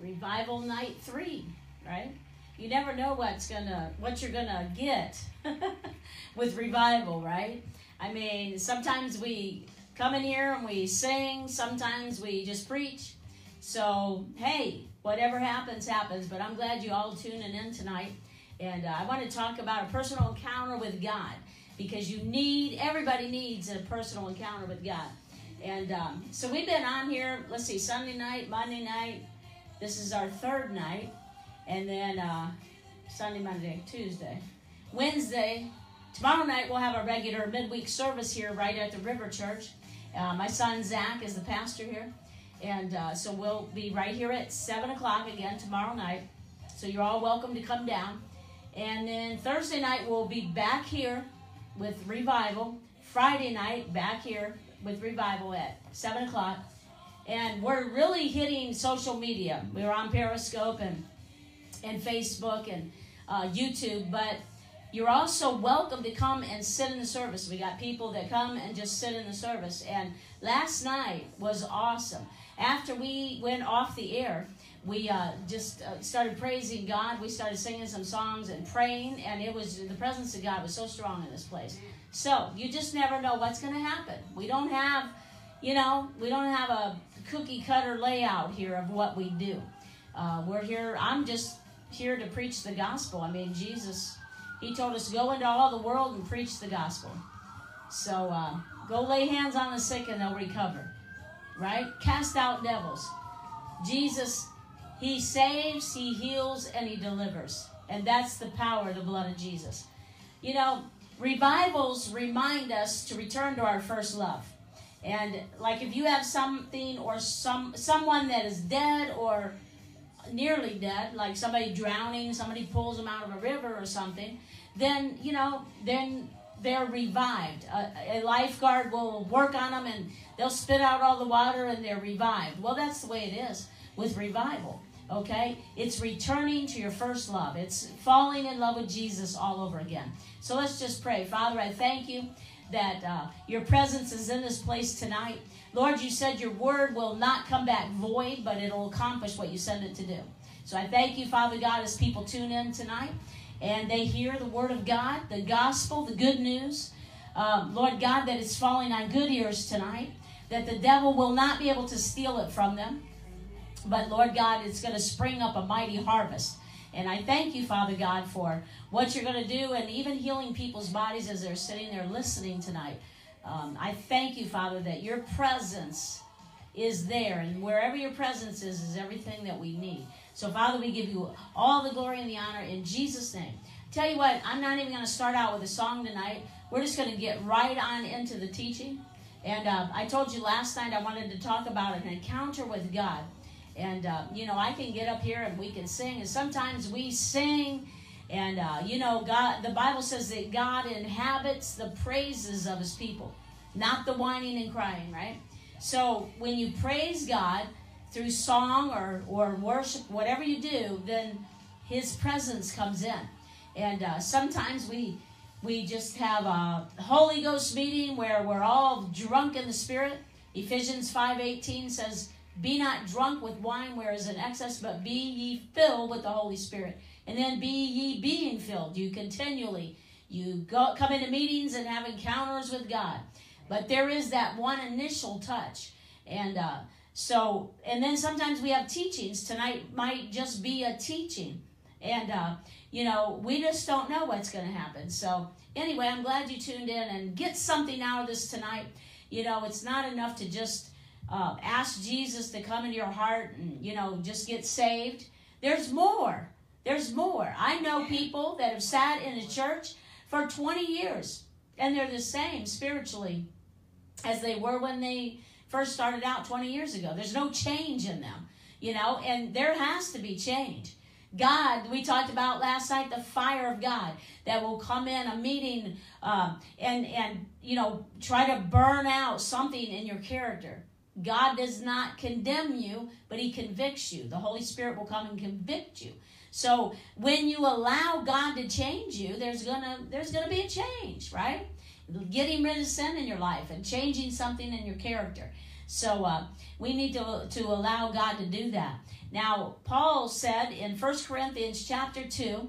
revival night three, right? You never know what's gonna what you're gonna get with revival, right? I mean, sometimes we come in here and we sing, sometimes we just preach. So, hey, whatever happens, happens. But I'm glad you all tuning in tonight. And uh, I want to talk about a personal encounter with God because you need, everybody needs a personal encounter with God. And um, so we've been on here, let's see, Sunday night, Monday night. This is our third night. And then uh, Sunday, Monday, Tuesday. Wednesday, tomorrow night, we'll have our regular midweek service here right at the River Church. Uh, my son Zach is the pastor here. And uh, so we'll be right here at 7 o'clock again tomorrow night. So you're all welcome to come down. And then Thursday night, we'll be back here with Revival. Friday night, back here with Revival at 7 o'clock. And we're really hitting social media. We're on Periscope and, and Facebook and uh, YouTube, but you're also welcome to come and sit in the service. We got people that come and just sit in the service. And last night was awesome. After we went off the air, we uh, just uh, started praising God. We started singing some songs and praying, and it was the presence of God was so strong in this place. So you just never know what's going to happen. We don't have, you know, we don't have a cookie cutter layout here of what we do. Uh, we're here. I'm just here to preach the gospel. I mean, Jesus, He told us go into all the world and preach the gospel. So uh, go lay hands on the sick and they'll recover. Right? Cast out devils. Jesus, He saves, He heals, and He delivers. And that's the power of the blood of Jesus. You know, revivals remind us to return to our first love. And like if you have something or some someone that is dead or nearly dead, like somebody drowning, somebody pulls them out of a river or something, then you know, then they're revived. A, a, lifeguard will work on them and they'll spit out all the water and they're revived. Well, that's the way it is with revival. Okay? It's returning to your first love. It's falling in love with Jesus all over again. So let's just pray. Father, I thank you that uh, your presence is in this place tonight. Lord, you said your word will not come back void, but it'll accomplish what you send it to do. So I thank you, Father God, as people tune in tonight and they hear the word of God, the gospel, the good news. Um, Lord God, that it's falling on good ears tonight, that the devil will not be able to steal it from them. But Lord God, it's going to spring up a mighty harvest. And I thank you, Father God, for what you're going to do and even healing people's bodies as they're sitting there listening tonight. Um, I thank you, Father, that your presence is there. And wherever your presence is, is everything that we need. So, Father, we give you all the glory and the honor in Jesus' name. Tell you what, I'm not even going to start out with a song tonight. We're just going to get right on into the teaching. And uh, I told you last night I wanted to talk about an encounter with God. And, uh, you know, I can get up here and we can sing. And sometimes we sing. And, uh, you know, God, the Bible says that God inhabits the praises of his people, not the whining and crying, right? So when you praise God, through song or, or worship, whatever you do, then His presence comes in. And uh, sometimes we we just have a Holy Ghost meeting where we're all drunk in the Spirit. Ephesians 5.18 says, Be not drunk with wine where is in excess, but be ye filled with the Holy Spirit. And then be ye being filled. You continually, you go come into meetings and have encounters with God. But there is that one initial touch. And uh, so, and then sometimes we have teachings. Tonight might just be a teaching. And, uh, you know, we just don't know what's going to happen. So, anyway, I'm glad you tuned in and get something out of this tonight. You know, it's not enough to just uh, ask Jesus to come into your heart and, you know, just get saved. There's more. There's more. I know people that have sat in a church for 20 years and they're the same spiritually as they were when they first started out 20 years ago. There's no change in them, you know, and there has to be change. God, we talked about last night the fire of God that will come in a meeting um, and and you know try to burn out something in your character. God does not condemn you, but He convicts you. The Holy Spirit will come and convict you. So when you allow God to change you, there's gonna there's gonna be a change, right? Getting rid of sin in your life and changing something in your character. So uh, we need to, to allow God to do that. Now, Paul said in 1 Corinthians chapter 2,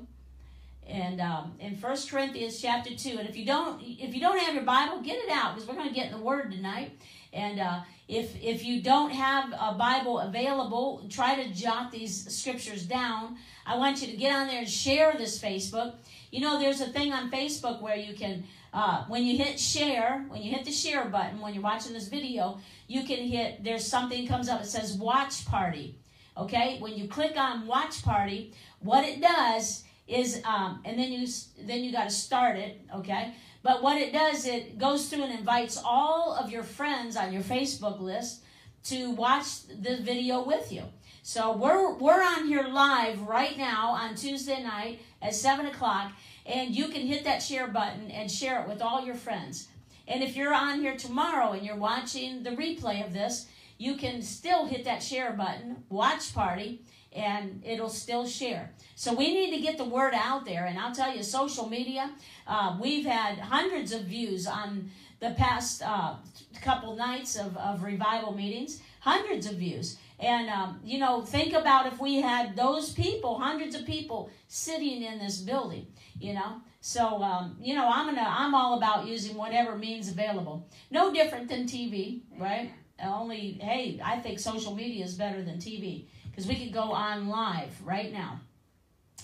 and um, in 1 Corinthians chapter 2, and if you don't if you don't have your Bible, get it out because we're going to get in the Word tonight. And uh, if if you don't have a Bible available, try to jot these scriptures down. I want you to get on there and share this Facebook. You know, there's a thing on Facebook where you can, uh, when you hit share, when you hit the share button, when you're watching this video, you can hit, there's something comes up, it says watch party. Okay, when you click on watch party, what it does is, um, and then you then you got to start it. Okay, but what it does, it goes through and invites all of your friends on your Facebook list to watch the video with you. So we're we're on here live right now on Tuesday night at seven o'clock, and you can hit that share button and share it with all your friends. And if you're on here tomorrow and you're watching the replay of this, you can still hit that share button, watch party, and it'll still share. So we need to get the word out there. And I'll tell you, social media, uh, we've had hundreds of views on the past uh, couple nights of, of revival meetings, hundreds of views. And, um, you know, think about if we had those people, hundreds of people sitting in this building, you know. So, um, you know, I'm gonna, I'm all about using whatever means available. No different than TV, right? Only, hey, I think social media is better than TV because we could go on live right now.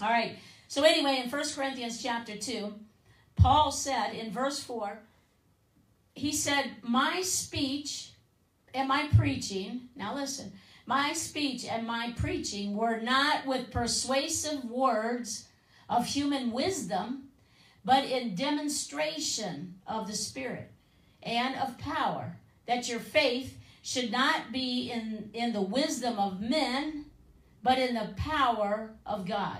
All right. So anyway, in 1 Corinthians chapter 2, Paul said in verse 4, he said, My speech and my preaching, now listen, my speech and my preaching were not with persuasive words of human wisdom, but in demonstration of the Spirit and of power, that your faith should not be in, in the wisdom of men, but in the power of God.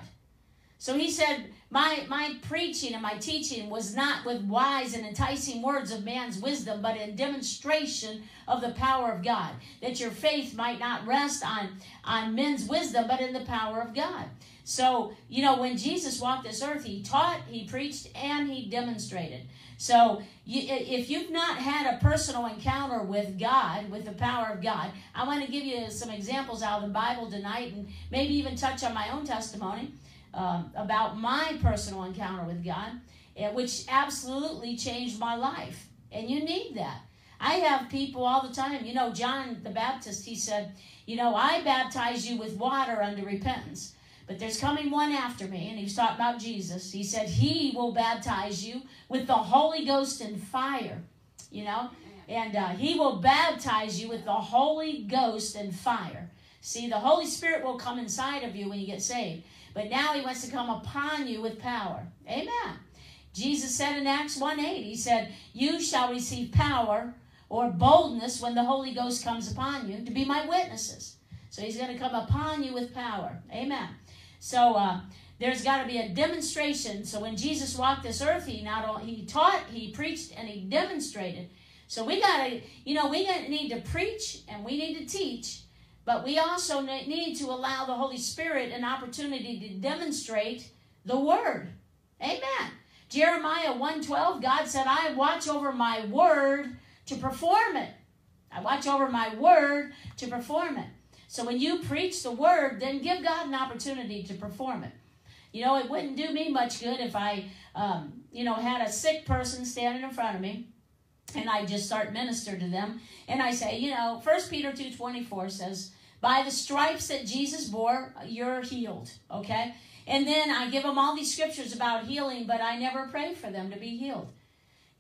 So he said, my, my preaching and my teaching was not with wise and enticing words of man's wisdom, but in demonstration of the power of God. That your faith might not rest on, on men's wisdom, but in the power of God. So, you know, when Jesus walked this earth, he taught, he preached, and he demonstrated. So, you, if you've not had a personal encounter with God, with the power of God, I want to give you some examples out of the Bible tonight and maybe even touch on my own testimony um, about my personal encounter with God, eh, which absolutely changed my life. And you need that. I have people all the time. You know, John the Baptist, he said, You know, I baptize you with water unto repentance. But there's coming one after me, and he was talking about Jesus. He said, He will baptize you with the Holy Ghost and fire. You know? And uh, he will baptize you with the Holy Ghost and fire. See, the Holy Spirit will come inside of you when you get saved. But now he wants to come upon you with power. Amen. Jesus said in Acts 1 8, he said, You shall receive power or boldness when the Holy Ghost comes upon you to be my witnesses. So he's going to come upon you with power. Amen. So uh, there's got to be a demonstration. So when Jesus walked this earth, he not only he taught, he preached, and he demonstrated. So we got to, you know, we need to preach and we need to teach but we also need to allow the Holy Spirit an opportunity to demonstrate the word. Amen. Jeremiah 1:12 God said, "I watch over my word to perform it." I watch over my word to perform it. So when you preach the word, then give God an opportunity to perform it. You know, it wouldn't do me much good if I, um, you know, had a sick person standing in front of me and I just start minister to them. And I say, you know, First Peter 2.24 says, by the stripes that Jesus bore, you're healed. Okay? And then I give them all these scriptures about healing, but I never pray for them to be healed.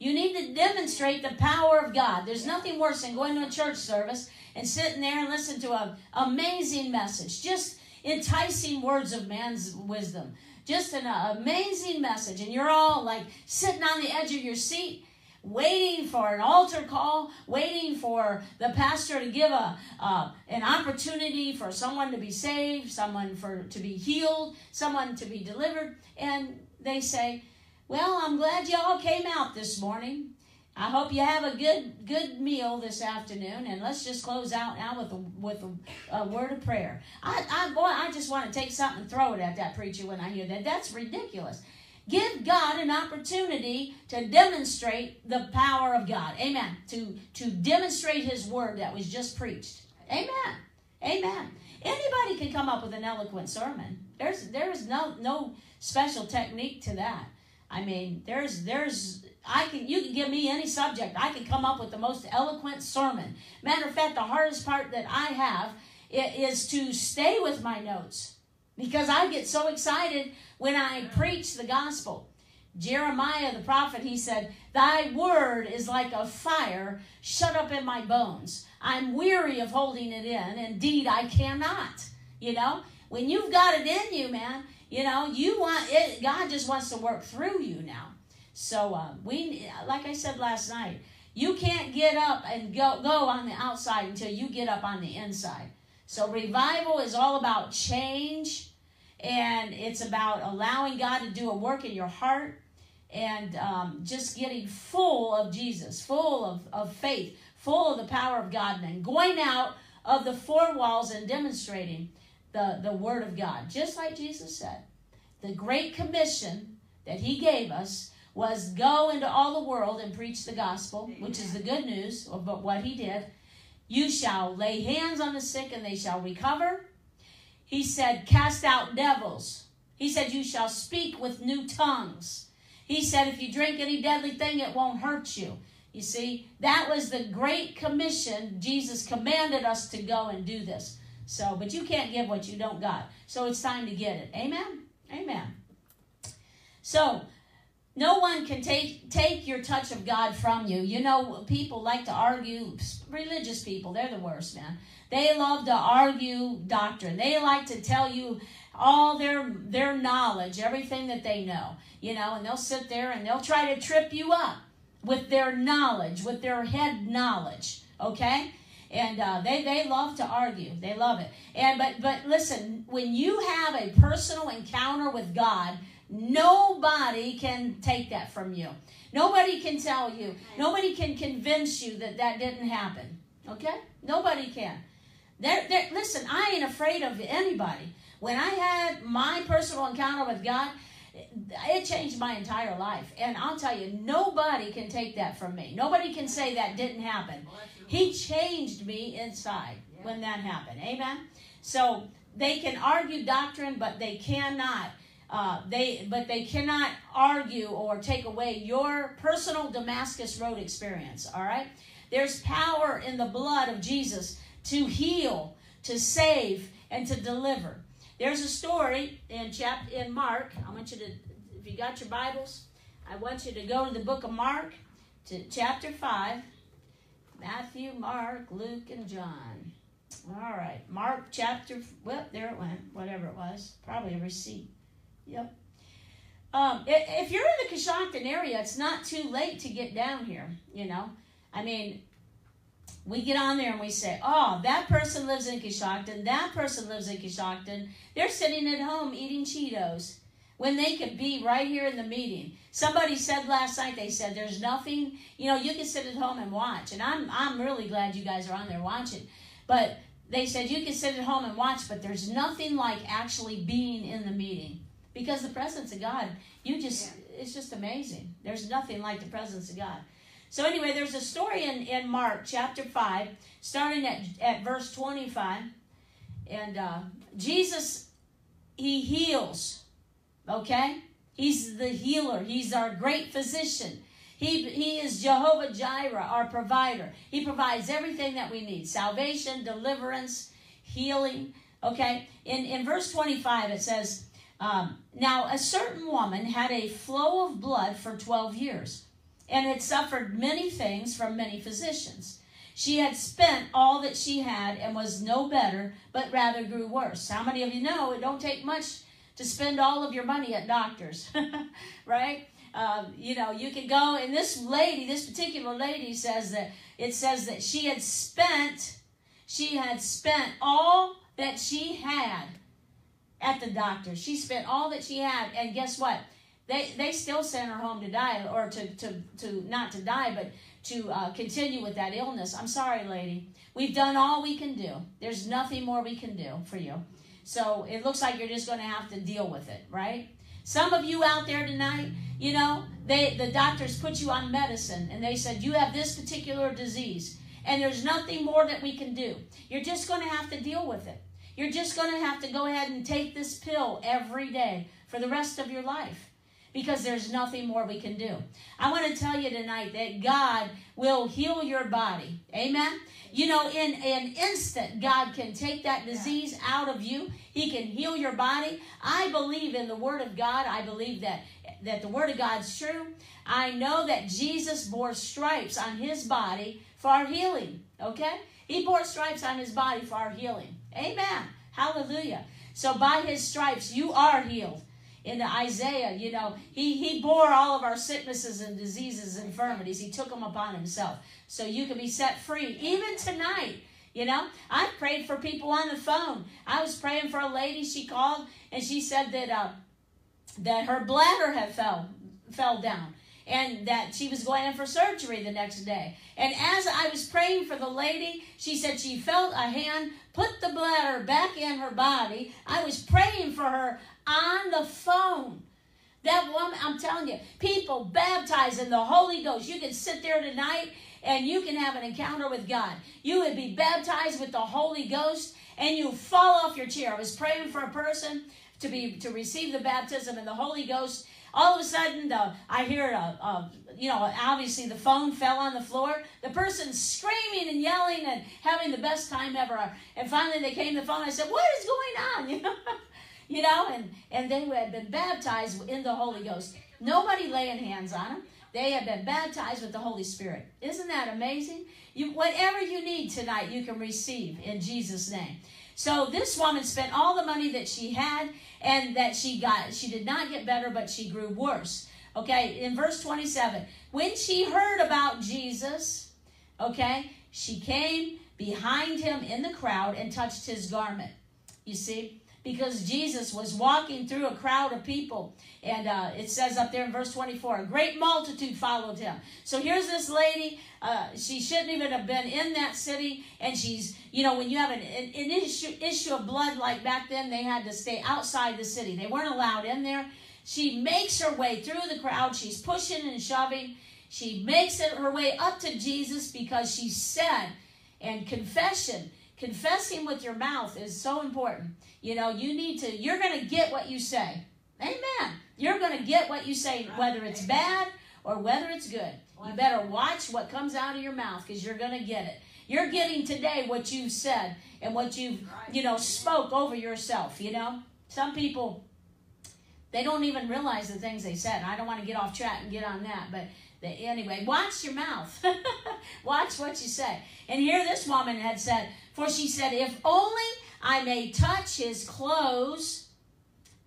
You need to demonstrate the power of God. There's nothing worse than going to a church service and sitting there and listening to an amazing message. Just enticing words of man's wisdom. Just an amazing message. And you're all like sitting on the edge of your seat waiting for an altar call, waiting for the pastor to give a uh, an opportunity for someone to be saved, someone for to be healed, someone to be delivered, and they say, "Well, I'm glad y'all came out this morning. I hope you have a good good meal this afternoon, and let's just close out now with a with a, a word of prayer." I I boy, I just want to take something and throw it at that preacher when I hear that. That's ridiculous. give God an opportunity to demonstrate the power of God. Amen. To to demonstrate his word that was just preached. Amen. Amen. Anybody can come up with an eloquent sermon. There's there's no no special technique to that. I mean, there's there's I can you can give me any subject. I can come up with the most eloquent sermon. Matter of fact, the hardest part that I have is to stay with my notes because I get so excited when I preach the gospel. Jeremiah the prophet, he said, Thy word is like a fire shut up in my bones. I'm weary of holding it in. Indeed, I cannot. You know, when you've got it in you, man, you know, you want it, God just wants to work through you now. So, uh, we, like I said last night, you can't get up and go, go on the outside until you get up on the inside. So, revival is all about change and it's about allowing God to do a work in your heart and um, just getting full of Jesus, full of, of faith, full of the power of God, and going out of the four walls and demonstrating the, the Word of God. Just like Jesus said, the Great Commission that He gave us was go into all the world and preach the gospel, Amen. which is the good news of what He did. You shall lay hands on the sick and they shall recover. He said, Cast out devils. He said, You shall speak with new tongues. He said, If you drink any deadly thing, it won't hurt you. You see, that was the great commission. Jesus commanded us to go and do this. So, but you can't give what you don't got. So it's time to get it. Amen? Amen. So, no one can take take your touch of God from you. You know, people like to argue. Religious people, they're the worst, man. They love to argue doctrine. They like to tell you all their their knowledge, everything that they know. You know, and they'll sit there and they'll try to trip you up with their knowledge, with their head knowledge. Okay, and uh, they they love to argue. They love it. And but but listen, when you have a personal encounter with God, nobody can take that from you. Nobody can tell you. Nobody can convince you that that didn't happen. Okay, nobody can. There, there, listen, I ain't afraid of anybody. When I had my personal encounter with God, it changed my entire life. And I'll tell you, nobody can take that from me. Nobody can say that didn't happen. He changed me inside when that happened. Amen. So they can argue doctrine, but they cannot. Uh, they but they cannot argue or take away your personal Damascus Road experience. All right. There's power in the blood of Jesus to heal, to save, and to deliver. There's a story in chapter in Mark. I want you to, if you got your Bibles, I want you to go to the book of Mark, to chapter five. Matthew, Mark, Luke, and John. All right, Mark chapter. Well, there it went. Whatever it was, probably a receipt. Yep. Um, if you're in the Coshocton area, it's not too late to get down here. You know, I mean, we get on there and we say, oh, that person lives in Coshocton, that person lives in Coshocton. They're sitting at home eating Cheetos when they could be right here in the meeting. Somebody said last night, they said, there's nothing, you know, you can sit at home and watch. And I'm, I'm really glad you guys are on there watching. But they said you can sit at home and watch, but there's nothing like actually being in the meeting. Because the presence of God, you just, yeah. it's just amazing. There's nothing like the presence of God. So anyway, there's a story in, in Mark chapter 5, starting at, at verse 25. And uh, Jesus, he heals, okay? He's the healer. He's our great physician. He, he is Jehovah Jireh, our provider. He provides everything that we need salvation, deliverance, healing. Okay? In, in verse 25, it says, um, Now a certain woman had a flow of blood for 12 years and had suffered many things from many physicians. She had spent all that she had and was no better, but rather grew worse. How many of you know it don't take much to spend all of your money at doctors, right? Um, you know, you can go, and this lady, this particular lady says that it says that she had spent, she had spent all that she had at the doctor. She spent all that she had, and guess what? They, they still sent her home to die, or to, to, to not to die, but to uh, continue with that illness. I'm sorry, lady. We've done all we can do. There's nothing more we can do for you. So it looks like you're just going to have to deal with it, right? Some of you out there tonight, you know, they the doctors put you on medicine and they said you have this particular disease and there's nothing more that we can do. You're just going to have to deal with it. You're just going to have to go ahead and take this pill every day for the rest of your life because there's nothing more we can do. I want to tell you tonight that God will heal your body. Amen. You know, in an instant, God can take that disease out of you. He can heal your body. I believe in the Word of God. I believe that, that the Word of God's true. I know that Jesus bore stripes on his body for our healing. Okay? He bore stripes on his body for our healing. Amen. Hallelujah. So by his stripes, you are healed in Isaiah, you know, he, he bore all of our sicknesses and diseases and infirmities. He took them upon himself. So you can be set free. Even tonight, you know, I prayed for people on the phone. I was praying for a lady. She called and she said that uh, that her bladder had fell fell down and that she was going in for surgery the next day. And as I was praying for the lady, she said she felt a hand put the bladder back in her body. I was praying for her on the phone. That woman, I'm telling you, people baptized in the Holy Ghost. You can sit there tonight and you can have an encounter with God. You would be baptized with the Holy Ghost and you fall off your chair. I was praying for a person to be to receive the baptism in the Holy Ghost. All of a sudden, the, I hear a, a, you know, obviously the phone fell on the floor. The person screaming and yelling and having the best time ever. And finally, they came to the phone. I said, "What is going on?" You know you know, and, and they had been baptized in the Holy Ghost. Nobody laying hands on them. They have been baptized with the Holy Spirit. Isn't that amazing? You, whatever you need tonight, you can receive in Jesus' name. So this woman spent all the money that she had and that she got. She did not get better, but she grew worse. Okay, in verse 27, when she heard about Jesus, okay, she came behind him in the crowd and touched his garment. You see? Because Jesus was walking through a crowd of people. And uh, it says up there in verse 24, a great multitude followed him. So here's this lady. Uh, she shouldn't even have been in that city. And she's, you know, when you have an, an, an issue, issue of blood like back then, they had to stay outside the city. They weren't allowed in there. She makes her way through the crowd. She's pushing and shoving. She makes it her way up to Jesus because she said, and confession confessing with your mouth is so important. You know, you need to, you're going to get what you say. Amen. You're going to get what you say, whether it's bad or whether it's good. You better watch what comes out of your mouth because you're going to get it. You're getting today what you've said and what you've, you know, spoke over yourself, you know. Some people, they don't even realize the things they said. I don't want to get off track and get on that, but anyway, watch your mouth. watch what you say. And here this woman had said, for she said, If only I may touch his clothes,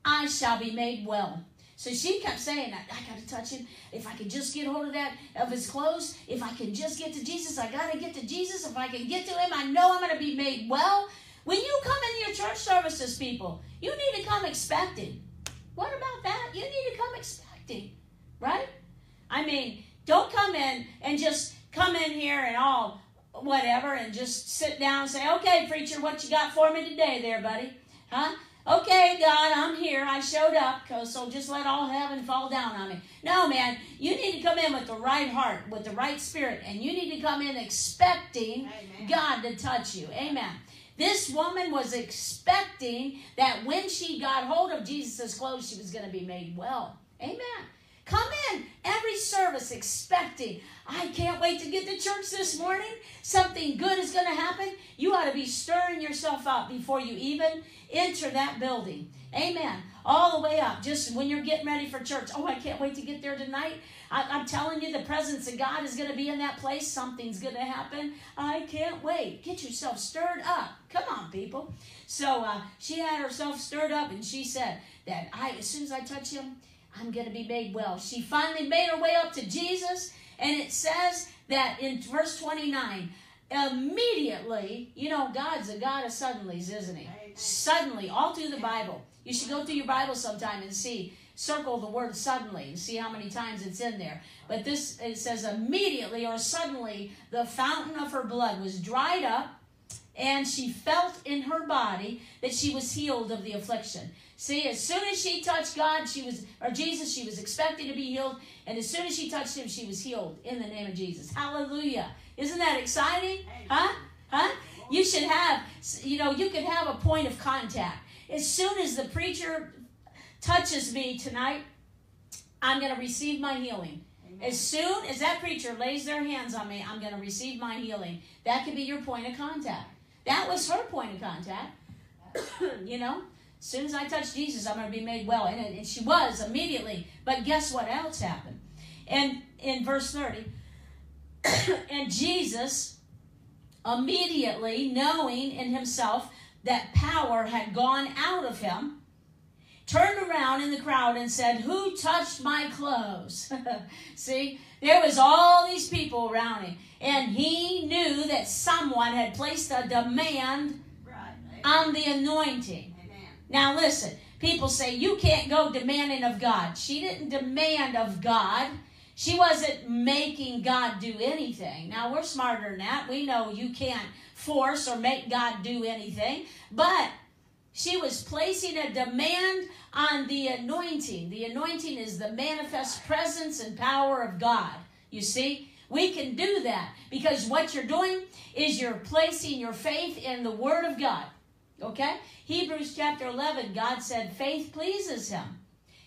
I shall be made well. So she kept saying, I, I got to touch him. If I can just get hold of that, of his clothes, if I can just get to Jesus, I got to get to Jesus. If I can get to him, I know I'm going to be made well. When you come in your church services, people, you need to come expecting. What about that? You need to come expecting, right? I mean, don't come in and just come in here and all whatever and just sit down and say, okay, preacher, what you got for me today there, buddy? Huh? Okay, God, I'm here. I showed up, so just let all heaven fall down on me. No, man, you need to come in with the right heart, with the right spirit, and you need to come in expecting Amen. God to touch you. Amen. This woman was expecting that when she got hold of Jesus' clothes, she was going to be made well. Amen. Come in every service expecting, I can't wait to get to church this morning. Something good is going to happen. You ought to be stirring yourself up before you even enter that building. Amen. All the way up, just when you're getting ready for church. Oh, I can't wait to get there tonight. I, am telling you, the presence of God is going to be in that place. Something's going to happen. I can't wait. Get yourself stirred up. Come on, people. So uh, she had herself stirred up, and she said that I, as soon as I touch him, I'm going to be made well. She finally made her way up to Jesus, and it says that in verse 29, immediately, you know, God's a God of suddenlies, isn't he? Amen. Suddenly, all through the Bible. You should go through your Bible sometime and see, circle the word suddenly and see how many times it's in there. But this, it says immediately or suddenly, the fountain of her blood was dried up, and she felt in her body that she was healed of the affliction. See, as soon as she touched God, she was, or Jesus, she was expected to be healed. And as soon as she touched him, she was healed in the name of Jesus. Hallelujah. Isn't that exciting? Huh? Huh? You should have, you know, you could have a point of contact. As soon as the preacher touches me tonight, I'm going to receive my healing. Amen. As soon as that preacher lays their hands on me, I'm going to receive my healing. That could be your point of contact. That was her point of contact. you know, as soon as I touch Jesus, I'm going to be made well. And, and she was immediately. But guess what else happened? And in verse 30, and Jesus, immediately knowing in himself that power had gone out of him, turned around in the crowd and said, Who touched my clothes? See, there was all these people around him. And he knew that someone had placed a demand right. on the anointing. Now listen, people say you can't go demanding of God. She didn't demand of God. She wasn't making God do anything. Now we're smarter than that. We know you can't force or make God do anything. But she was placing a demand on the anointing. The anointing is the manifest presence and power of God. You see? We can do that because what you're doing is you're placing your faith in the Word of God. Okay? Hebrews chapter 11, God said faith pleases Him.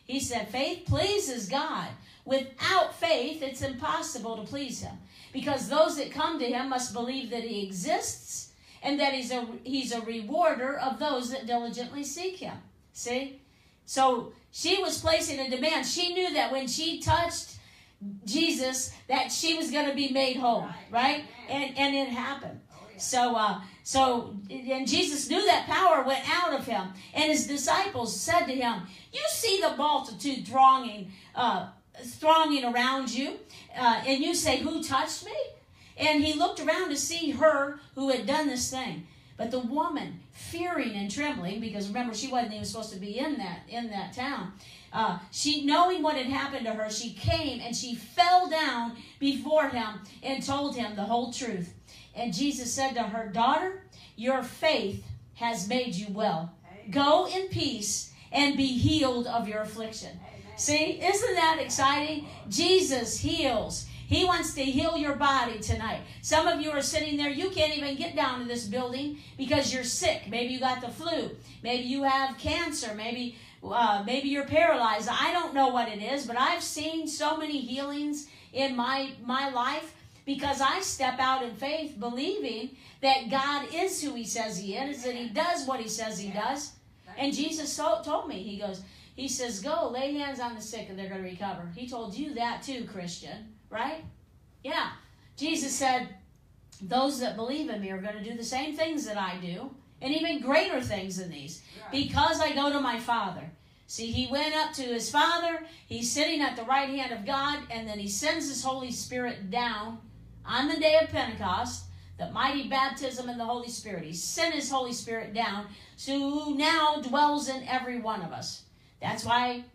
He said faith pleases God. Without faith, it's impossible to please Him because those that come to Him must believe that He exists and that He's a, he's a rewarder of those that diligently seek Him. See? So she was placing a demand. She knew that when she touched Jesus that she was going to be made whole, right? right? And and it happened. Oh, yeah. So uh, so and Jesus knew that power went out of him, and his disciples said to him, "You see the multitude thronging, uh, thronging around you, uh, and you say, Who touched me?" And he looked around to see her who had done this thing. But the woman, fearing and trembling, because remember she wasn't even supposed to be in that in that town, uh, she, knowing what had happened to her, she came and she fell down before him and told him the whole truth. And Jesus said to her, Daughter, your faith has made you well. Amen. Go in peace and be healed of your affliction. Amen. See, isn't that exciting? Jesus heals. He wants to heal your body tonight. Some of you are sitting there, you can't even get down to this building because you're sick. Maybe you got the flu. Maybe you have cancer. Maybe uh, maybe you're paralyzed. I don't know what it is, but I've seen so many healings in my my life because I step out in faith, believing that God is who He says He is, and He does what He says He does. And Jesus so, told me, He goes, He says, "Go lay hands on the sick, and they're going to recover." He told you that too, Christian, right? Yeah. Jesus said, "Those that believe in me are going to do the same things that I do." and even greater things than these because I go to my Father. See, he went up to his Father, he's sitting at the right hand of God, and then he sends his Holy Spirit down on the day of Pentecost, the mighty baptism in the Holy Spirit. He sent his Holy Spirit down, who now dwells in every one of us. That's why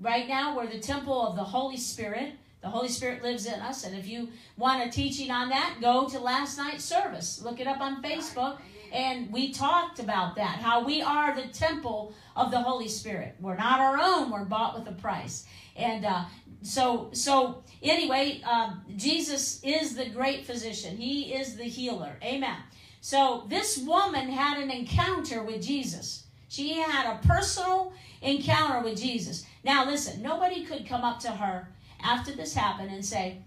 right now we're the temple of the Holy Spirit. The Holy Spirit lives in us. And if you want a teaching on that, go to last night's service. Look it up on Facebook and we talked about that, how we are the temple of the Holy Spirit. We're not our own, we're bought with a price. And uh, so, so anyway, um, Jesus is the great physician, He is the healer. Amen. So this woman had an encounter with Jesus. She had a personal encounter with Jesus. Now, listen, nobody could come up to her after this happened and say,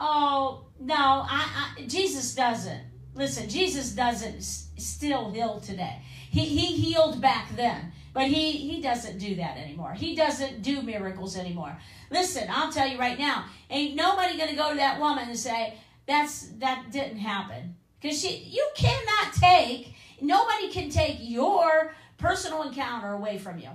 Oh, no, I, I Jesus doesn't. Listen, Jesus doesn't still heal today. He, he healed back then, but he, he doesn't do that anymore. He doesn't do miracles anymore. Listen, I'll tell you right now, ain't nobody going to go to that woman and say, that's that didn't happen. Because she you cannot take, nobody can take your personal encounter away from you.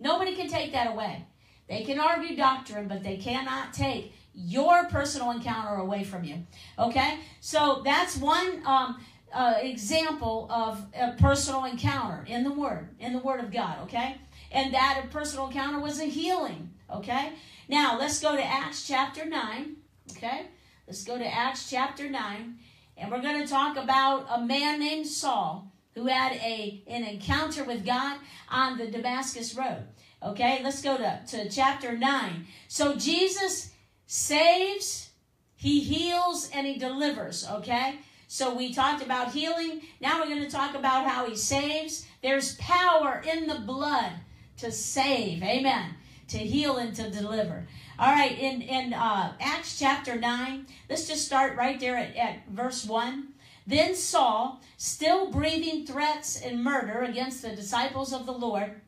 Nobody can take that away. They can argue doctrine, but they cannot take your personal encounter away from you. Okay? So that's one um, uh, example of a personal encounter in the Word, in the Word of God. Okay? And that personal encounter was a healing. Okay? Now let's go to Acts chapter 9. Okay? Let's go to Acts chapter 9. And we're going to talk about a man named Saul who had a an encounter with God on the Damascus road. Okay, let's go to, to chapter 9. So Jesus saves, he heals, and he delivers. Okay? So we talked about healing. Now we're going to talk about how he saves. There's power in the blood to save. Amen. To heal and to deliver. All right, in, in uh, Acts chapter 9, let's just start right there at, at verse 1. Then Saul, still breathing threats and murder against the disciples of the Lord,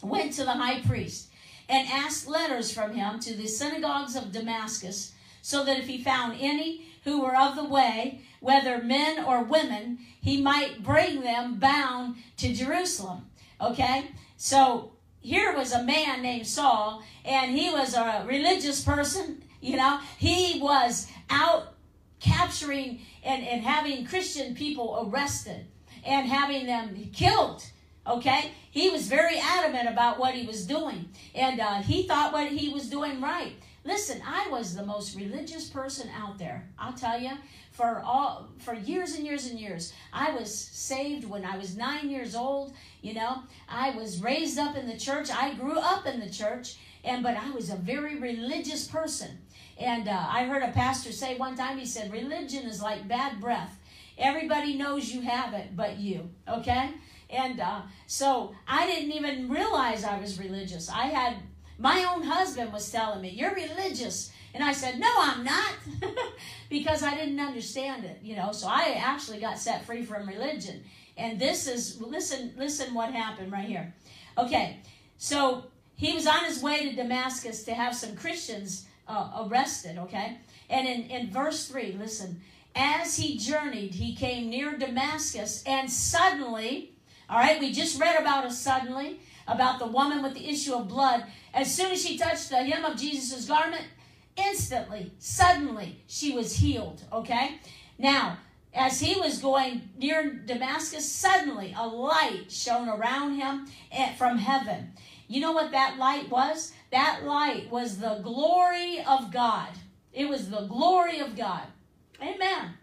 went to the high priest and asked letters from him to the synagogues of Damascus, so that if he found any who were of the way, whether men or women, he might bring them bound to Jerusalem. Okay? So here was a man named Saul, and he was a religious person. You know, he was out capturing and, and having Christian people arrested and having them killed. Okay? He was very adamant about what he was doing, and uh, he thought what he was doing right. Listen, I was the most religious person out there. I'll tell you, for all for years and years and years. I was saved when I was 9 years old, you know. I was raised up in the church. I grew up in the church, and but I was a very religious person. And uh, I heard a pastor say one time, he said, Religion is like bad breath. Everybody knows you have it but you, okay? And uh, so I didn't even realize I was religious. I had, my own husband was telling me, You're religious. And I said, No, I'm not, because I didn't understand it, you know. So I actually got set free from religion. And this is, listen, listen what happened right here. Okay, so he was on his way to Damascus to have some Christians uh, arrested, okay? And in, in verse 3, listen, as he journeyed, he came near Damascus, and suddenly, all right, we just read about a suddenly, about the woman with the issue of blood. As soon as she touched the hem of Jesus' garment, instantly, suddenly, she was healed, okay? Now, as he was going near Damascus, suddenly a light shone around him eh, from heaven. You know what that light was? That light was the glory of God. It was the glory of God. Amen.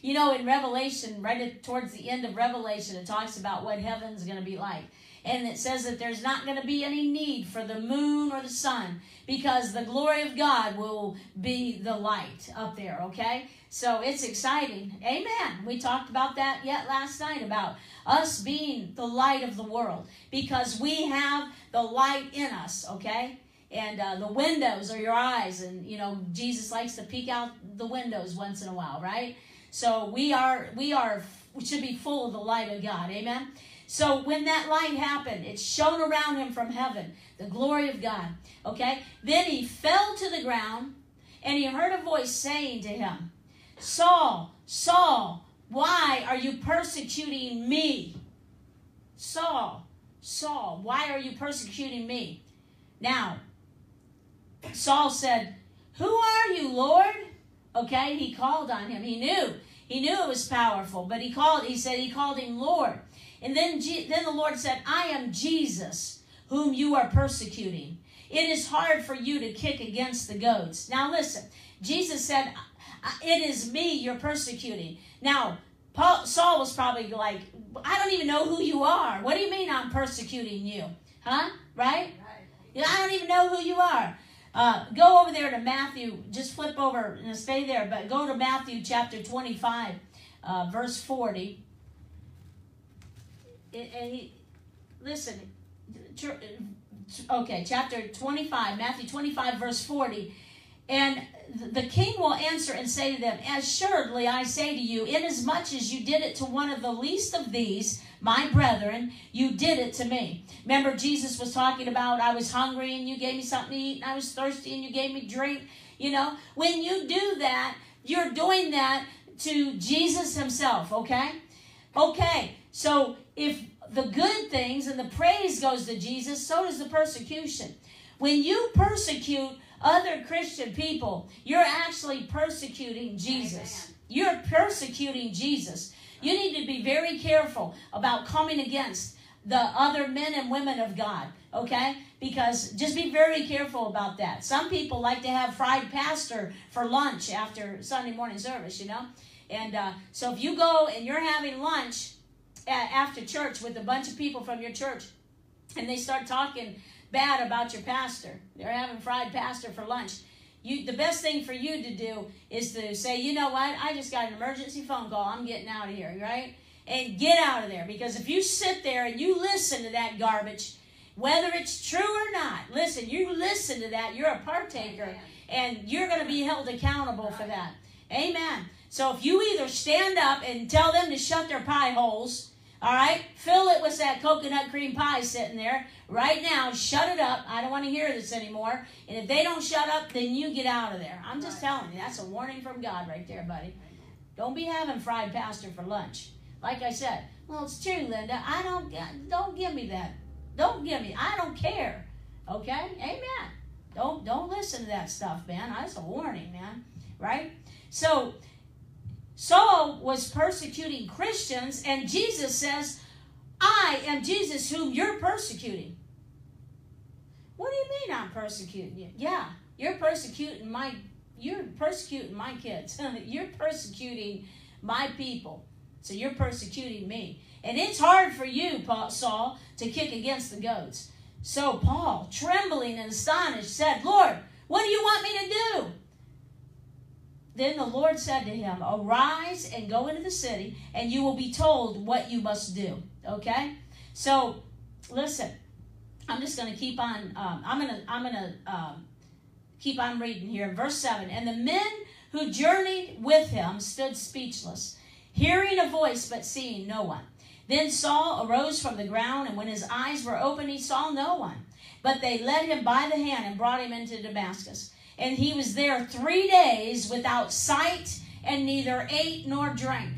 You know, in Revelation, right towards the end of Revelation, it talks about what heaven's going to be like. And it says that there's not going to be any need for the moon or the sun because the glory of God will be the light up there, okay? So it's exciting. Amen. We talked about that yet last night about us being the light of the world because we have the light in us, okay? And uh, the windows are your eyes, and you know Jesus likes to peek out the windows once in a while, right? So we are we are we should be full of the light of God, amen. So when that light happened, it shone around him from heaven, the glory of God. Okay, then he fell to the ground, and he heard a voice saying to him, "Saul, Saul, why are you persecuting me? Saul, Saul, why are you persecuting me? Now, Saul said, Who are you, Lord? Okay, he called on him. He knew. He knew it was powerful, but he called, he said he called him Lord. And then, then the Lord said, I am Jesus, whom you are persecuting. It is hard for you to kick against the goats. Now listen, Jesus said, It is me you're persecuting. Now, Paul, Saul was probably like, I don't even know who you are. What do you mean I'm persecuting you? Huh? Right? right. I don't even know who you are. Uh, go over there to Matthew. Just flip over and stay there, but go to Matthew chapter 25, uh, verse 40. And he, listen, okay, chapter 25, Matthew 25, verse 40. And the king will answer and say to them, Assuredly I say to you, inasmuch as you did it to one of the least of these, my brethren, you did it to me. Remember, Jesus was talking about, I was hungry and you gave me something to eat, and I was thirsty and you gave me drink. You know, when you do that, you're doing that to Jesus himself, okay? Okay, so if the good things and the praise goes to Jesus, so does the persecution. When you persecute other Christian people, you're actually persecuting Jesus. You're persecuting Jesus. You need to be very careful about coming against the other men and women of God. Okay? Because just be very careful about that. Some people like to have fried pastor for lunch after Sunday morning service, you know? And uh, so if you go and you're having lunch after church with a bunch of people from your church and they start talking bad about your pastor, they're having fried pastor for lunch. You, the best thing for you to do is to say, you know what, I just got an emergency phone call. I'm getting out of here, right? And get out of there. Because if you sit there and you listen to that garbage, whether it's true or not, listen, you listen to that, you're a partaker, and you're going to be held accountable for that. Amen. So if you either stand up and tell them to shut their pie holes, all right, fill it with that coconut cream pie sitting there right now. Shut it up. I don't want to hear this anymore. And if they don't shut up, then you get out of there. I'm just telling you, that's a warning from God right there, buddy. Don't be having fried pastor for lunch. Like I said, well, it's true, Linda. I don't don't give me that. Don't give me. I don't care. Okay, Amen. Don't don't listen to that stuff, man. That's a warning, man. Right? So Saul was persecuting Christians, and Jesus says, I am Jesus whom you're persecuting. What do you mean I'm persecuting you? Yeah, you're persecuting my you're persecuting my kids. you're persecuting my people. So you're persecuting me. And it's hard for you, Paul, Saul, to kick against the goats. So Paul, trembling and astonished, said, Lord, what do you want me to do? Then the Lord said to him, Arise and go into the city, and you will be told what you must do. Okay? So, listen. I'm just going to keep on. Um, I'm going to. I'm going to um, keep on reading here. Verse seven. And the men who journeyed with him stood speechless, hearing a voice but seeing no one. Then Saul arose from the ground, and when his eyes were open, he saw no one. But they led him by the hand and brought him into Damascus and he was there three days without sight and neither ate nor drank.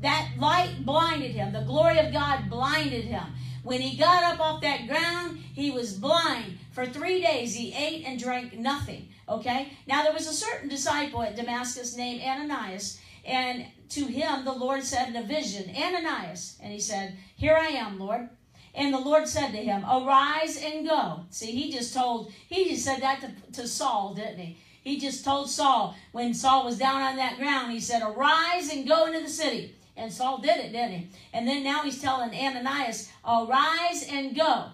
That light blinded him. The glory of God blinded him. When he got up off that ground, he was blind. For three days, he ate and drank nothing. Okay? Now, there was a certain disciple at Damascus named Ananias, and to him the Lord said in a vision, Ananias. And he said, Here I am, Lord. And the Lord said to him, Arise and go. See, he just told, he just said that to, to Saul, didn't he? He just told Saul when Saul was down on that ground, he said, Arise and go into the city. And Saul did it, didn't he? And then now he's telling Ananias, Arise and go.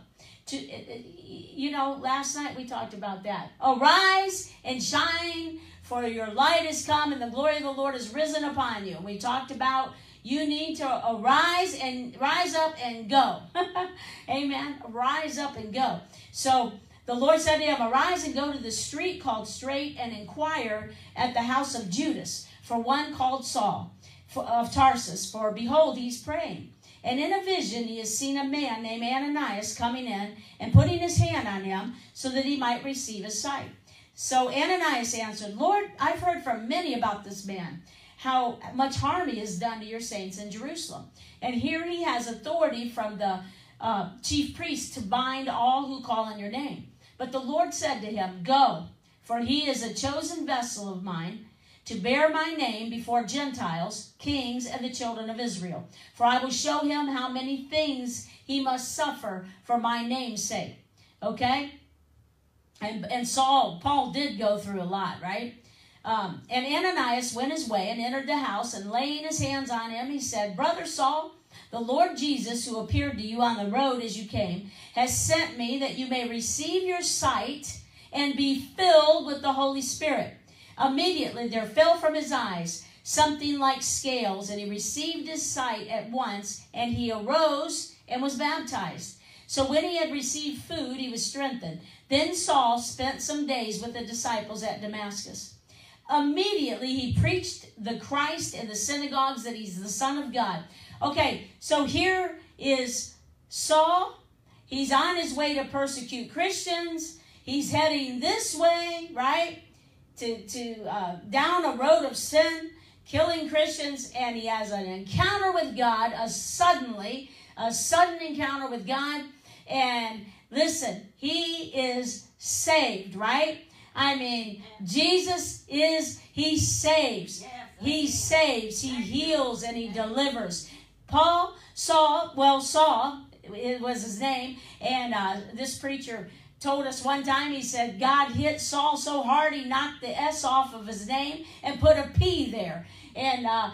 To, uh, uh, you know, last night we talked about that. Arise and shine, for your light is come, and the glory of the Lord is risen upon you. And we talked about you need to arise and rise up and go. Amen. Rise up and go. So the Lord said to him, Arise and go to the street called Straight and inquire at the house of Judas for one called Saul of Tarsus, for behold, he's praying. And in a vision, he has seen a man named Ananias coming in and putting his hand on him so that he might receive his sight. So Ananias answered, Lord, I've heard from many about this man how much harm he has done to your saints in Jerusalem. And here he has authority from the uh, chief priest to bind all who call on your name. But the Lord said to him, Go, for he is a chosen vessel of mine to bear my name before Gentiles, kings, and the children of Israel. For I will show him how many things he must suffer for my name's sake. Okay? And, and Saul, Paul did go through a lot, right? Um, and Ananias went his way and entered the house, and laying his hands on him, he said, Brother Saul, the Lord Jesus, who appeared to you on the road as you came, has sent me that you may receive your sight and be filled with the Holy Spirit. Immediately there fell from his eyes something like scales, and he received his sight at once, and he arose and was baptized. So when he had received food, he was strengthened. Then Saul spent some days with the disciples at Damascus. Immediately he preached the Christ in the synagogues that he's the Son of God. Okay, so here is Saul. He's on his way to persecute Christians. He's heading this way, right? To, to uh, down a road of sin, killing Christians, and he has an encounter with God, a suddenly, a sudden encounter with God. And listen, he is saved, right? I mean, Jesus is, he saves. He saves, he heals, and he delivers. Paul saw, well, saw, it was his name. And uh, this preacher told us one time, he said, God hit Saul so hard he knocked the S off of his name and put a P there. And uh,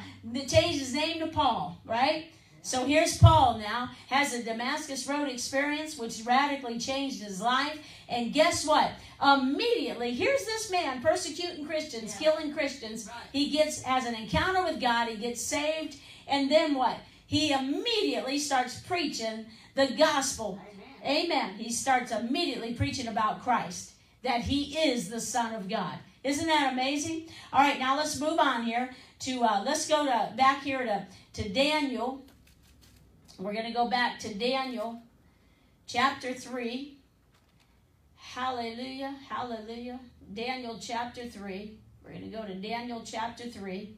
changed his name to Paul, right? So here's Paul now, has a Damascus Road experience which radically changed his life. And guess what? Immediately, here's this man persecuting Christians, yeah. killing Christians. Right. He gets has an encounter with God, he gets saved, and then what? He immediately starts preaching the gospel. Amen. Amen. He starts immediately preaching about Christ, that he is the Son of God. Isn't that amazing? All right, now let's move on here to uh, let's go to back here to, to Daniel we're going to go back to Daniel chapter 3. Hallelujah, hallelujah. Daniel chapter 3. We're going to go to Daniel chapter 3.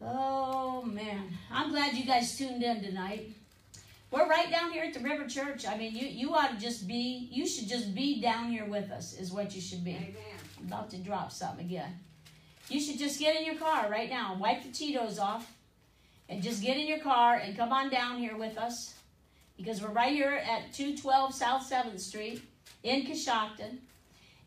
Oh, man. I'm glad you guys tuned in tonight. We're right down here at the River Church. I mean, you, you ought to just be, you should just be down here with us, is what you should be. Amen. I'm about to drop something again. You should just get in your car right now, wipe the Cheetos off, and just get in your car and come on down here with us because we're right here at 212 South 7th Street in Coshocton.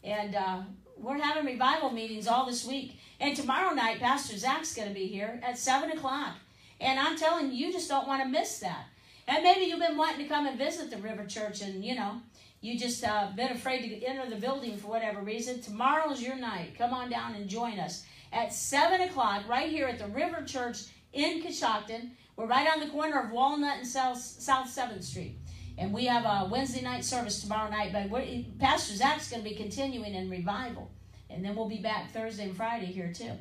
And uh, we're having revival meetings all this week. And tomorrow night, Pastor Zach's going to be here at 7 o'clock. And I'm telling you, you just don't want to miss that. And maybe you've been wanting to come and visit the River Church and, you know, you just uh, been afraid to enter the building for whatever reason. Tomorrow's your night. Come on down and join us at 7 o'clock right here at the River Church in Coshocton. We're right on the corner of Walnut and South, South 7th Street. And we have a Wednesday night service tomorrow night. But Pastor Zach's going to be continuing in revival. And then we'll be back Thursday and Friday here too.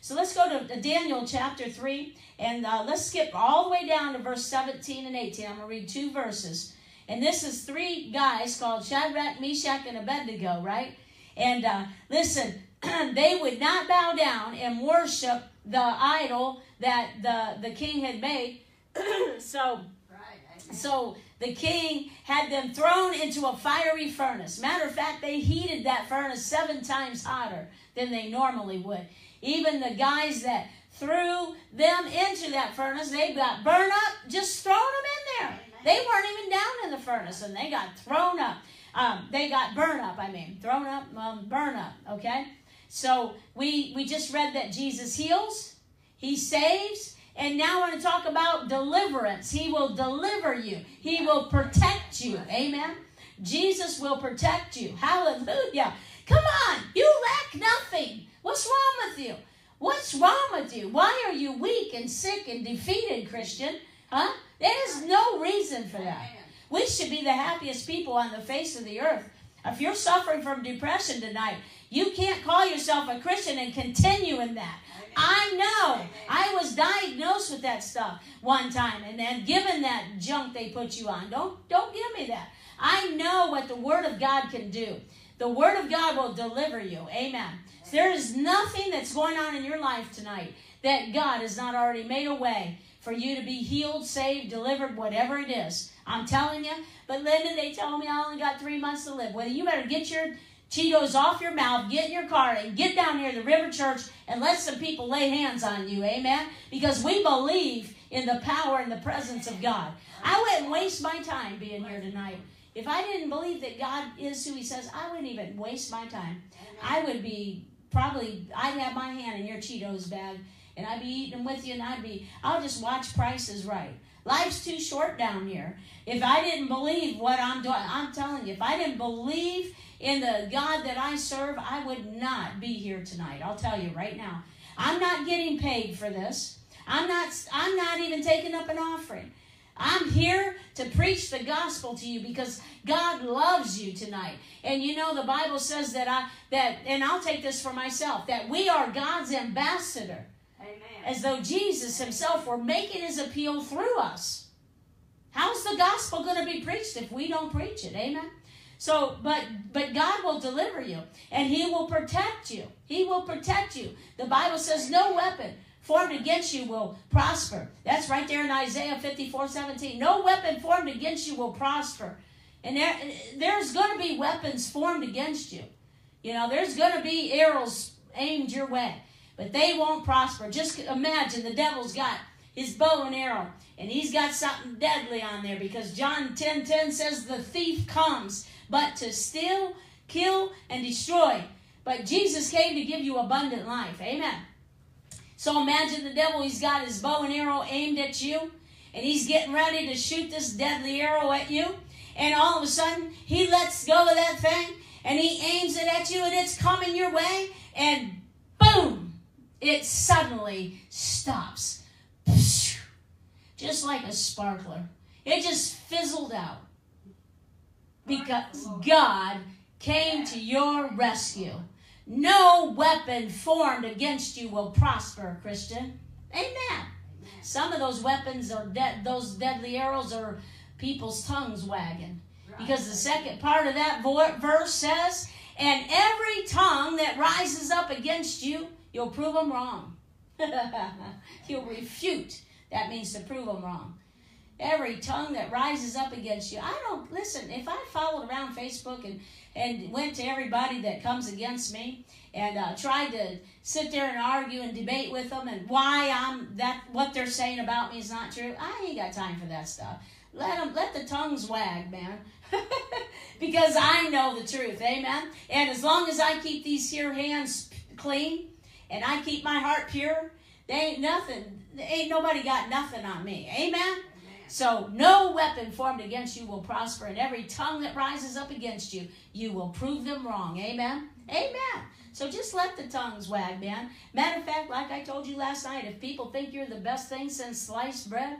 So let's go to Daniel chapter 3. And uh, let's skip all the way down to verse 17 and 18. I'm going to read two verses. And this is three guys called Shadrach, Meshach, and Abednego, right? And uh, listen, they would not bow down and worship the idol that the, the king had made. so, so the king had them thrown into a fiery furnace. Matter of fact, they heated that furnace seven times hotter than they normally would. Even the guys that threw them into that furnace, they got burned up just throwing them in there. They weren't even down in the furnace and they got thrown up. Um, they got burned up, I mean, thrown up, um, burn up, okay? So we, we just read that Jesus heals, he saves. And now I want to talk about deliverance. He will deliver you. He will protect you. Amen. Jesus will protect you. Hallelujah. Come on. You lack nothing. What's wrong with you? What's wrong with you? Why are you weak and sick and defeated, Christian? Huh? There's no reason for that. We should be the happiest people on the face of the earth. If you're suffering from depression tonight, you can't call yourself a Christian and continue in that. I know. I was diagnosed with that stuff one time and then given that junk they put you on. Don't don't give me that. I know what the word of God can do. The word of God will deliver you. Amen. There is nothing that's going on in your life tonight that God has not already made a way for you to be healed, saved, delivered, whatever it is. I'm telling you. But Linda, they told me I only got three months to live. Well, you better get your Cheetos off your mouth, get in your car, and get down here to the River Church and let some people lay hands on you. Amen? Because we believe in the power and the presence of God. I wouldn't waste my time being here tonight. If I didn't believe that God is who He says, I wouldn't even waste my time. I would be probably, I'd have my hand in your Cheetos bag and I'd be eating with you and I'd be, I'll just watch prices right. Life's too short down here. If I didn't believe what I'm doing, I'm telling you, if I didn't believe in the God that I serve, I would not be here tonight. I'll tell you right now. I'm not getting paid for this. I'm not I'm not even taking up an offering. I'm here to preach the gospel to you because God loves you tonight. And you know the Bible says that I that and I'll take this for myself that we are God's ambassador. Amen. As though Jesus himself were making his appeal through us. How's the gospel going to be preached if we don't preach it? Amen. So, but but God will deliver you and he will protect you. He will protect you. The Bible says no weapon formed against you will prosper. That's right there in Isaiah 54, 17. No weapon formed against you will prosper. And there, there's going to be weapons formed against you. You know, there's going to be arrows aimed your way, but they won't prosper. Just imagine the devil's got his bow and arrow. And he's got something deadly on there because John 10 10 says the thief comes, but to steal, kill, and destroy. But Jesus came to give you abundant life. Amen. So imagine the devil, he's got his bow and arrow aimed at you, and he's getting ready to shoot this deadly arrow at you. And all of a sudden, he lets go of that thing, and he aims it at you, and it's coming your way, and boom, it suddenly stops. Just like a sparkler. It just fizzled out. Because God came to your rescue. No weapon formed against you will prosper, Christian. Amen. Some of those weapons are dead, those deadly arrows are people's tongues wagging. Because the second part of that verse says, and every tongue that rises up against you, you'll prove them wrong. you'll refute. That means to prove them wrong. Every tongue that rises up against you. I don't, listen, if I followed around Facebook and, and went to everybody that comes against me and uh, tried to sit there and argue and debate with them and why I'm that, what they're saying about me is not true, I ain't got time for that stuff. Let them, let the tongues wag, man. because I know the truth. Amen. And as long as I keep these here hands clean and I keep my heart pure, they ain't nothing. Ain't nobody got nothing on me. Amen. So no weapon formed against you will prosper, and every tongue that rises up against you, you will prove them wrong. Amen. Amen. So just let the tongues wag, man. Matter of fact, like I told you last night, if people think you're the best thing since sliced bread,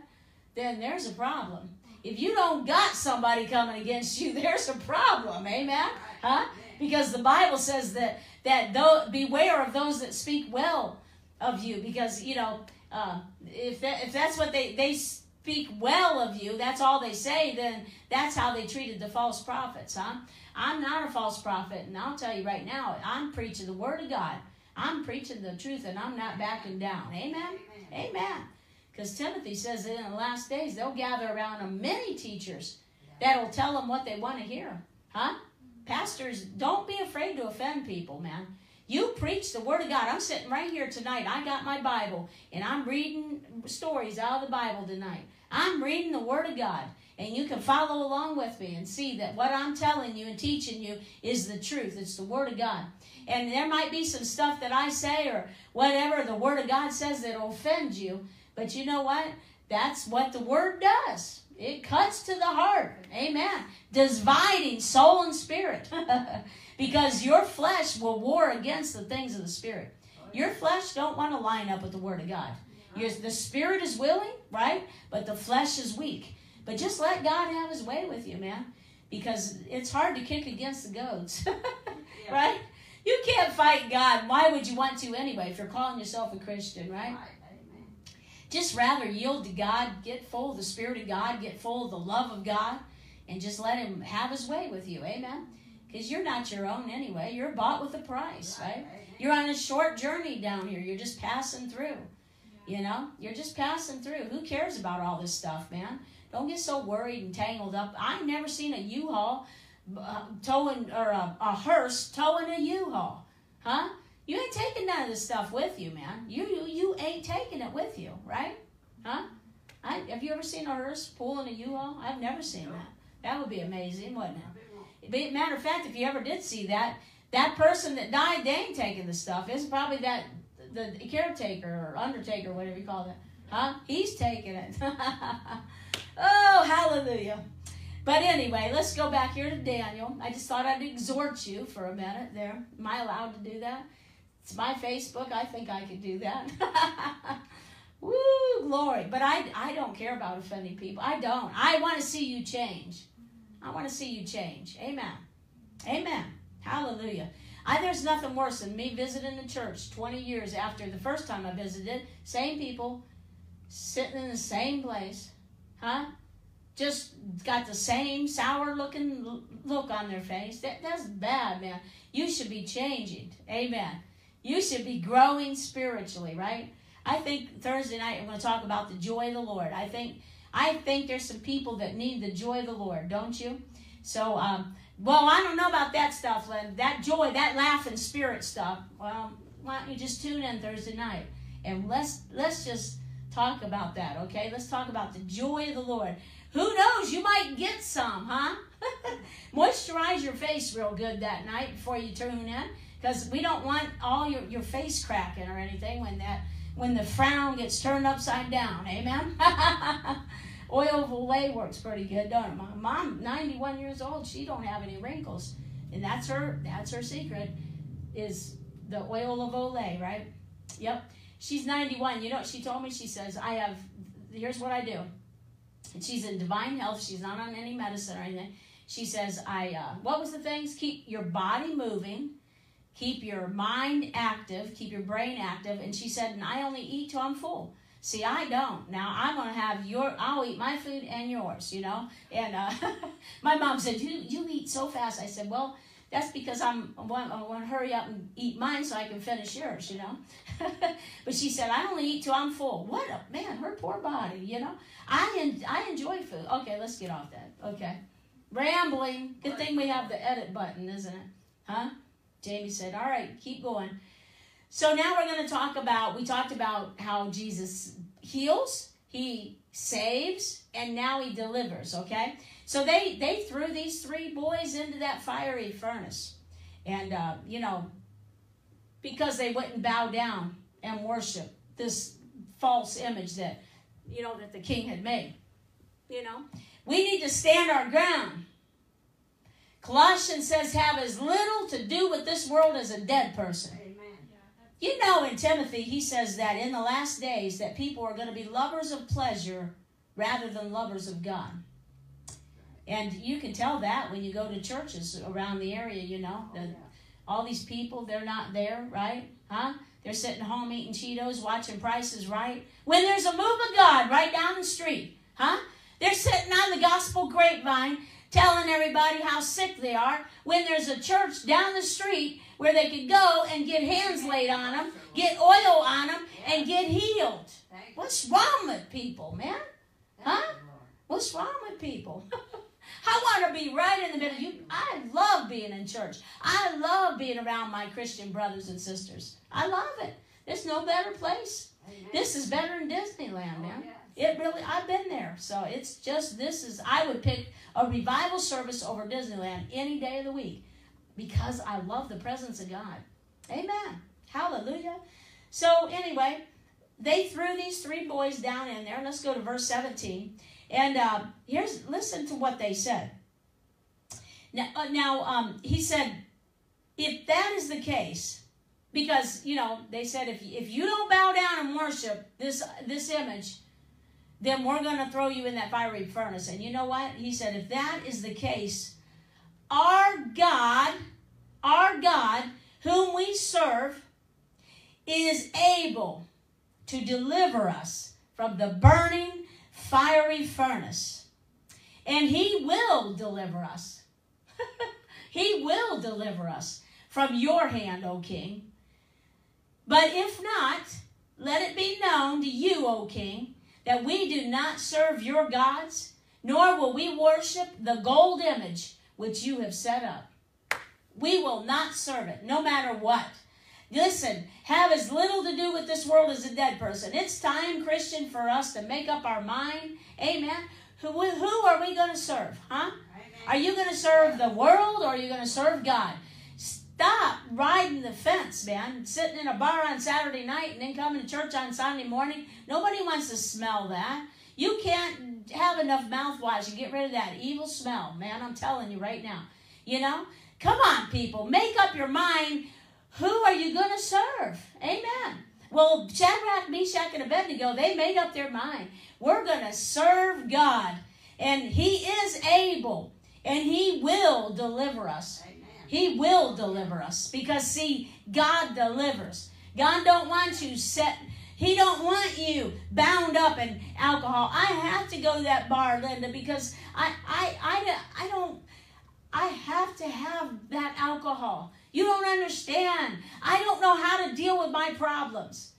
then there's a problem. If you don't got somebody coming against you, there's a problem. Amen? Huh? Because the Bible says that that though beware of those that speak well of you, because you know uh, if that, if that's what they they speak well of you, that's all they say. Then that's how they treated the false prophets. Huh? I'm not a false prophet, and I'll tell you right now, I'm preaching the word of God. I'm preaching the truth, and I'm not backing down. Amen. Amen. Because Timothy says that in the last days they'll gather around them many teachers that'll tell them what they want to hear. Huh? Pastors, don't be afraid to offend people, man. You preach the Word of God. I'm sitting right here tonight. I got my Bible, and I'm reading stories out of the Bible tonight. I'm reading the Word of God, and you can follow along with me and see that what I'm telling you and teaching you is the truth. It's the Word of God. And there might be some stuff that I say or whatever the Word of God says that offends you, but you know what? That's what the word does. It cuts to the heart. Amen. Dividing soul and spirit. because your flesh will war against the things of the spirit. Your flesh don't want to line up with the word of God. Your, the spirit is willing, right? But the flesh is weak. But just let God have his way with you, man. Because it's hard to kick against the goats. right? You can't fight God. Why would you want to anyway if you're calling yourself a Christian, right? Just rather yield to God, get full of the Spirit of God, get full of the love of God, and just let Him have His way with you. Amen. Because you're not your own anyway. You're bought with a price, right? You're on a short journey down here. You're just passing through. You know, you're just passing through. Who cares about all this stuff, man? Don't get so worried and tangled up. I've never seen a U-Haul uh, towing or a, a hearse towing a U-Haul, huh? You ain't taking none of this stuff with you, man. You you, you ain't taking it with you, right? Huh? I, have you ever seen a hearse pulling a U-Haul? I've never seen that. That would be amazing, wouldn't it? But matter of fact, if you ever did see that, that person that died, they ain't taking the stuff. It's probably that the caretaker or undertaker, whatever you call that. Huh? He's taking it. oh, hallelujah. But anyway, let's go back here to Daniel. I just thought I'd exhort you for a minute there. Am I allowed to do that? It's my Facebook. I think I could do that. Woo, glory. But I, I don't care about offending people. I don't. I want to see you change. I want to see you change. Amen. Amen. Hallelujah. I, there's nothing worse than me visiting the church 20 years after the first time I visited. Same people, sitting in the same place. Huh? Just got the same sour looking look on their face. That, that's bad, man. You should be changing. Amen. You should be growing spiritually, right? I think Thursday night I'm going to talk about the joy of the Lord. I think I think there's some people that need the joy of the Lord, don't you? So, um, well, I don't know about that stuff, Lynn. That joy, that laughing spirit stuff. Well, why don't you just tune in Thursday night and let's let's just talk about that, okay? Let's talk about the joy of the Lord. Who knows? You might get some, huh? Moisturize your face real good that night before you tune in because we don't want all your, your face cracking or anything when that when the frown gets turned upside down. Amen. Oil of Olay works pretty good, don't it? My mom, 91 years old, she don't have any wrinkles, and that's her that's her secret is the oil of Olay, right? Yep. She's 91. You know what she told me? She says, I have, here's what I do. And she's in divine health. She's not on any medicine or anything. She says, I, uh, what was the things? Keep your body moving, keep your mind active, keep your brain active. And she said, and I only eat till I'm full. See, I don't. Now I'm gonna have your. I'll eat my food and yours. You know. And uh, my mom said, "You you eat so fast." I said, "Well, that's because I'm I want, to hurry up and eat mine so I can finish yours." You know. but she said, "I only eat till I'm full." What a man! Her poor body. You know. I en- I enjoy food. Okay, let's get off that. Okay. Rambling. Good thing we have the edit button, isn't it? Huh? Jamie said, "All right, keep going." So now we're going to talk about, we talked about how Jesus heals, he saves, and now he delivers, okay? So they, they threw these three boys into that fiery furnace. And, uh, you know, because they wouldn't bow down and worship this false image that, you know, that the king had made. You know, we need to stand our ground. Colossians says, have as little to do with this world as a dead person. You know, in Timothy, he says that in the last days that people are going to be lovers of pleasure rather than lovers of God. And you can tell that when you go to churches around the area, you know. Oh, the, all these people, they're not there, right? Huh? They're sitting home eating Cheetos, watching Prices Right. When there's a move of God right down the street, huh? They're sitting on the gospel grapevine telling everybody how sick they are when there's a church down the street where they could go and get hands laid on them, get oil on them, and get healed. What's wrong with people, man? Huh? What's wrong with people? I want to be right in the middle. You, I love being in church. I love being around my Christian brothers and sisters. I love it. There's no better place. This is better than Disneyland, man. It really, I've been there. So it's just, this is, I would pick a revival service over Disneyland any day of the week because I love the presence of God. Amen. Hallelujah. So, anyway, they threw these three boys down in there. Let's go to verse 17. And uh, here's, listen to what they said. Now, uh, now um, he said, if that is the case, because, you know, they said, if, if you don't bow down and worship this, this image, then we're going to throw you in that fiery furnace. And you know what? He said, if that is the case, our God, our God, whom we serve, is able to deliver us from the burning fiery furnace. And he will deliver us. he will deliver us from your hand, O king. But if not, let it be known to you, O king, that we do not serve your gods, nor will we worship the gold image which you have set up. We will not serve it, no matter what. Listen, have as little to do with this world as a dead person. It's time, Christian, for us to make up our mind. Amen. Who, who are we going to serve? Huh? Amen. Are you going to serve the world or are you going to serve God? Stop riding the fence, man. Sitting in a bar on Saturday night and then coming to church on Sunday morning. Nobody wants to smell that. You can't have enough mouthwash and get rid of that evil smell, man. I'm telling you right now. You know? Come on, people. Make up your mind. Who are you going to serve? Amen. Well, Shadrach, Meshach, and Abednego, they made up their mind. We're going to serve God. And He is able. And He will deliver us. He will deliver us because see, God delivers. God don't want you set. He don't want you bound up in alcohol. I have to go to that bar, Linda, because I I I, I don't. I have to have that alcohol. You don't understand. I don't know how to deal with my problems.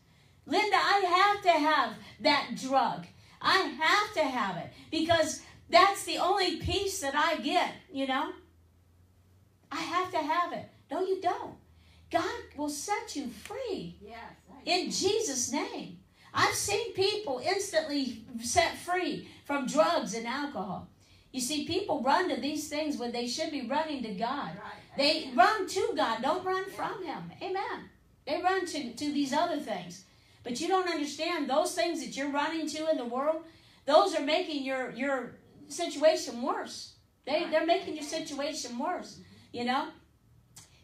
Linda, I have to have that drug. I have to have it because that's the only peace that I get, you know? I have to have it. No, you don't. God will set you free. Yes. In Jesus' name. I've seen people instantly set free from drugs and alcohol. You see, people run to these things when they should be running to God. They run to God, don't run from Him. Amen. They run to, to these other things. But you don't understand those things that you're running to in the world, those are making your, your situation worse. They, they're making your situation worse. You know?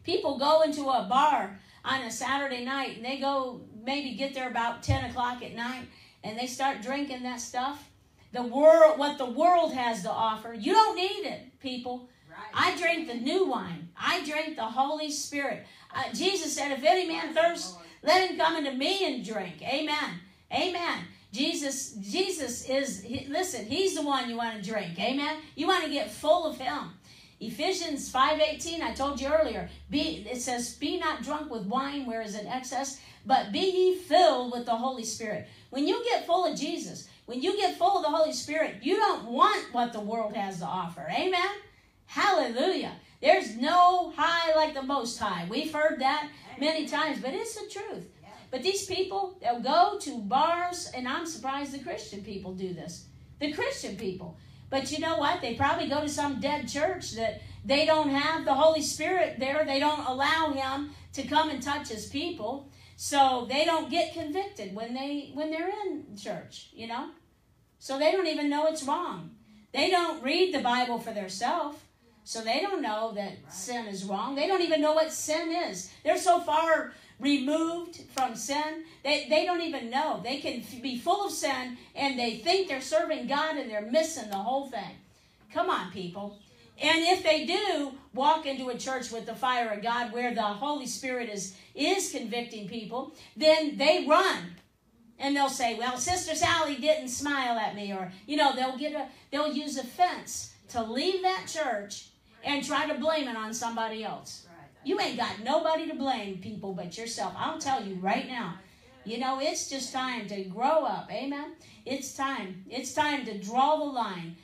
People go into a bar on a Saturday night and they go maybe get there about 10 o'clock at night and they start drinking that stuff. The world, what the world has to offer, you don't need it, people. Right. I drink the new wine. I drink the Holy Spirit. Uh, Jesus said, "If any man thirst, let him come unto me and drink." Amen. Amen. Jesus, Jesus is. He, listen, He's the one you want to drink. Amen. You want to get full of Him. Ephesians 5:18, I told you earlier, be it says, Be not drunk with wine where is in excess, but be ye filled with the Holy Spirit. When you get full of Jesus, when you get full of the Holy Spirit, you don't want what the world has to offer. Amen? Hallelujah. There's no high like the most high. We've heard that many times, but it's the truth. But these people, they'll go to bars, and I'm surprised the Christian people do this. The Christian people. But you know what? They probably go to some dead church that they don't have the Holy Spirit there. They don't allow him to come and touch his people. So they don't get convicted when they when they're in church, you know? So they don't even know it's wrong. They don't read the Bible for themselves. So they don't know that sin is wrong. They don't even know what sin is. They're so far removed from sin. They, they don't even know. They can be full of sin and they think they're serving God and they're missing the whole thing. Come on, people. And if they do walk into a church with the fire of God where the Holy Spirit is, is convicting people, then they run. And they'll say, Well, Sister Sally didn't smile at me, or you know, they'll get a they'll use offense to leave that church and try to blame it on somebody else. You ain't got nobody to blame, people, but yourself. I'll tell you right now. You know, it's just time to grow up. Amen. It's time. It's time to draw the line.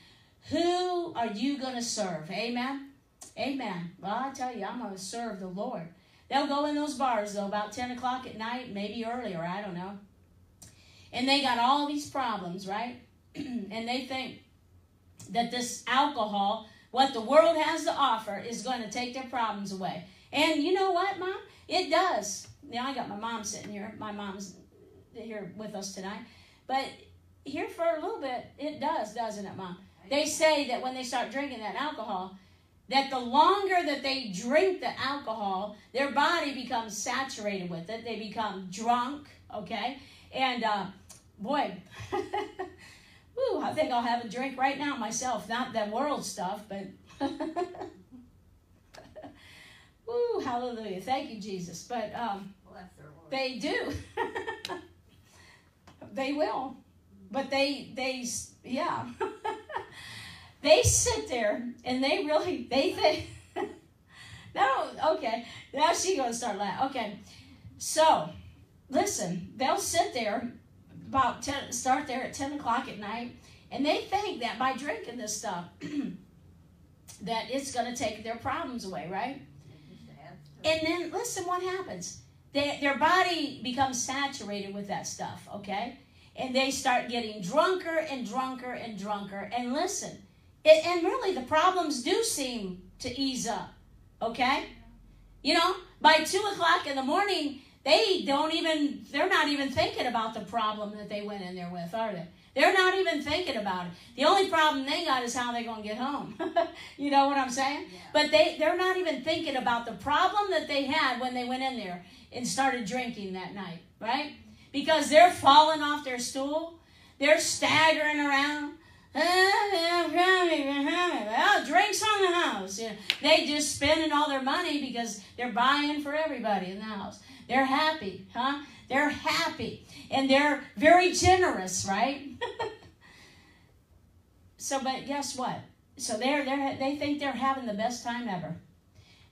Who are you going to serve? Amen. Amen. Well, I tell you, I'm going to serve the Lord. They'll go in those bars, though, about 10 o'clock at night, maybe earlier, I don't know. And they got all these problems, right? and they think that this alcohol, what the world has to offer, is going to take their problems away. And you know what, Mom? It does. Now, I got my mom sitting here. My mom's here with us tonight. But here for a little bit, it does, doesn't it, Mom? They say that when they start drinking that alcohol, that the longer that they drink the alcohol, their body becomes saturated with it. They become drunk, okay? And uh, boy, woo, I think I'll have a drink right now myself. Not that world stuff, but Woo, hallelujah. Thank you, Jesus. But um, they do. they will. But they, they, yeah. they sit there and they really, they think, no, okay. Now she's going to start laughing. Okay. So, listen, they'll sit there about 10, start there at 10 o'clock at night, and they think that by drinking this stuff, that it's going to take their problems away, right? And then listen what happens. They, their body becomes saturated with that stuff, okay? And they start getting drunker and drunker and drunker. And listen, it, and really the problems do seem to ease up, okay? You know, by 2 o'clock in the morning, they don't even, they're not even thinking about the problem that they went in there with, are they? They're not even thinking about it. The only problem they got is how they're going to get home. you know what I'm saying? Yeah. But they, they're not even thinking about the problem that they had when they went in there and started drinking that night, right? Because they're falling off their stool. They're staggering around. Well, drinks on the house. You know, they just spending all their money because they're buying for everybody in the house. They're happy, huh? They're happy and they're very generous, right? so, but guess what? So they're, they're, they think they're having the best time ever.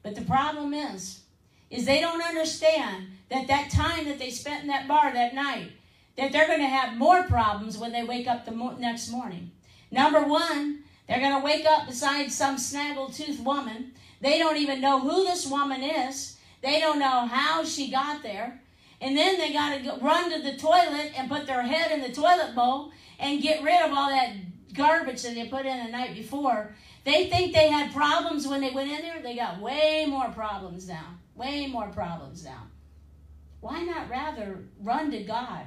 But the problem is, is they don't understand that that time that they spent in that bar that night, that they're going to have more problems when they wake up the mo- next morning. Number one, they're going to wake up beside some snaggle-tooth woman. They don't even know who this woman is. They don't know how she got there. And then they got to run to the toilet and put their head in the toilet bowl and get rid of all that garbage that they put in the night before. They think they had problems when they went in there. They got way more problems now. Way more problems now. Why not rather run to God,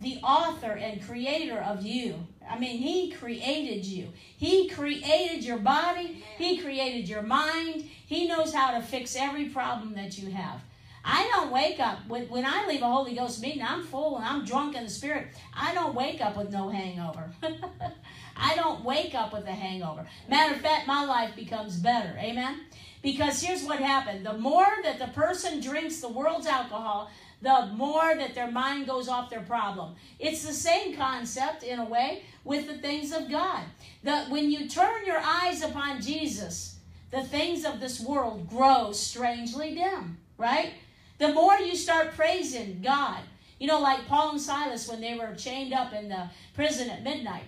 the author and creator of you? I mean, He created you. He created your body. He created your mind. He knows how to fix every problem that you have. I don't wake up when, when I leave a Holy Ghost meeting. I'm full and I'm drunk in the Spirit. I don't wake up with no hangover. I don't wake up with a hangover. Matter of fact, my life becomes better. Amen. Because here's what happened: the more that the person drinks the world's alcohol, the more that their mind goes off their problem. It's the same concept in a way with the things of God. That when you turn your eyes upon Jesus, the things of this world grow strangely dim, right? The more you start praising God, you know, like Paul and Silas when they were chained up in the prison at midnight,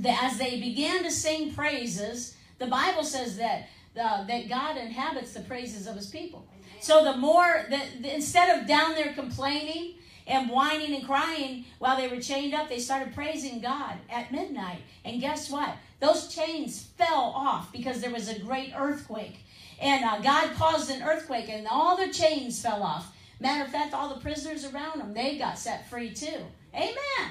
that as they began to sing praises, the Bible says that uh, that God inhabits the praises of His people. So the more that instead of down there complaining and whining and crying while they were chained up, they started praising God at midnight. And guess what? Those chains fell off because there was a great earthquake. And uh, God caused an earthquake, and all the chains fell off. Matter of fact, all the prisoners around them, they got set free too. Amen.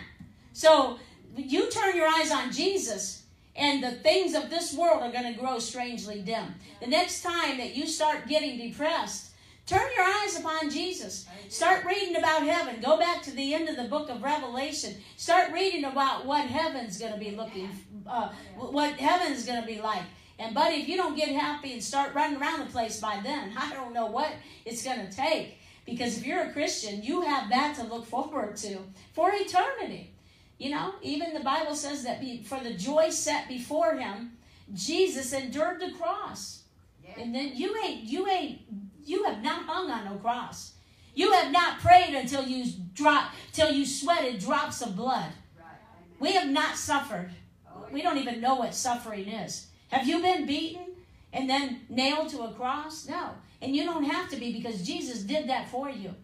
So you turn your eyes on Jesus, and the things of this world are going to grow strangely dim. The next time that you start getting depressed, Turn your eyes upon Jesus. Start reading about heaven. Go back to the end of the book of Revelation. Start reading about what heaven's going to be looking, uh, what heaven's going to be like. And buddy, if you don't get happy and start running around the place by then, I don't know what it's going to take. Because if you're a Christian, you have that to look forward to for eternity. You know, even the Bible says that for the joy set before him, Jesus endured the cross. Yeah. And then you ain't you ain't you have not hung on no cross. You have not prayed until you drop till you sweated drops of blood. We have not suffered. Oh, we don't even know what suffering is. Have you been beaten and then nailed to a cross? No. And you don't have to be because Jesus did that for you.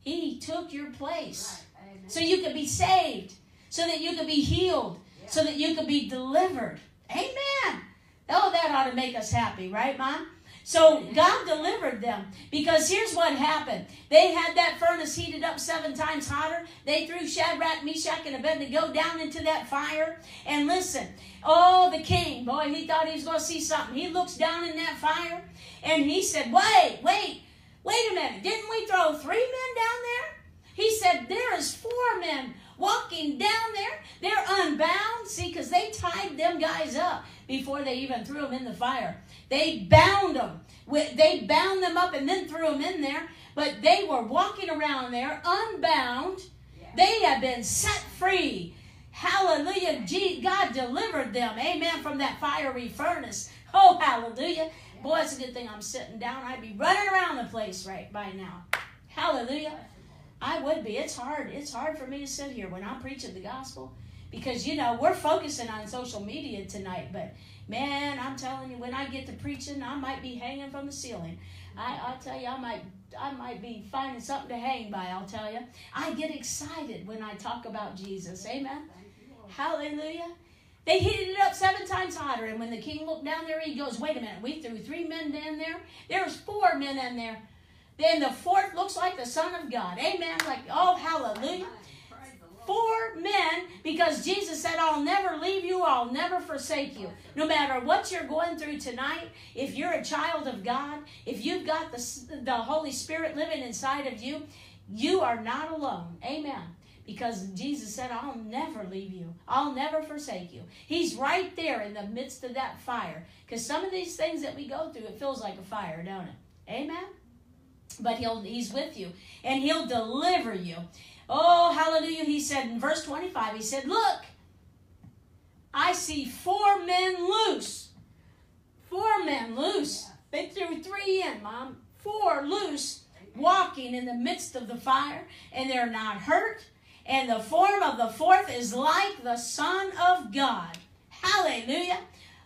He took your place so you could be saved, so that you could be healed, so that you could be delivered. Amen. Oh, that ought to make us happy, right, Mom? So God delivered them because here's what happened. They had that furnace heated up seven times hotter. They threw Shadrach, Meshach, and Abednego down into that fire. And listen, oh, the king, boy, he thought he was going to see something. He looks down in that fire and he said, wait, wait, wait a minute. Didn't we throw three men down there? He said, there is four men walking down there. They're unbound. See, because they tied them guys up before they even threw them in the fire. They bound them. They bound them up and then threw them in there. But they were walking around there unbound. They had been set free. Hallelujah. God delivered them. Amen. From that fiery furnace. Oh, hallelujah. Boy, it's a good thing I'm sitting down. I'd be running around the place right by now. Hallelujah. I would be. It's hard. It's hard for me to sit here when I'm preaching the gospel because, you know, we're focusing on social media tonight, but man, I'm telling you, when I get to preaching, I might be hanging from the ceiling. I, I'll tell you, I might, I might be finding something to hang by. I'll tell you, I get excited when I talk about Jesus. Amen. Hallelujah. They heated it up seven times hotter, and when the king looked down there, he goes, "Wait a minute, we threw three men in there. There's four men in there." Then the fourth looks like the Son of God. Amen. Like, oh, hallelujah. Four men, because Jesus said, I'll never leave you, I'll never forsake you. No matter what you're going through tonight, if you're a child of God, if you've got the, the Holy Spirit living inside of you, you are not alone. Amen. Because Jesus said, I'll never leave you. I'll never forsake you. He's right there in the midst of that fire. Because some of these things that we go through, it feels like a fire, don't it? Amen but he'll he's with you and he'll deliver you oh hallelujah he said in verse 25 he said look i see four men loose. Four men loose. They threw three in mom. Four loose walking in the midst of the fire and they're not hurt. And the form of the fourth is like the son of god. Hallelujah.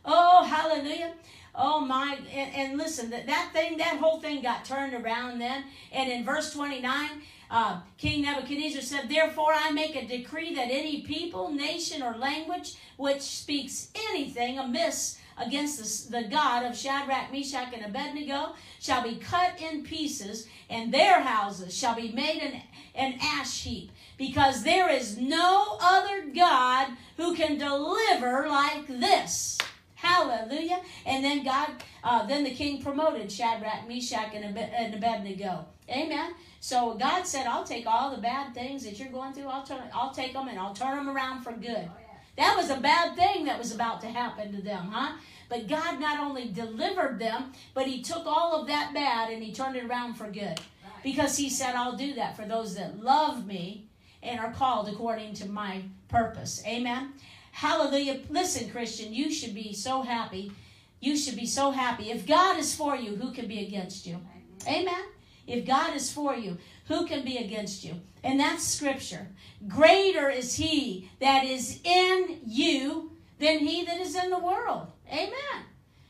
Oh hallelujah. Oh my, and, and listen, that, that thing, that whole thing got turned around then. And in verse 29, uh, King Nebuchadnezzar said, Therefore I make a decree that any people, nation, or language which speaks anything amiss against the, the God of Shadrach, Meshach, and Abednego shall be cut in pieces, and their houses shall be made an, an ash heap, because there is no other God who can deliver like this. Hallelujah. And then God, uh, then the king promoted Shadrach, Meshach, and Abednego. Amen. So God said, I'll take all the bad things that you're going through, I'll, turn, I'll take them and I'll turn them around for good. Oh, that was a bad thing that was about to happen to them, huh? But God not only delivered them, but He took all of that bad and He turned it around for good. Because He said, I'll do that for those that love me and are called according to my purpose. Amen. Hallelujah. Listen, Christian, you should be so happy. You should be so happy. If God is for you, who can be against you? Amen. If God is for you, who can be against you? And that's scripture. Greater is he that is in you than he that is in the world. Amen.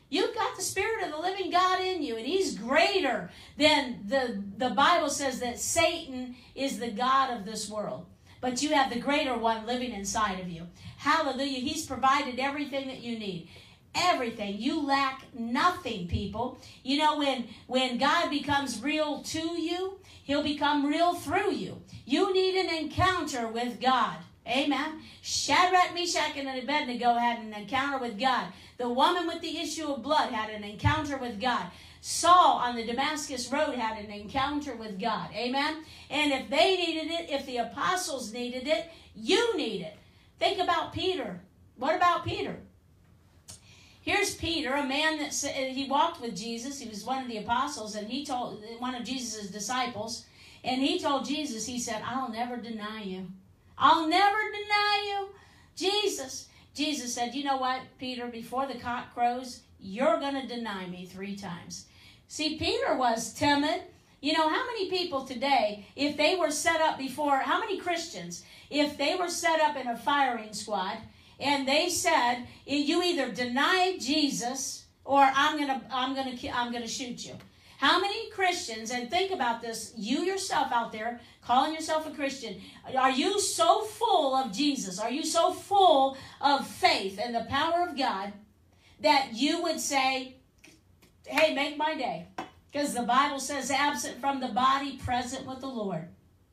You've got the Spirit of the living God in you, and He's greater than the, the Bible says that Satan is the God of this world. But you have the greater one living inside of you. Hallelujah. He's provided everything that you need. Everything. You lack nothing, people. You know, when when God becomes real to you, He'll become real through you. You need an encounter with God. Amen. Shadrach, Meshach, and Abednego had an encounter with God. The woman with the issue of blood had an encounter with God. Saul on the Damascus Road had an encounter with God. Amen. And if they needed it, if the apostles needed it, you need it. Think about Peter. What about Peter? Here's Peter, a man that he walked with Jesus. He was one of the apostles, and he told one of Jesus' disciples, and he told Jesus, he said, "I'll never deny you. I'll never deny you, Jesus." Jesus said, "You know what, Peter? Before the cock crows, you're going to deny me three times." See, Peter was timid. You know, how many people today, if they were set up before, how many Christians, if they were set up in a firing squad and they said, you either deny Jesus or I'm to I'm to I'm to shoot you. How many Christians, and think about this, you yourself out there calling yourself a Christian, are you so full of Jesus? Are you so full of faith and the power of God that you would say, hey, make my day? Because the Bible says, absent from the body, present with the Lord.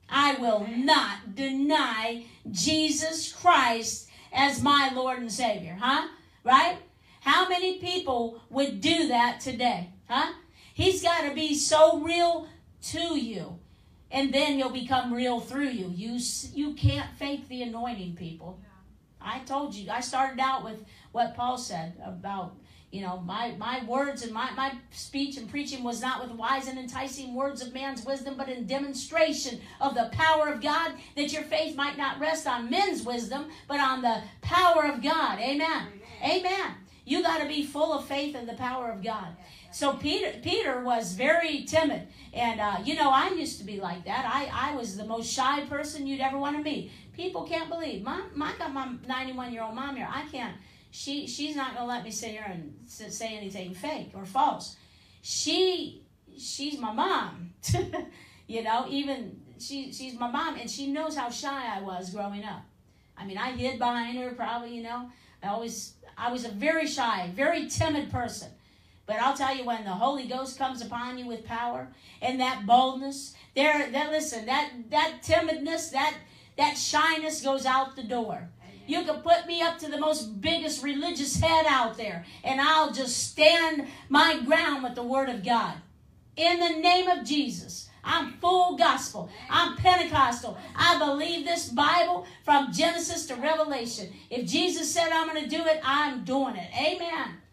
I will not deny Jesus Christ as my Lord and Savior, huh? Right? How many people would do that today, huh? He's got to be so real to you, and then he'll become real through you. You you can't fake the anointing, people. I told you. I started out with what Paul said about you know, my, my words and my, my speech and preaching was not with wise and enticing words of man's wisdom, but in demonstration of the power of God, that your faith might not rest on men's wisdom, but on the power of God. Amen. Amen. Amen. You got to be full of faith in the power of God. So Peter Peter was very timid, and uh, you know I used to be like that. I, I was the most shy person you'd ever want to meet. People can't believe. Mom, I got my 91 year old mom here. I can't she she's not gonna let me sit here and say anything fake or false. She she's my mom. you know, even she she's my mom, and she knows how shy I was growing up. I mean, I hid behind her probably. You know, I always I was a very shy, very timid person. But I'll tell you, when the Holy Ghost comes upon you with power and that boldness, there, that listen, that that timidness, that that shyness goes out the door. You can put me up to the most biggest religious head out there, and I'll just stand my ground with the Word of God. In the name of Jesus. I'm full gospel. I'm Pentecostal. I believe this Bible from Genesis to Revelation. If Jesus said I'm going to do it, I'm doing it. Amen.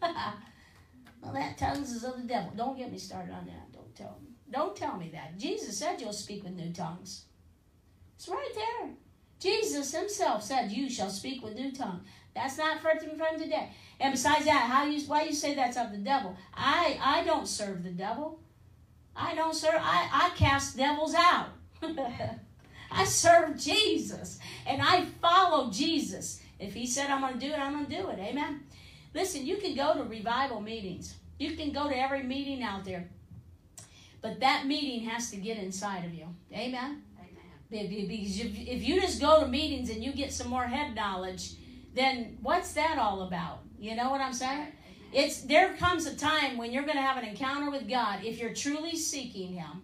well, that tongues is of the devil. Don't get me started on that. Don't tell me. Don't tell me that. Jesus said you'll speak with new tongues. It's right there. Jesus himself said, You shall speak with new tongue. That's not for from today. And besides that, how you why you say that's of the devil? I I don't serve the devil. I don't serve I, I cast devils out. I serve Jesus and I follow Jesus. If he said I'm gonna do it, I'm gonna do it. Amen. Listen, you can go to revival meetings. You can go to every meeting out there. But that meeting has to get inside of you. Amen? Because if you just go to meetings and you get some more head knowledge, then what's that all about? You know what I'm saying? It's there comes a time when you're going to have an encounter with God if you're truly seeking Him.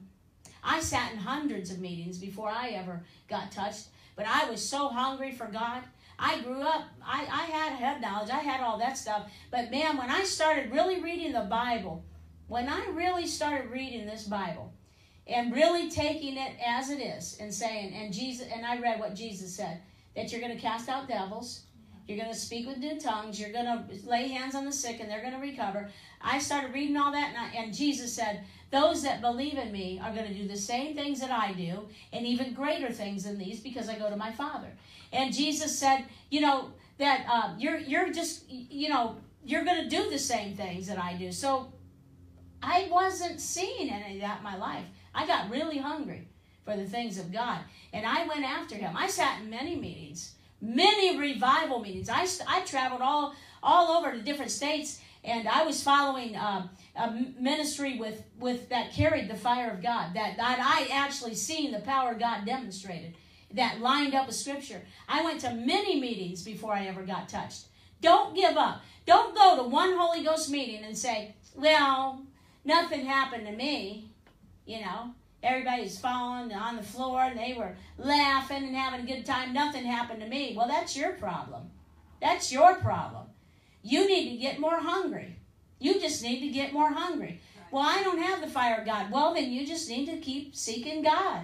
I sat in hundreds of meetings before I ever got touched, but I was so hungry for God. I grew up, I, I had head knowledge, I had all that stuff. But man, when I started really reading the Bible, when I really started reading this Bible and really taking it as it is and saying, and Jesus, and I read what Jesus said, that you're going to cast out devils, you're going to speak with new tongues, you're going to lay hands on the sick and they're going to recover. I started reading all that, and, I, and Jesus said, those that believe in me are going to do the same things that I do, and even greater things than these, because I go to my Father. And Jesus said, you know, that uh, you're you're just you know you're going to do the same things that I do. So I wasn't seeing any of that in my life. I got really hungry for the things of God, and I went after Him. I sat in many meetings, many revival meetings. I I traveled all all over to different states and I was following um, a ministry with with that carried the fire of God. That that I actually seen the power of God demonstrated. That lined up with Scripture. I went to many meetings before I ever got touched. Don't give up. Don't go to one Holy Ghost meeting and say, "Well, nothing happened to me." You know, everybody's falling on the floor and they were laughing and having a good time. Nothing happened to me. Well, that's your problem. That's your problem. You need to get more hungry. You just need to get more hungry. Well, I don't have the fire of God. Well, then you just need to keep seeking God.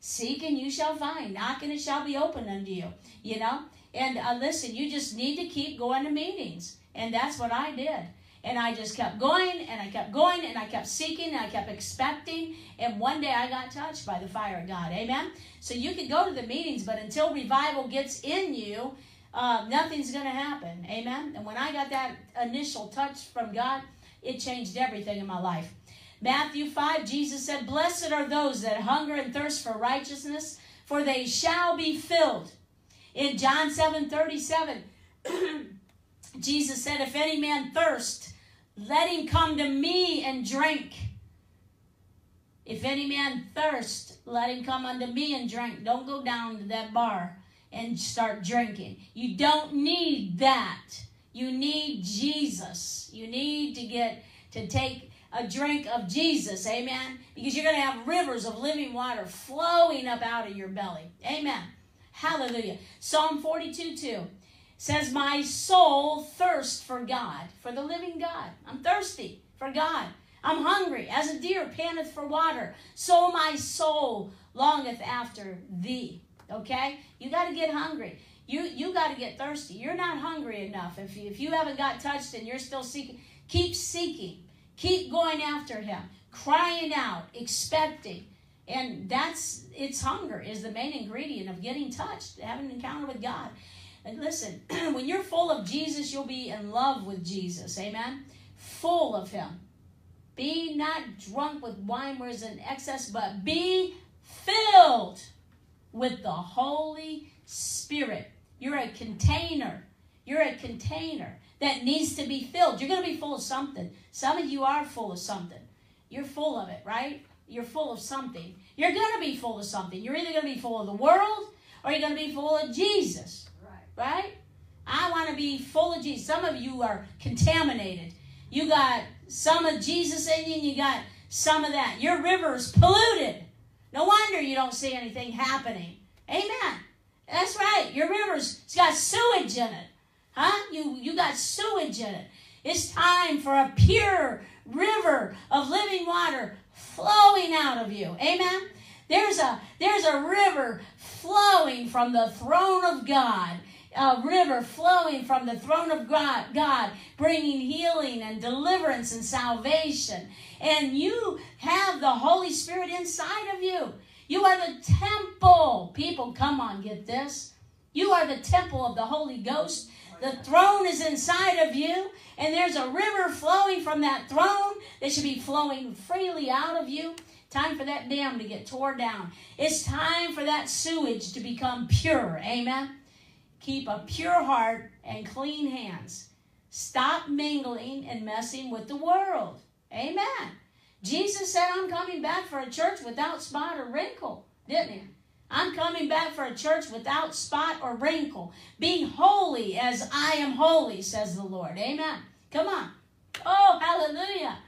Seek and you shall find. Knock and it shall be opened unto you. You know? And uh, listen, you just need to keep going to meetings. And that's what I did. And I just kept going and I kept going and I kept seeking and I kept expecting. And one day I got touched by the fire of God. Amen? So you can go to the meetings, but until revival gets in you, uh, nothing's going to happen. Amen. And when I got that initial touch from God, it changed everything in my life. Matthew 5, Jesus said, Blessed are those that hunger and thirst for righteousness, for they shall be filled. In John 7 37, Jesus said, If any man thirst, let him come to me and drink. If any man thirst, let him come unto me and drink. Don't go down to that bar and start drinking. You don't need that. You need Jesus. You need to get to take a drink of Jesus. Amen. Because you're going to have rivers of living water flowing up out of your belly. Amen. Hallelujah. Psalm 42 2 says, My soul thirsts for God, for the living God. I'm thirsty for God. I'm hungry as a deer panteth for water. So my soul longeth after thee. Okay? You got to get hungry. You you got to get thirsty. You're not hungry enough. If you, if you haven't got touched and you're still seeking, keep seeking. Keep going after him. Crying out, expecting. And that's it's hunger is the main ingredient of getting touched, having an encounter with God. And listen, when you're full of Jesus, you'll be in love with Jesus. Amen. Full of him. Be not drunk with wine where is in excess, but be filled with the Holy Spirit. You're a container. You're a container that needs to be filled. You're going to be full of something. Some of you are full of something. You're full of it, right? You're full of something. You're going to be full of something. You're either going to be full of the world or you're going to be full of Jesus. Right. I want to be full of Jesus. Some of you are contaminated. You got some of Jesus in you and you got some of that. Your river is polluted. No wonder you don't see anything happening. Amen. That's right. Your river's it's got sewage in it. Huh? You you got sewage in it. It's time for a pure river of living water flowing out of you. Amen. There's a there's a river flowing from the throne of God a river flowing from the throne of God, God, bringing healing and deliverance and salvation. And you have the Holy Spirit inside of you. You are the temple. People, come on, get this. You are the temple of the Holy Ghost. The throne is inside of you, and there's a river flowing from that throne that should be flowing freely out of you. Time for that dam to get tore down. It's time for that sewage to become pure. Amen. Keep a pure heart and clean hands. Stop mingling and messing with the world. Amen. Jesus said, I'm coming back for a church without spot or wrinkle, didn't he? I'm coming back for a church without spot or wrinkle. Be holy as I am holy, says the Lord. Amen. Come on. Oh, hallelujah.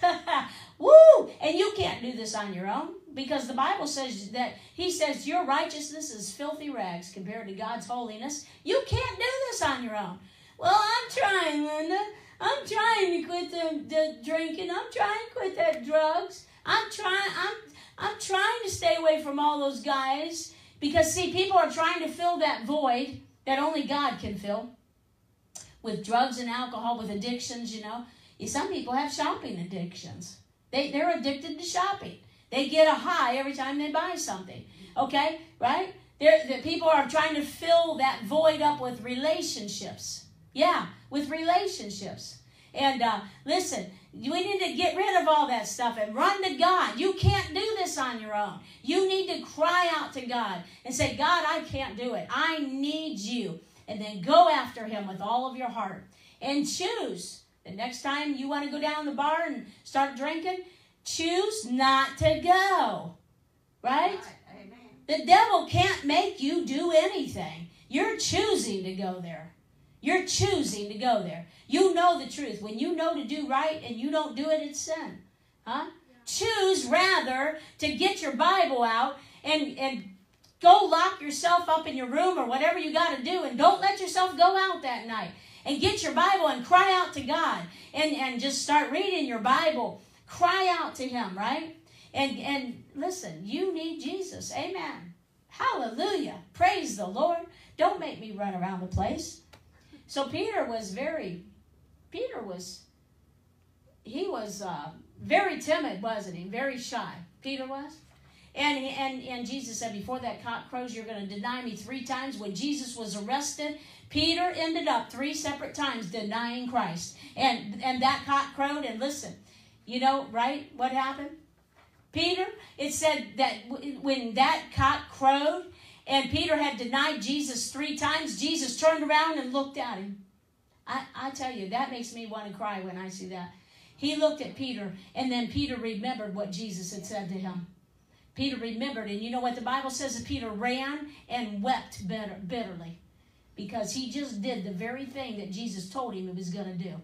Woo! And you can't do this on your own because the Bible says that He says your righteousness is filthy rags compared to God's holiness. You can't do this on your own. Well, I'm trying, Linda. I'm trying to quit the, the drinking. I'm trying to quit that drugs. I'm trying. I'm I'm trying to stay away from all those guys because see, people are trying to fill that void that only God can fill with drugs and alcohol, with addictions. You know, some people have shopping addictions. They they're addicted to shopping. They get a high every time they buy something. Okay, right? The people are trying to fill that void up with relationships. Yeah, with relationships. And uh, listen, we need to get rid of all that stuff and run to God. You can't do this on your own. You need to cry out to God and say, God, I can't do it. I need you. And then go after Him with all of your heart and choose. The next time you want to go down the bar and start drinking, choose not to go. Right? The devil can't make you do anything. You're choosing to go there. You're choosing to go there. You know the truth. When you know to do right and you don't do it, it's sin. Huh? Yeah. Choose rather to get your Bible out and, and go lock yourself up in your room or whatever you got to do and don't let yourself go out that night. And get your Bible and cry out to God and, and just start reading your Bible. Cry out to Him, right? And, and listen, you need Jesus. Amen. Hallelujah. Praise the Lord. Don't make me run around the place. So Peter was very, Peter was, he was uh, very timid, wasn't he? Very shy. Peter was. And, and, and Jesus said, Before that cock crows, you're going to deny me three times. When Jesus was arrested, Peter ended up three separate times denying Christ. And, and that cock crowed, and listen, you know, right? What happened? Peter, it said that when that cock crowed, and Peter had denied Jesus three times, Jesus turned around and looked at him. I, I tell you, that makes me want to cry when I see that. He looked at Peter, and then Peter remembered what Jesus had said to him. Peter remembered, and you know what the Bible says that Peter ran and wept bitter, bitterly because he just did the very thing that Jesus told him he was going to do.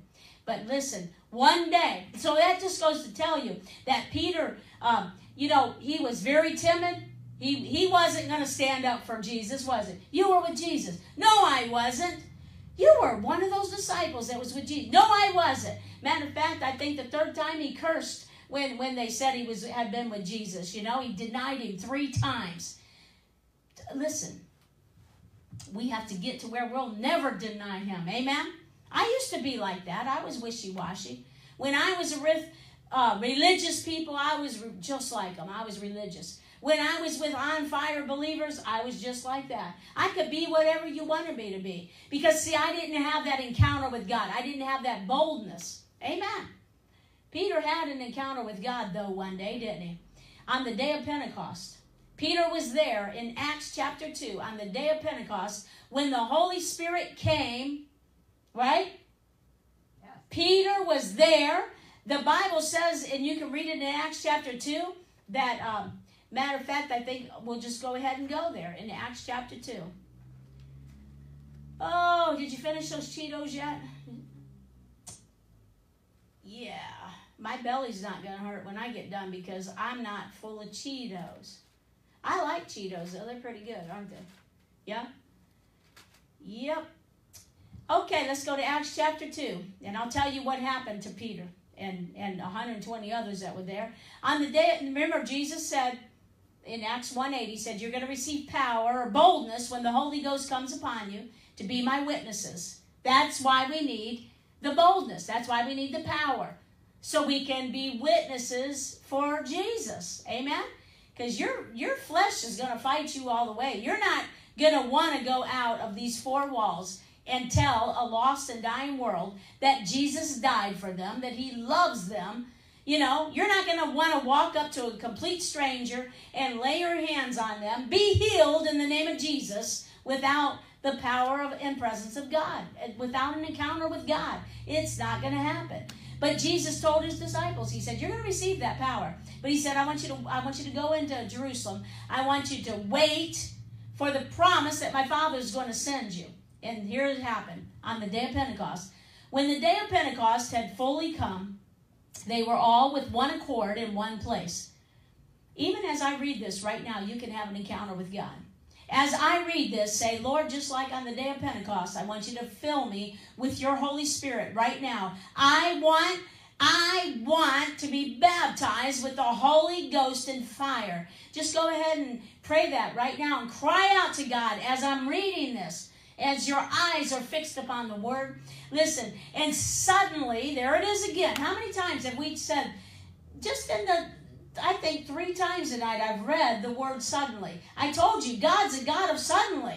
But listen, one day, so that just goes to tell you that Peter, um, you know, he was very timid. He, he wasn't going to stand up for Jesus, was it? You were with Jesus. No, I wasn't. You were one of those disciples that was with Jesus. No, I wasn't. Matter of fact, I think the third time he cursed when, when they said he was had been with Jesus. You know, he denied him three times. Listen, we have to get to where we'll never deny him. Amen? I used to be like that. I was wishy-washy. When I was with uh, religious people, I was just like them. I was religious. When I was with on fire believers, I was just like that. I could be whatever you wanted me to be. Because, see, I didn't have that encounter with God, I didn't have that boldness. Amen. Peter had an encounter with God, though, one day, didn't he? On the day of Pentecost. Peter was there in Acts chapter 2 on the day of Pentecost when the Holy Spirit came, right? Peter was there. The Bible says, and you can read it in Acts chapter 2, that um, Matter of fact, I think we'll just go ahead and go there in Acts chapter 2. Oh, did you finish those Cheetos yet? Yeah, my belly's not going to hurt when I get done because I'm not full of Cheetos. I like Cheetos, though. They're pretty good, aren't they? Yeah? Yep. Okay, let's go to Acts chapter 2, and I'll tell you what happened to Peter and, and 120 others that were there. On the day, remember, Jesus said, in Acts 1 8, he said, You're going to receive power or boldness when the Holy Ghost comes upon you to be my witnesses. That's why we need the boldness. That's why we need the power. So we can be witnesses for Jesus. Amen? Because your, your flesh is going to fight you all the way. You're not going to want to go out of these four walls and tell a lost and dying world that Jesus died for them, that he loves them, you know, you're not going to want to walk up to a complete stranger and lay your hands on them, be healed in the name of Jesus without the power of and presence of God. Eh, without an encounter with God, it's not going to happen. But Jesus told his disciples, he said, You're going to receive that power. But he said, I want you to I want you to go into Jerusalem. I want you to wait for the promise that my Father is going to send you. And here it happened on the day of Pentecost. When the day of Pentecost had fully come, they were all with one accord in one place. Even as I read this right now, you can have an encounter with God. As I read this, say, Lord, just like on the day of Pentecost, I want you to fill me with your Holy Spirit right now. I want I want to be baptized with the Holy Ghost and fire. Just go ahead and pray that right now and cry out to God as I'm reading this, as your eyes are fixed upon the Word. Listen, and suddenly, there it is again. How many times have we said, just in the I think three times tonight I've read the word suddenly. I told you, God's a God of suddenly.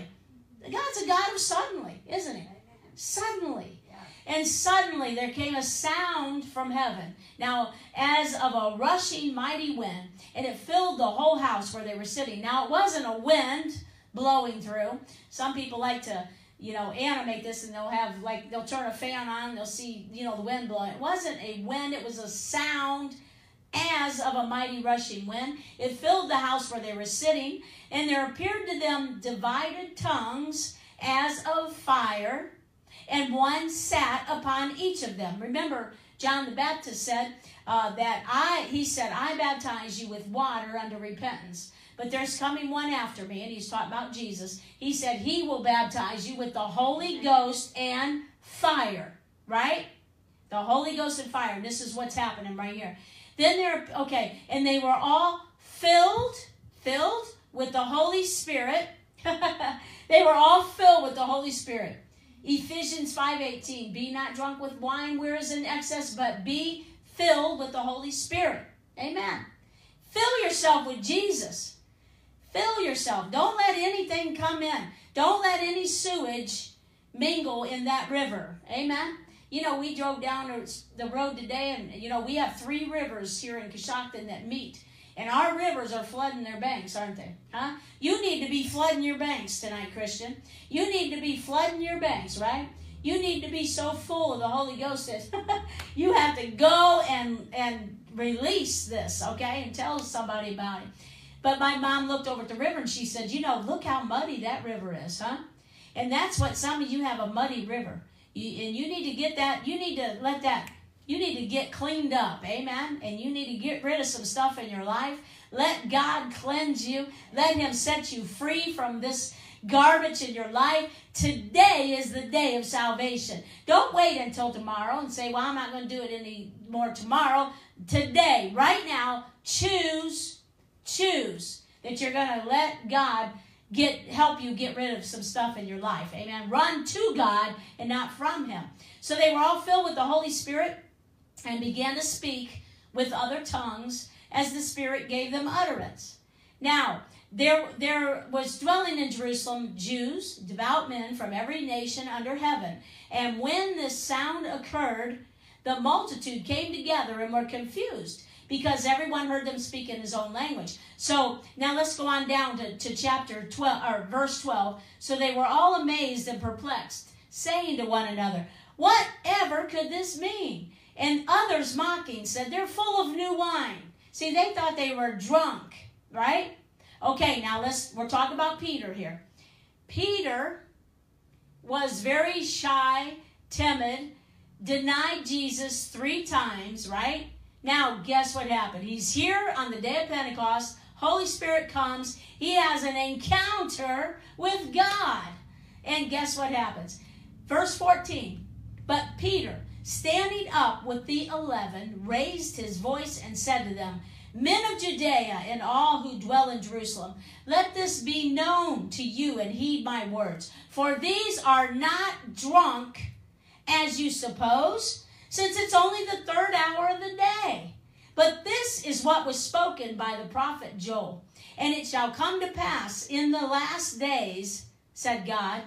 God's a God of suddenly, isn't he? Suddenly. And suddenly there came a sound from heaven, now as of a rushing mighty wind, and it filled the whole house where they were sitting. Now it wasn't a wind blowing through. Some people like to, you know, animate this and they'll have, like, they'll turn a fan on, they'll see, you know, the wind blowing. It wasn't a wind, it was a sound as of a mighty rushing wind. It filled the house where they were sitting, and there appeared to them divided tongues as of fire, and one sat upon each of them. Remember, John the Baptist said uh, that I, he said, I baptize you with water unto repentance. But there's coming one after me, and he's talking about Jesus. He said, He will baptize you with the Holy Ghost and fire, right? The Holy Ghost and fire. This is what's happening right here. Then they're, okay, and they were all filled, filled with the Holy Spirit. they were all filled with the Holy Spirit. Ephesians 5:18 Be not drunk with wine where is in excess but be filled with the Holy Spirit. Amen. Fill yourself with Jesus. Fill yourself. Don't let anything come in. Don't let any sewage mingle in that river. Amen. You know, we drove down the road today, and you know, we have three rivers here in Coshocton that meet. And our rivers are flooding their banks, aren't they? Huh? You need to be flooding your banks tonight, Christian. You need to be flooding your banks, right? You need to be so full of the Holy Ghost that you have to go and and release this, okay, and tell somebody about it. But my mom looked over at the river and she said, "You know, look how muddy that river is, huh?" And that's what some of you have a muddy river. You, and you need to get that, you need to let that, you need to get cleaned up. Amen. And you need to get rid of some stuff in your life. Let God cleanse you. Let Him set you free from this garbage in your life. Today is the day of salvation. Don't wait until tomorrow and say, well, I'm not going to do it anymore tomorrow. Today, right now, choose, choose that you're going to let God get help you get rid of some stuff in your life. Amen. Run to God and not from him. So they were all filled with the Holy Spirit and began to speak with other tongues as the Spirit gave them utterance. Now, there, there was dwelling in Jerusalem Jews, devout men from every nation under heaven. And when this sound occurred, the multitude came together and were confused because everyone heard them speak in his own language. So now let's go on down to, to chapter 12 or verse 12. So they were all amazed and perplexed, saying to one another, Whatever could this mean? And others mocking said, They're full of new wine. See, they thought they were drunk, right? Okay, now let's we're talking about Peter here. Peter was very shy, timid, denied Jesus three times, right? Now, guess what happened? He's here on the day of Pentecost. Holy Spirit comes. He has an encounter with God. And guess what happens? Verse 14. But Peter, standing up with the eleven, raised his voice and said to them, Men of Judea and all who dwell in Jerusalem, let this be known to you and heed my words. For these are not drunk as you suppose since it's only the third hour of the day. But this is what was spoken by the prophet Joel. And it shall come to pass in the last days, said God.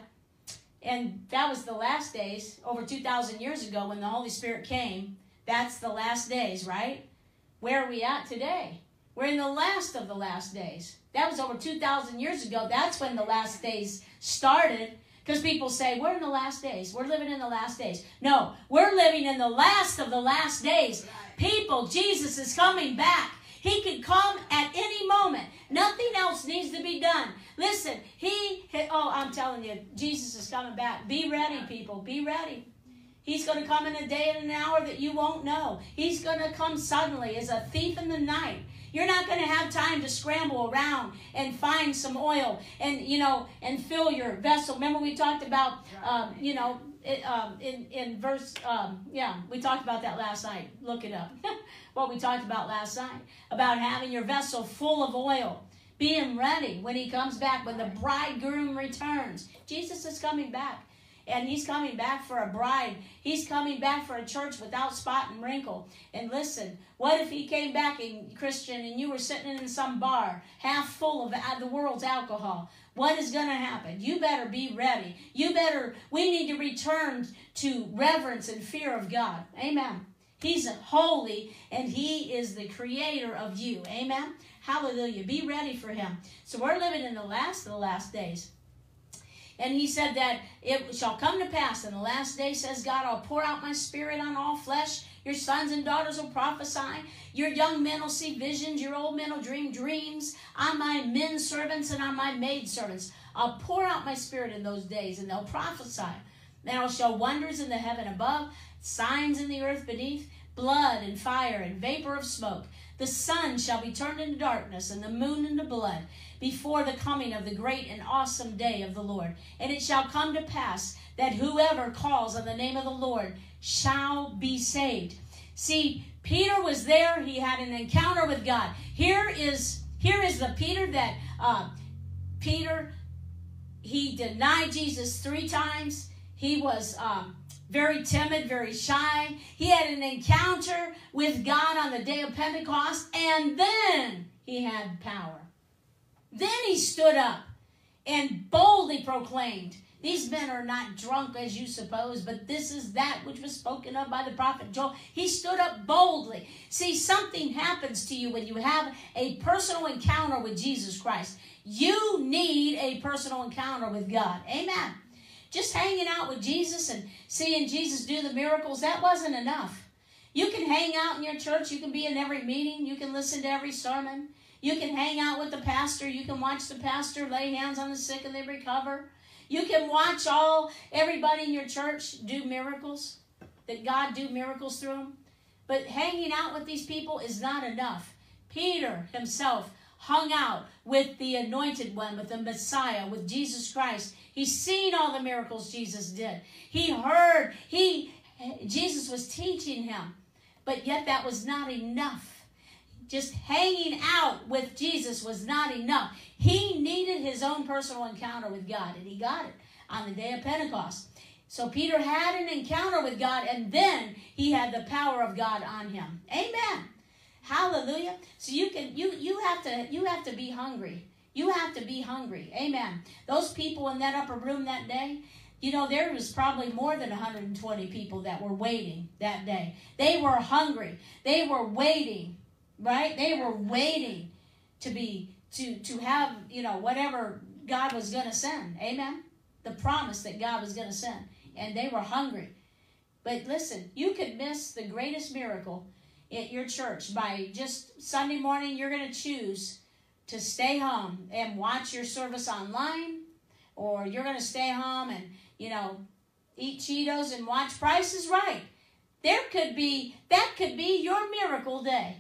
And that was the last days, over 2,000 years ago when the Holy Spirit came. That's the last days, right? Where are we at today? We're in the last of the last days. That was over 2,000 years ago. That's when the last days started Because people say, we're in the last days. We're living in the last days. No, we're living in the last of the last days. People, Jesus is coming back. He could come at any moment. Nothing else needs to be done. Listen, he, oh, I'm telling you, Jesus is coming back. Be ready, people. Be ready. He's going to come in a day and an hour that you won't know. He's going to come suddenly as a thief in the night. You're not going to have time to scramble around and find some oil and you know and fill your vessel. Remember we talked about um, you know it, um, in in verse um, yeah we talked about that last night. Look it up. what we talked about last night about having your vessel full of oil, being ready when he comes back when the bridegroom returns. Jesus is coming back and he's coming back for a bride. He's coming back for a church without spot and wrinkle. And listen, what if he came back in Christian and you were sitting in some bar half full of the world's alcohol? What is going to happen? You better be ready. You better, we need to return to reverence and fear of God. Amen. He's holy and he is the creator of you. Amen. Hallelujah. Be ready for him. So we're living in the last of the last days. And he said that it shall come to pass in the last day, says God, I'll pour out my spirit on all flesh. Your sons and daughters will prophesy. Your young men will see visions. Your old men will dream dreams. On my men servants and on my maid servants, I'll pour out my spirit in those days, and they'll prophesy. Then I'll show wonders in the heaven above, signs in the earth beneath, blood and fire and vapor of smoke. The sun shall be turned into darkness, and the moon into blood before the coming of the great and awesome day of the Lord. And it shall come to pass that whoever calls on the name of the Lord shall be saved. See, Peter was there. He had an encounter with God. Here is here is the Peter that uh, Peter he denied Jesus three times. He was um, very timid, very shy. He had an encounter with God on the day of Pentecost, and then he had power. Then he stood up and boldly proclaimed, These men are not drunk as you suppose, but this is that which was spoken of by the prophet Joel. He stood up boldly. See, something happens to you when you have a personal encounter with Jesus Christ. You need a personal encounter with God. Amen. Just hanging out with Jesus and seeing Jesus do the miracles, that wasn't enough. You can hang out in your church, you can be in every meeting, you can listen to every sermon. You can hang out with the pastor. You can watch the pastor lay hands on the sick and they recover. You can watch all everybody in your church do miracles, that God do miracles through them. But hanging out with these people is not enough. Peter himself hung out with the anointed one, with the Messiah, with Jesus Christ. He's seen all the miracles Jesus did. He heard, he Jesus was teaching him. But yet that was not enough just hanging out with Jesus was not enough. He needed his own personal encounter with God, and he got it on the day of Pentecost. So Peter had an encounter with God, and then he had the power of God on him. Amen. Hallelujah. So you can you you have to you have to be hungry. You have to be hungry. Amen. Those people in that upper room that day, you know, there was probably more than 120 people that were waiting that day. They were hungry. They were waiting right? They were waiting to be to to have you know whatever God was going to send. Amen. The promise that God was going to send, and they were hungry. But listen, you could miss the greatest miracle at your church by just Sunday morning. You're going to choose to stay home and watch your service online, or you're going to stay home and you know eat Cheetos and watch Price is Right. There could be that could be your miracle day.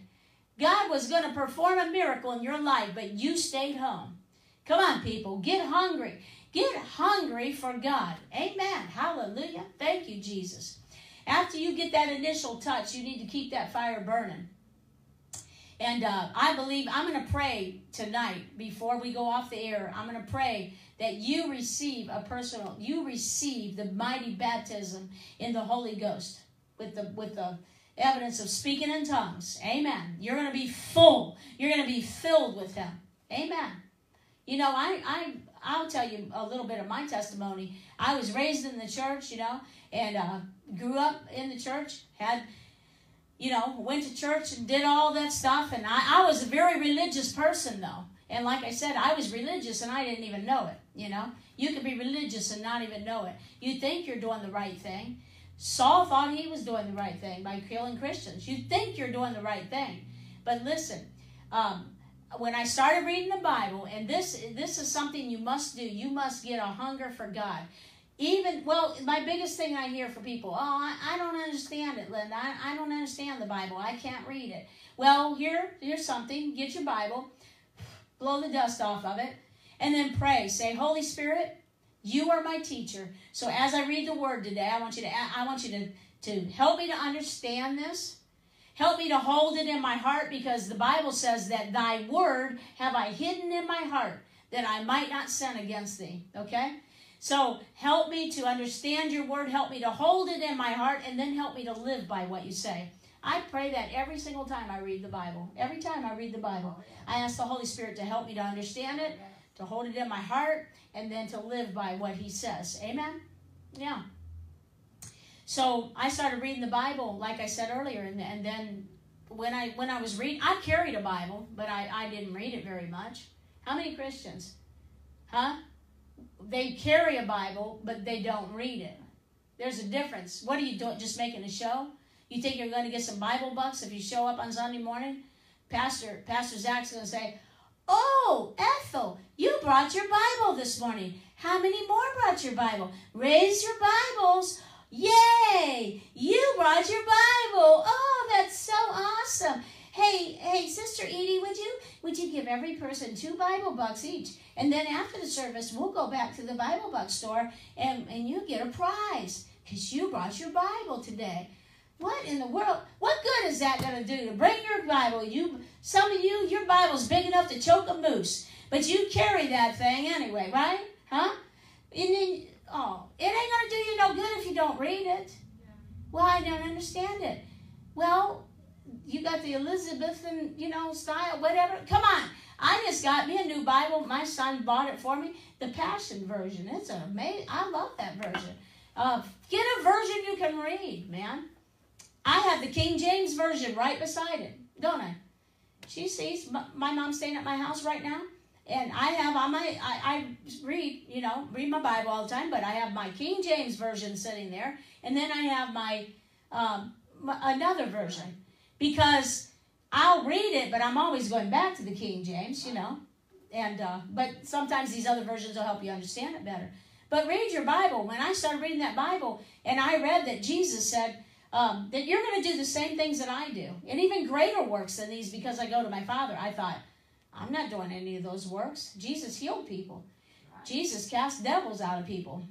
God was going to perform a miracle in your life, but you stayed home. Come on, people, get hungry. Get hungry for God. Amen. Hallelujah. Thank you, Jesus. After you get that initial touch, you need to keep that fire burning. And uh, I believe I'm going to pray tonight before we go off the air. I'm going to pray that you receive a personal, you receive the mighty baptism in the Holy Ghost with the with the evidence of speaking in tongues. Amen. You're going to be full. You're going to be filled with Him. Amen. You know, I, I, I'll tell you a little bit of my testimony. I was raised in the church, you know, and uh, grew up in the church, had, you know, went to church and did all that stuff. And I, I was a very religious person, though. And like I said, I was religious and I didn't even know it. You know, you can be religious and not even know it. You think you're doing the right thing. Saul thought he was doing the right thing by killing Christians. You think you're doing the right thing, but listen. Um, when I started reading the Bible, and this this is something you must do. You must get a hunger for God. Even well, my biggest thing I hear for people, oh, I, I don't understand it, Linda. I, I don't understand the Bible. I can't read it. Well, here here's something. Get your Bible, blow the dust off of it, and then pray. Say, Holy Spirit, you are my teacher. So as I read the Word today, I want you to I want you to to help me to understand this Help me to hold it in my heart because the Bible says that thy word have I hidden in my heart that I might not sin against thee. Okay? So help me to understand your word. Help me to hold it in my heart and then help me to live by what you say. I pray that every single time I read the Bible. Every time I read the Bible, I ask the Holy Spirit to help me to understand it, to hold it in my heart, and then to live by what He says. Amen? Yeah. So I started reading the Bible, like I said earlier, and, and then when I when I was reading, I carried a Bible, but I, I didn't read it very much. How many Christians? Huh? They carry a Bible, but they don't read it. There's a difference. What are you doing? Just making a show? You think you're going to get some Bible bucks if you show up on Sunday morning? Pastor Pastor Zach's going to say, "Oh, Ethel, you brought your Bible this morning. How many more brought your Bible? Raise your Bibles." Yay! You brought your Bible. Oh, that's so awesome. Hey, hey, Sister Edie, would you would you give every person two Bible bucks each? And then after the service, we'll go back to the Bible buck store and, and you get a prize because you brought your Bible today. What in the world? What good is that going to do to bring your Bible? You, some of you, your Bible's big enough to choke a moose, but you carry that thing anyway, right? Huh? And then Oh, it ain't going to do you no good if you don't read it. Well, I don't understand it. Well, you got the Elizabethan, you know, style, whatever. Come on. I just got me a new Bible. My son bought it for me. The Passion Version. It's amazing. I love that version. Uh, get a version you can read, man. I have the King James Version right beside it, don't I? She sees my mom staying at my house right now and I have on my I, I, read you know read my Bible all the time, but I have my King James version sitting there, and then I have my, um, my another version because I'll read it, but I'm always going back to the King James, you know, and uh, but sometimes these other versions will help you understand it better. But read your Bible. When I started reading that Bible, and I read that Jesus said. Um, that you're going to do the same things that I do, and even greater works than these because I go to my Father. I thought, I'm not doing any of those works. Jesus healed people. Jesus cast devils out of people.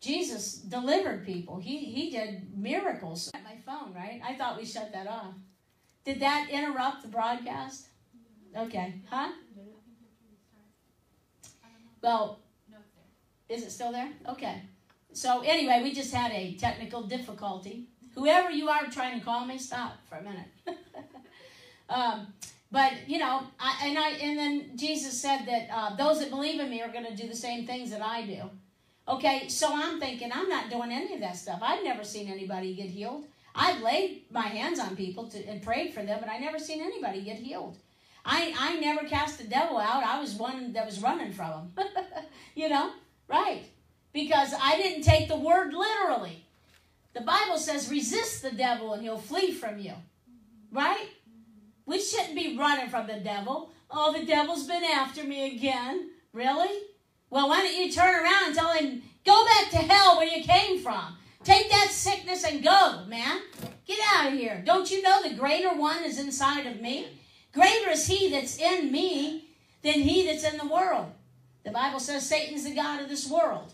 Jesus delivered people. He he did miracles. At my phone, right? I thought we shut that off. Did that interrupt the broadcast? Okay. Huh? Well, is it still there? Okay. So anyway, we just had a technical difficulty. Whoever you are trying to call me, stop for a minute. um, but you know, I, and I and then Jesus said that uh, those that believe in me are going to do the same things that I do. Okay, so I'm thinking I'm not doing any of that stuff. I've never seen anybody get healed. I've laid my hands on people to, and prayed for them, but I never seen anybody get healed. I I never cast the devil out. I was one that was running from him. you know, right? Because I didn't take the word literally. The Bible says, resist the devil and he'll flee from you. Right? We shouldn't be running from the devil. Oh, the devil's been after me again. Really? Well, why don't you turn around and tell him, go back to hell where you came from. Take that sickness and go, man. Get out of here. Don't you know the greater one is inside of me? Greater is he that's in me than he that's in the world. The Bible says Satan's the God of this world.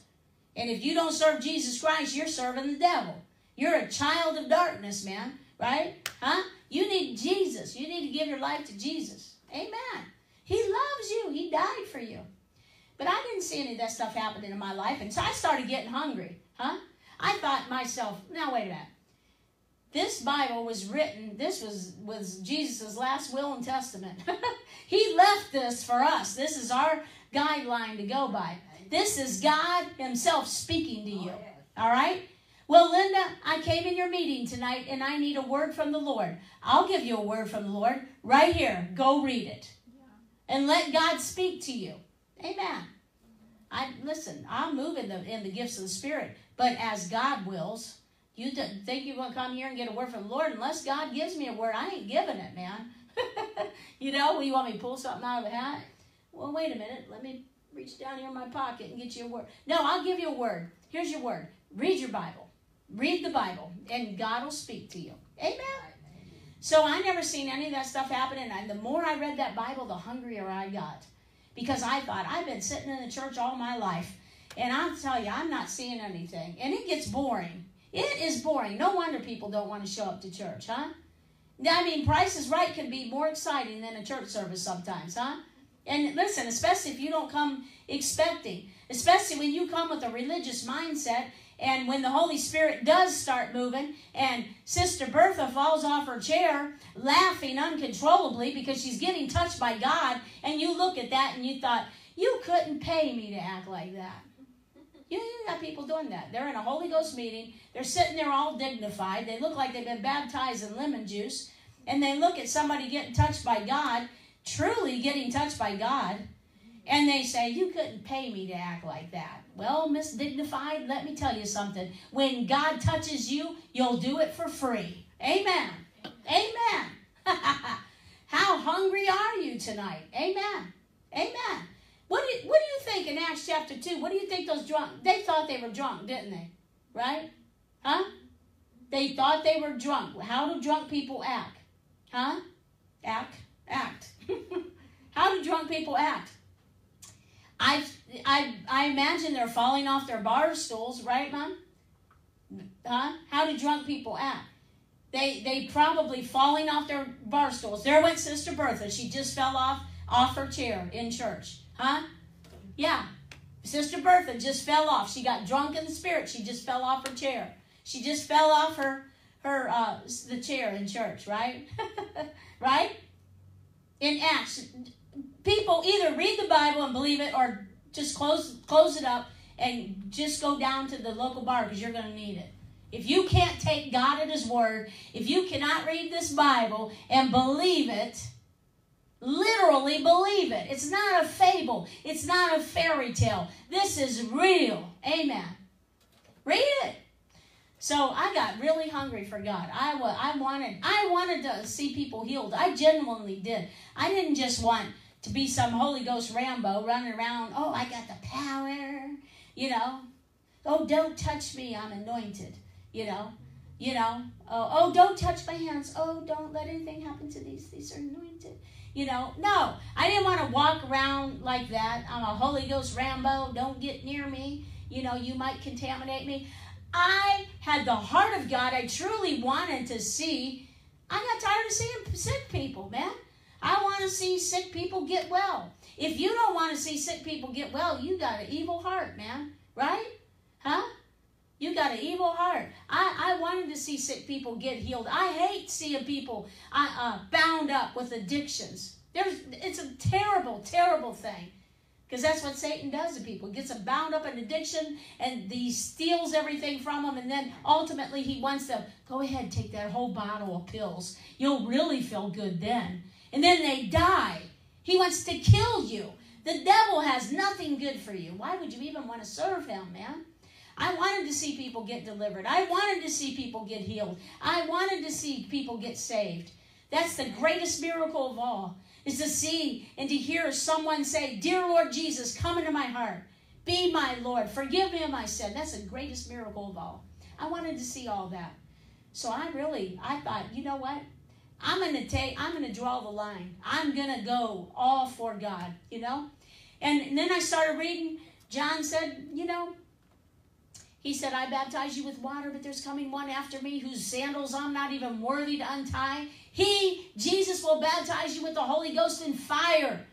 And if you don't serve Jesus Christ, you're serving the devil. You're a child of darkness, man. Right? Huh? You need Jesus. You need to give your life to Jesus. Amen. He loves you. He died for you. But I didn't see any of that stuff happening in my life. And so I started getting hungry. Huh? I thought myself, now wait a minute. This Bible was written, this was, was Jesus' last will and testament. he left this for us. This is our guideline to go by. This is God Himself speaking to you. All right? Well, Linda, I came in your meeting tonight and I need a word from the Lord. I'll give you a word from the Lord right here. Go read it. And let God speak to you. Amen. I listen. I'll move in the in the gifts of the Spirit, but as God wills. You th- think you're going to come here and get a word from the Lord? Unless God gives me a word, I ain't giving it, man. you know, you want me to pull something out of the hat? Well, wait a minute. Let me reach down here in my pocket and get you a word. No, I'll give you a word. Here's your word. Read your Bible. Read the Bible, and God will speak to you. Amen. So I never seen any of that stuff happen, And the more I read that Bible, the hungrier I got. Because I thought, I've been sitting in the church all my life. And I'll tell you, I'm not seeing anything. And it gets boring. It is boring. No wonder people don't want to show up to church, huh? I mean, Price is Right can be more exciting than a church service sometimes, huh? And listen, especially if you don't come expecting, especially when you come with a religious mindset, and when the Holy Spirit does start moving, and Sister Bertha falls off her chair laughing uncontrollably because she's getting touched by God, and you look at that and you thought, you couldn't pay me to act like that. You, you got people doing that. They're in a Holy Ghost meeting. They're sitting there all dignified. They look like they've been baptized in lemon juice. And they look at somebody getting touched by God, truly getting touched by God, and they say, You couldn't pay me to act like that. Well, Miss Dignified, let me tell you something. When God touches you, you'll do it for free. Amen. Amen. How hungry are you tonight? Amen. Amen. What do, you, what do you think in Acts chapter 2? What do you think those drunk? They thought they were drunk, didn't they? Right? Huh? They thought they were drunk. How do drunk people act? Huh? Act. Act. How do drunk people act? I, I, I imagine they're falling off their bar stools, right, Mom? Huh? How do drunk people act? They, they probably falling off their bar stools. There went Sister Bertha. She just fell off off her chair in church. Huh? Yeah. Sister Bertha just fell off. She got drunk in the spirit. She just fell off her chair. She just fell off her her uh, the chair in church, right? right? In Acts, people either read the Bible and believe it, or just close close it up and just go down to the local bar because you're going to need it. If you can't take God at His word, if you cannot read this Bible and believe it, literally believe it. It's not a fable. It's not a fairy tale. This is real. Amen. Read it. So I got really hungry for God. I, I wanted I wanted to see people healed. I genuinely did. I didn't just want to be some Holy Ghost Rambo running around. Oh, I got the power. You know. Oh, don't touch me. I'm anointed. You know. You know. Oh, oh, don't touch my hands. Oh, don't let anything happen to these. These are anointed. You know, no, I didn't want to walk around like that. I'm a Holy Ghost Rambo. Don't get near me. You know, you might contaminate me. I had the heart of God. I truly wanted to see. I got tired of seeing sick people, man. I want to see sick people get well. If you don't want to see sick people get well, you got an evil heart, man. Right? Huh? You got an evil heart. I, I wanted to see sick people get healed. I hate seeing people uh, uh, bound up with addictions. There's, it's a terrible, terrible thing. Because that's what Satan does to people. He gets them bound up in addiction and he steals everything from them. And then ultimately he wants them, go ahead, take that whole bottle of pills. You'll really feel good then. And then they die. He wants to kill you. The devil has nothing good for you. Why would you even want to serve him, man? I wanted to see people get delivered. I wanted to see people get healed. I wanted to see people get saved. That's the greatest miracle of all, is to see and to hear someone say, Dear Lord Jesus, come into my heart. Be my Lord. Forgive me of my sin. That's the greatest miracle of all. I wanted to see all that. So I really, I thought, you know what? I'm going to take, I'm going to draw the line. I'm going to go all for God, you know? And, and then I started reading. John said, you know, he said, I baptize you with water, but there's coming one after me whose sandals I'm not even worthy to untie. He, Jesus, will baptize you with the Holy Ghost and fire.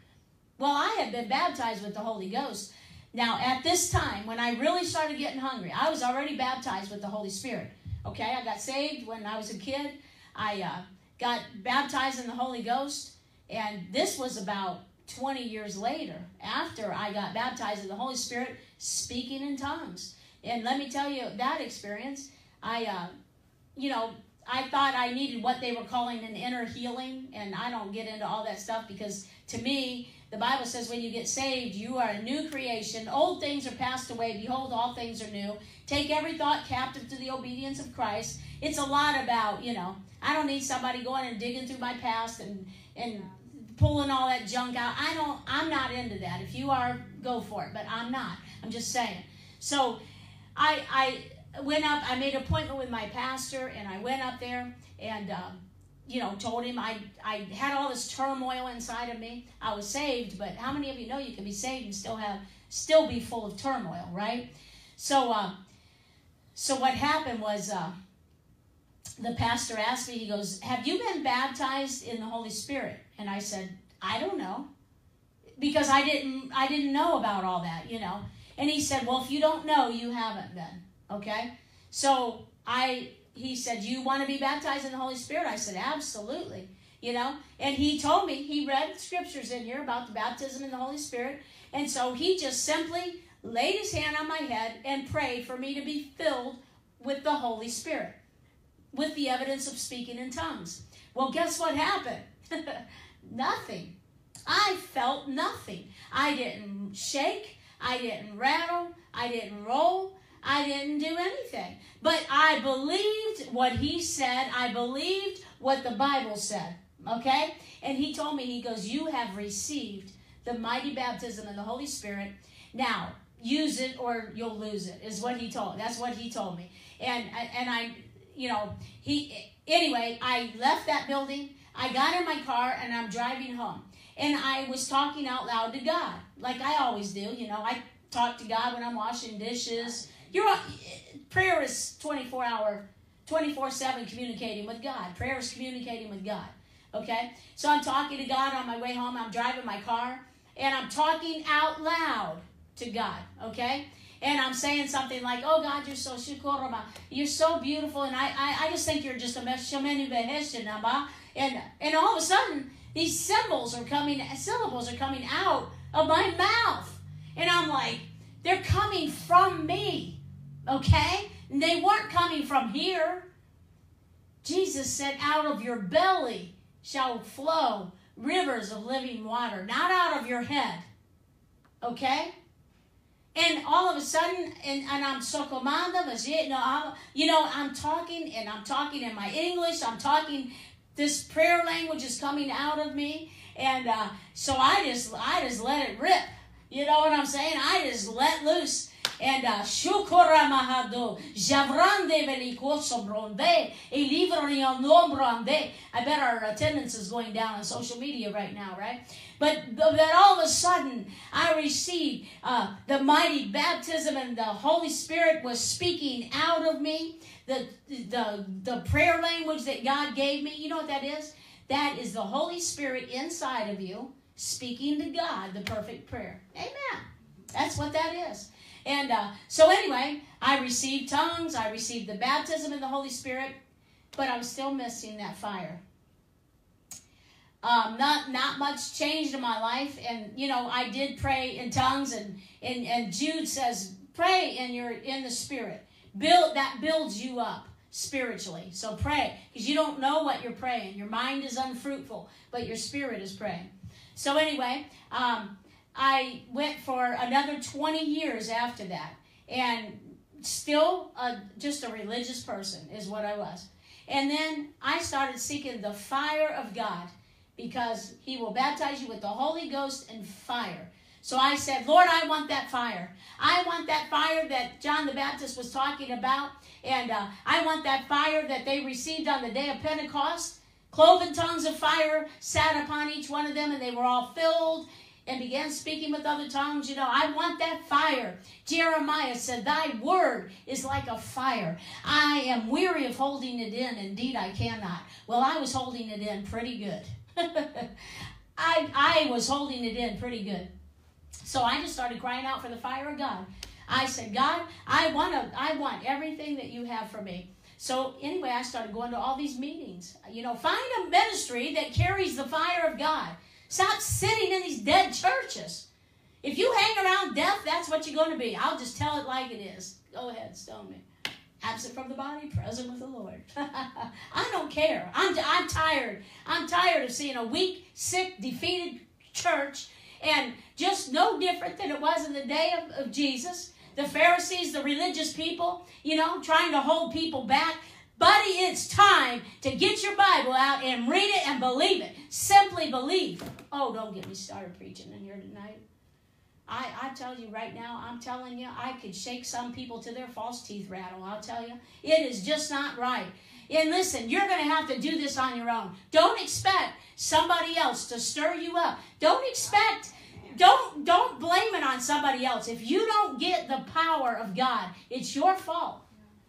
Well, I had been baptized with the Holy Ghost. Now, at this time, when I really started getting hungry, I was already baptized with the Holy Spirit. Okay, I got saved when I was a kid. I uh, got baptized in the Holy Ghost, and this was about 20 years later, after I got baptized in the Holy Spirit, speaking in tongues. And let me tell you that experience. I, uh, you know, I thought I needed what they were calling an inner healing, and I don't get into all that stuff because to me, the Bible says when you get saved, you are a new creation. Old things are passed away. Behold, all things are new. Take every thought captive to the obedience of Christ. It's a lot about, you know, I don't need somebody going and digging through my past and, and pulling all that junk out. I don't, I'm not into that. If you are, go for it, but I'm not. I'm just saying. So I, I went up, I made an appointment with my pastor, and I went up there and, um, you know, told him I, I had all this turmoil inside of me. I was saved, but how many of you know you can be saved and still have still be full of turmoil, right? So, uh, so what happened was uh, the pastor asked me. He goes, "Have you been baptized in the Holy Spirit?" And I said, "I don't know," because I didn't I didn't know about all that, you know. And he said, "Well, if you don't know, you haven't been." Okay, so I he said, You want to be baptized in the Holy Spirit? I said, Absolutely. You know, and he told me, he read scriptures in here about the baptism in the Holy Spirit. And so he just simply laid his hand on my head and prayed for me to be filled with the Holy Spirit, with the evidence of speaking in tongues. Well, guess what happened? nothing. I felt nothing. I didn't shake. I didn't rattle. I didn't roll. I didn't do anything. But I believed what he said. I believed what the Bible said. Okay? And he told me, he goes, You have received the mighty baptism of the Holy Spirit. Now, use it or you'll lose it, is what he told. That's what he told me. And and I, you know, he anyway, I left that building. I got in my car and I'm driving home. And I was talking out loud to God, like I always do. You know, I talk to God when I'm washing dishes. You're prayer is 24 hour, 24 7 communicating with God. Prayer is communicating with God. Okay? So I'm talking to God on my way home. I'm driving my car and I'm talking out loud to God. Okay? And I'm saying something like, "Oh God, you're so shukorama. You're so beautiful, and I, I, I just think you're just a meshamenu beheshinama." And and all of a sudden, these symbols are coming, syllables are coming out of my mouth, and I'm like, they're coming from me. Okay? And they weren't coming from here. Jesus said, Out of your belly shall flow rivers of living water, not out of your head. Okay? And all of a sudden, and, and I'm sokomanda, you know, I'm talking and I'm talking in my English. I'm talking, this prayer language is coming out of me. And uh, so I just, I just let it rip. You know what I'm saying? I just let loose and uh, shukura mahado javrande velikoso bronde e livro brande. I bet our attendance is going down on social media right now, right? But that all of a sudden I received uh, the mighty baptism and the Holy Spirit was speaking out of me. The, the, the prayer language that God gave me, you know what that is? That is the Holy Spirit inside of you speaking to God the perfect prayer. Amen. That's what that is. And uh, so, anyway, I received tongues, I received the baptism in the Holy Spirit, but I'm still missing that fire. Um, not not much changed in my life, and you know I did pray in tongues, and and, and Jude says pray in your in the Spirit. Build that builds you up spiritually. So pray because you don't know what you're praying. Your mind is unfruitful, but your spirit is praying. So anyway, um, I went for another 20 years after that, and still a, just a religious person is what I was. And then I started seeking the fire of God because He will baptize you with the Holy Ghost and fire. So I said, Lord, I want that fire. I want that fire that John the Baptist was talking about. And uh, I want that fire that they received on the day of Pentecost. Cloven tongues of fire sat upon each one of them, and they were all filled and began speaking with other tongues. You know, I want that fire. Jeremiah said, Thy word is like a fire. I am weary of holding it in. Indeed, I cannot. Well, I was holding it in pretty good. I, I was holding it in pretty good. So I just started crying out for the fire of God. I said, God, I want to, I want everything that you have for me. So anyway, I started going to all these meetings. You know, find a ministry that carries the fire of God. Stop sitting in these dead churches. If you hang around death, that's what you're going to be. I'll just tell it like it is. Go ahead, stone me. absent from the body, present with the Lord. I don't care. I'm, I'm tired. I'm tired of seeing a weak, sick, defeated church and just no different than it was in the day of, of Jesus. The Pharisees, the religious people, you know, trying to hold people back. Buddy, it's time to get your Bible out and read it and believe it. Simply believe. Oh, don't get me started preaching in here tonight. I, I tell you right now, I'm telling you, I could shake some people to their false teeth rattle. I'll tell you. It is just not right. And listen, you're going to have to do this on your own. Don't expect somebody else to stir you up. Don't expect don't don't blame it on somebody else. If you don't get the power of God, it's your fault.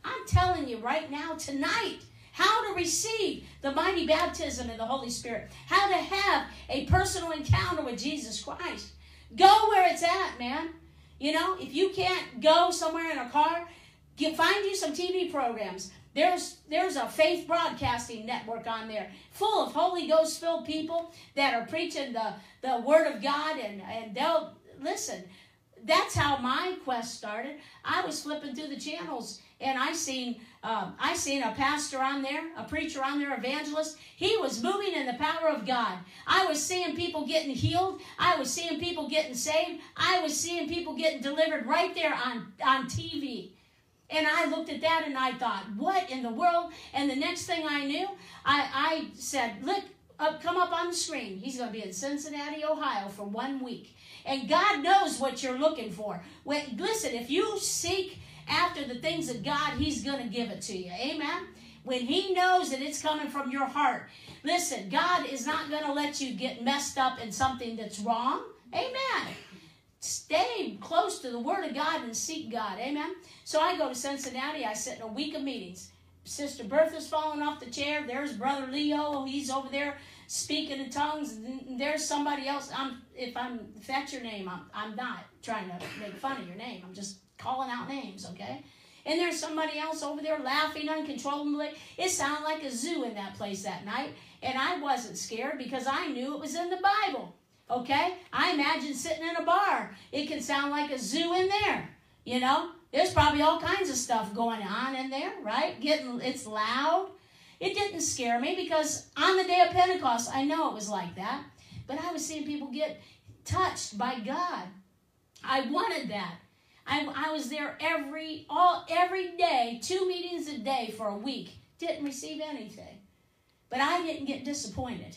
I'm telling you right now tonight how to receive the mighty baptism of the Holy Spirit, how to have a personal encounter with Jesus Christ. Go where it's at, man. You know, if you can't go somewhere in a car, get, find you some TV programs. There's there's a faith broadcasting network on there full of Holy Ghost filled people that are preaching the, the word of God and, and they'll listen. That's how my quest started. I was flipping through the channels and I seen um, I seen a pastor on there, a preacher on there, evangelist. He was moving in the power of God. I was seeing people getting healed. I was seeing people getting saved. I was seeing people getting delivered right there on on TV. And I looked at that and I thought, what in the world? And the next thing I knew, I, I said, look, up, come up on the screen. He's going to be in Cincinnati, Ohio for one week. And God knows what you're looking for. When, listen, if you seek after the things of God, He's going to give it to you. Amen? When He knows that it's coming from your heart. Listen, God is not going to let you get messed up in something that's wrong. Amen. Stay close to the Word of God and seek God. Amen. So I go to Cincinnati. I sit in a week of meetings. Sister Bertha's falling off the chair. There's Brother Leo. He's over there speaking in tongues. There's somebody else. I'm if I'm if that's your name, I'm I'm not trying to make fun of your name. I'm just calling out names, okay? And there's somebody else over there laughing uncontrollably. It sounded like a zoo in that place that night. And I wasn't scared because I knew it was in the Bible. Okay? I imagine sitting in a bar. It can sound like a zoo in there. You know? There's probably all kinds of stuff going on in there, right? Getting it's loud. It didn't scare me because on the day of Pentecost, I know it was like that. But I was seeing people get touched by God. I wanted that. I, I was there every all every day, two meetings a day for a week. Didn't receive anything. But I didn't get disappointed.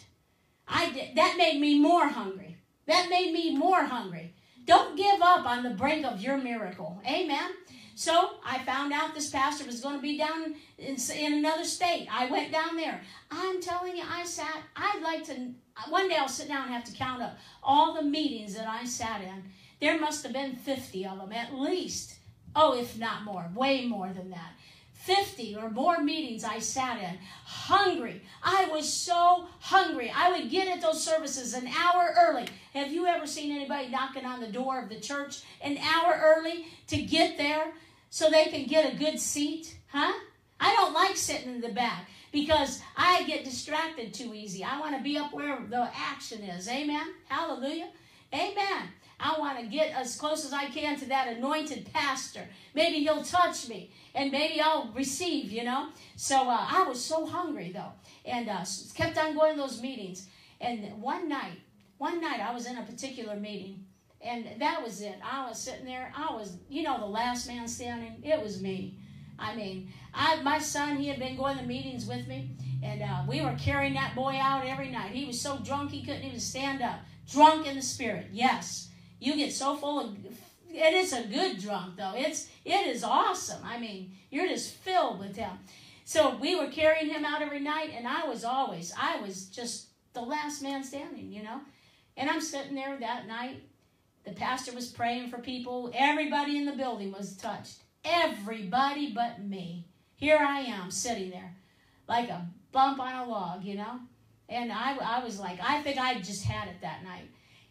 I did. That made me more hungry. That made me more hungry. Don't give up on the brink of your miracle. Amen. So I found out this pastor was going to be down in, in another state. I went down there. I'm telling you, I sat. I'd like to. One day I'll sit down and have to count up all the meetings that I sat in. There must have been 50 of them at least. Oh, if not more, way more than that. 50 or more meetings I sat in, hungry. I was so hungry. I would get at those services an hour early. Have you ever seen anybody knocking on the door of the church an hour early to get there so they can get a good seat? Huh? I don't like sitting in the back because I get distracted too easy. I want to be up where the action is. Amen. Hallelujah. Amen. I want to get as close as I can to that anointed pastor. Maybe he'll touch me and maybe I'll receive, you know. So uh, I was so hungry though, and uh, kept on going to those meetings. And one night, one night I was in a particular meeting, and that was it. I was sitting there. I was, you know, the last man standing. It was me. I mean, I my son he had been going to meetings with me, and uh, we were carrying that boy out every night. He was so drunk he couldn't even stand up. Drunk in the spirit, yes. You get so full of it is a good drunk though. It's it is awesome. I mean, you're just filled with him. So we were carrying him out every night, and I was always I was just the last man standing, you know. And I'm sitting there that night. The pastor was praying for people. Everybody in the building was touched. Everybody but me. Here I am sitting there like a bump on a log, you know. And I, I was like, I think I just had it that night.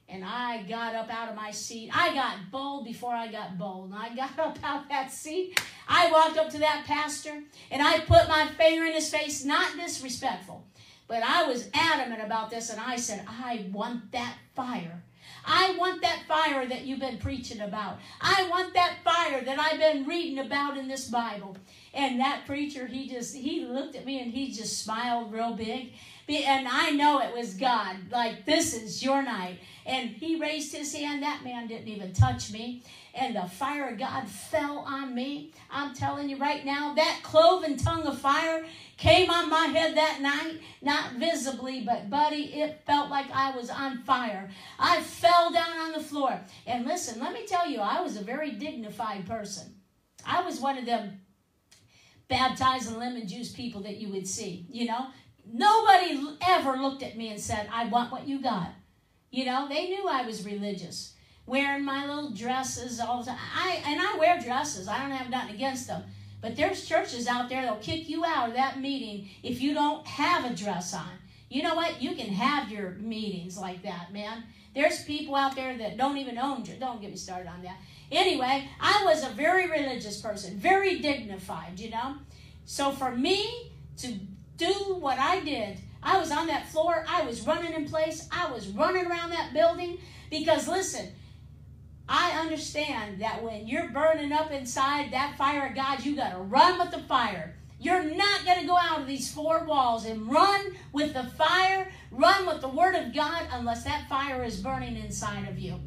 And I got up out of my seat. I got bold before I got bold. And I got up out of that seat. I walked up to that pastor and I put my finger in his face, not disrespectful. But I was adamant about this and I said, I want that fire. I want that fire that you've been preaching about. I want that fire that I've been reading about in this Bible. And that preacher, he just, he looked at me and he just smiled real big. And I know it was God. Like, this is your night. And he raised his hand. That man didn't even touch me. And the fire of God fell on me. I'm telling you right now, that cloven tongue of fire came on my head that night, not visibly, but buddy, it felt like I was on fire. I fell down on the floor. And listen, let me tell you, I was a very dignified person. I was one of them baptized lemon juice people that you would see, you know? Nobody ever looked at me and said, I want what you got. You know, they knew I was religious, wearing my little dresses all the time. I, and I wear dresses. I don't have nothing against them. But there's churches out there that'll kick you out of that meeting if you don't have a dress on. You know what? You can have your meetings like that, man. There's people out there that don't even own. Don't get me started on that. Anyway, I was a very religious person, very dignified, you know. So for me to do what I did, I was on that floor, I was running in place, I was running around that building because listen, I understand that when you're burning up inside that fire of God, you got to run with the fire. You're not going to go out of these four walls and run with the fire, run with the Word of God, unless that fire is burning inside of you.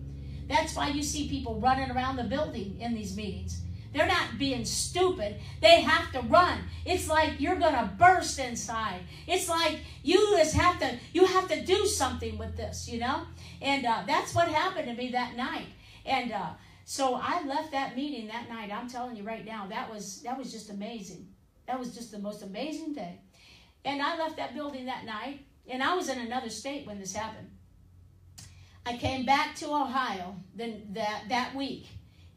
That's why you see people running around the building in these meetings. They're not being stupid. They have to run. It's like you're going to burst inside. It's like you just have to you have to do something with this, you know? And uh, that's what happened to me that night. And uh, so I left that meeting that night. I'm telling you right now, that was that was just amazing. That was just the most amazing thing. And I left that building that night, and I was in another state when this happened. I came back to Ohio then that that week.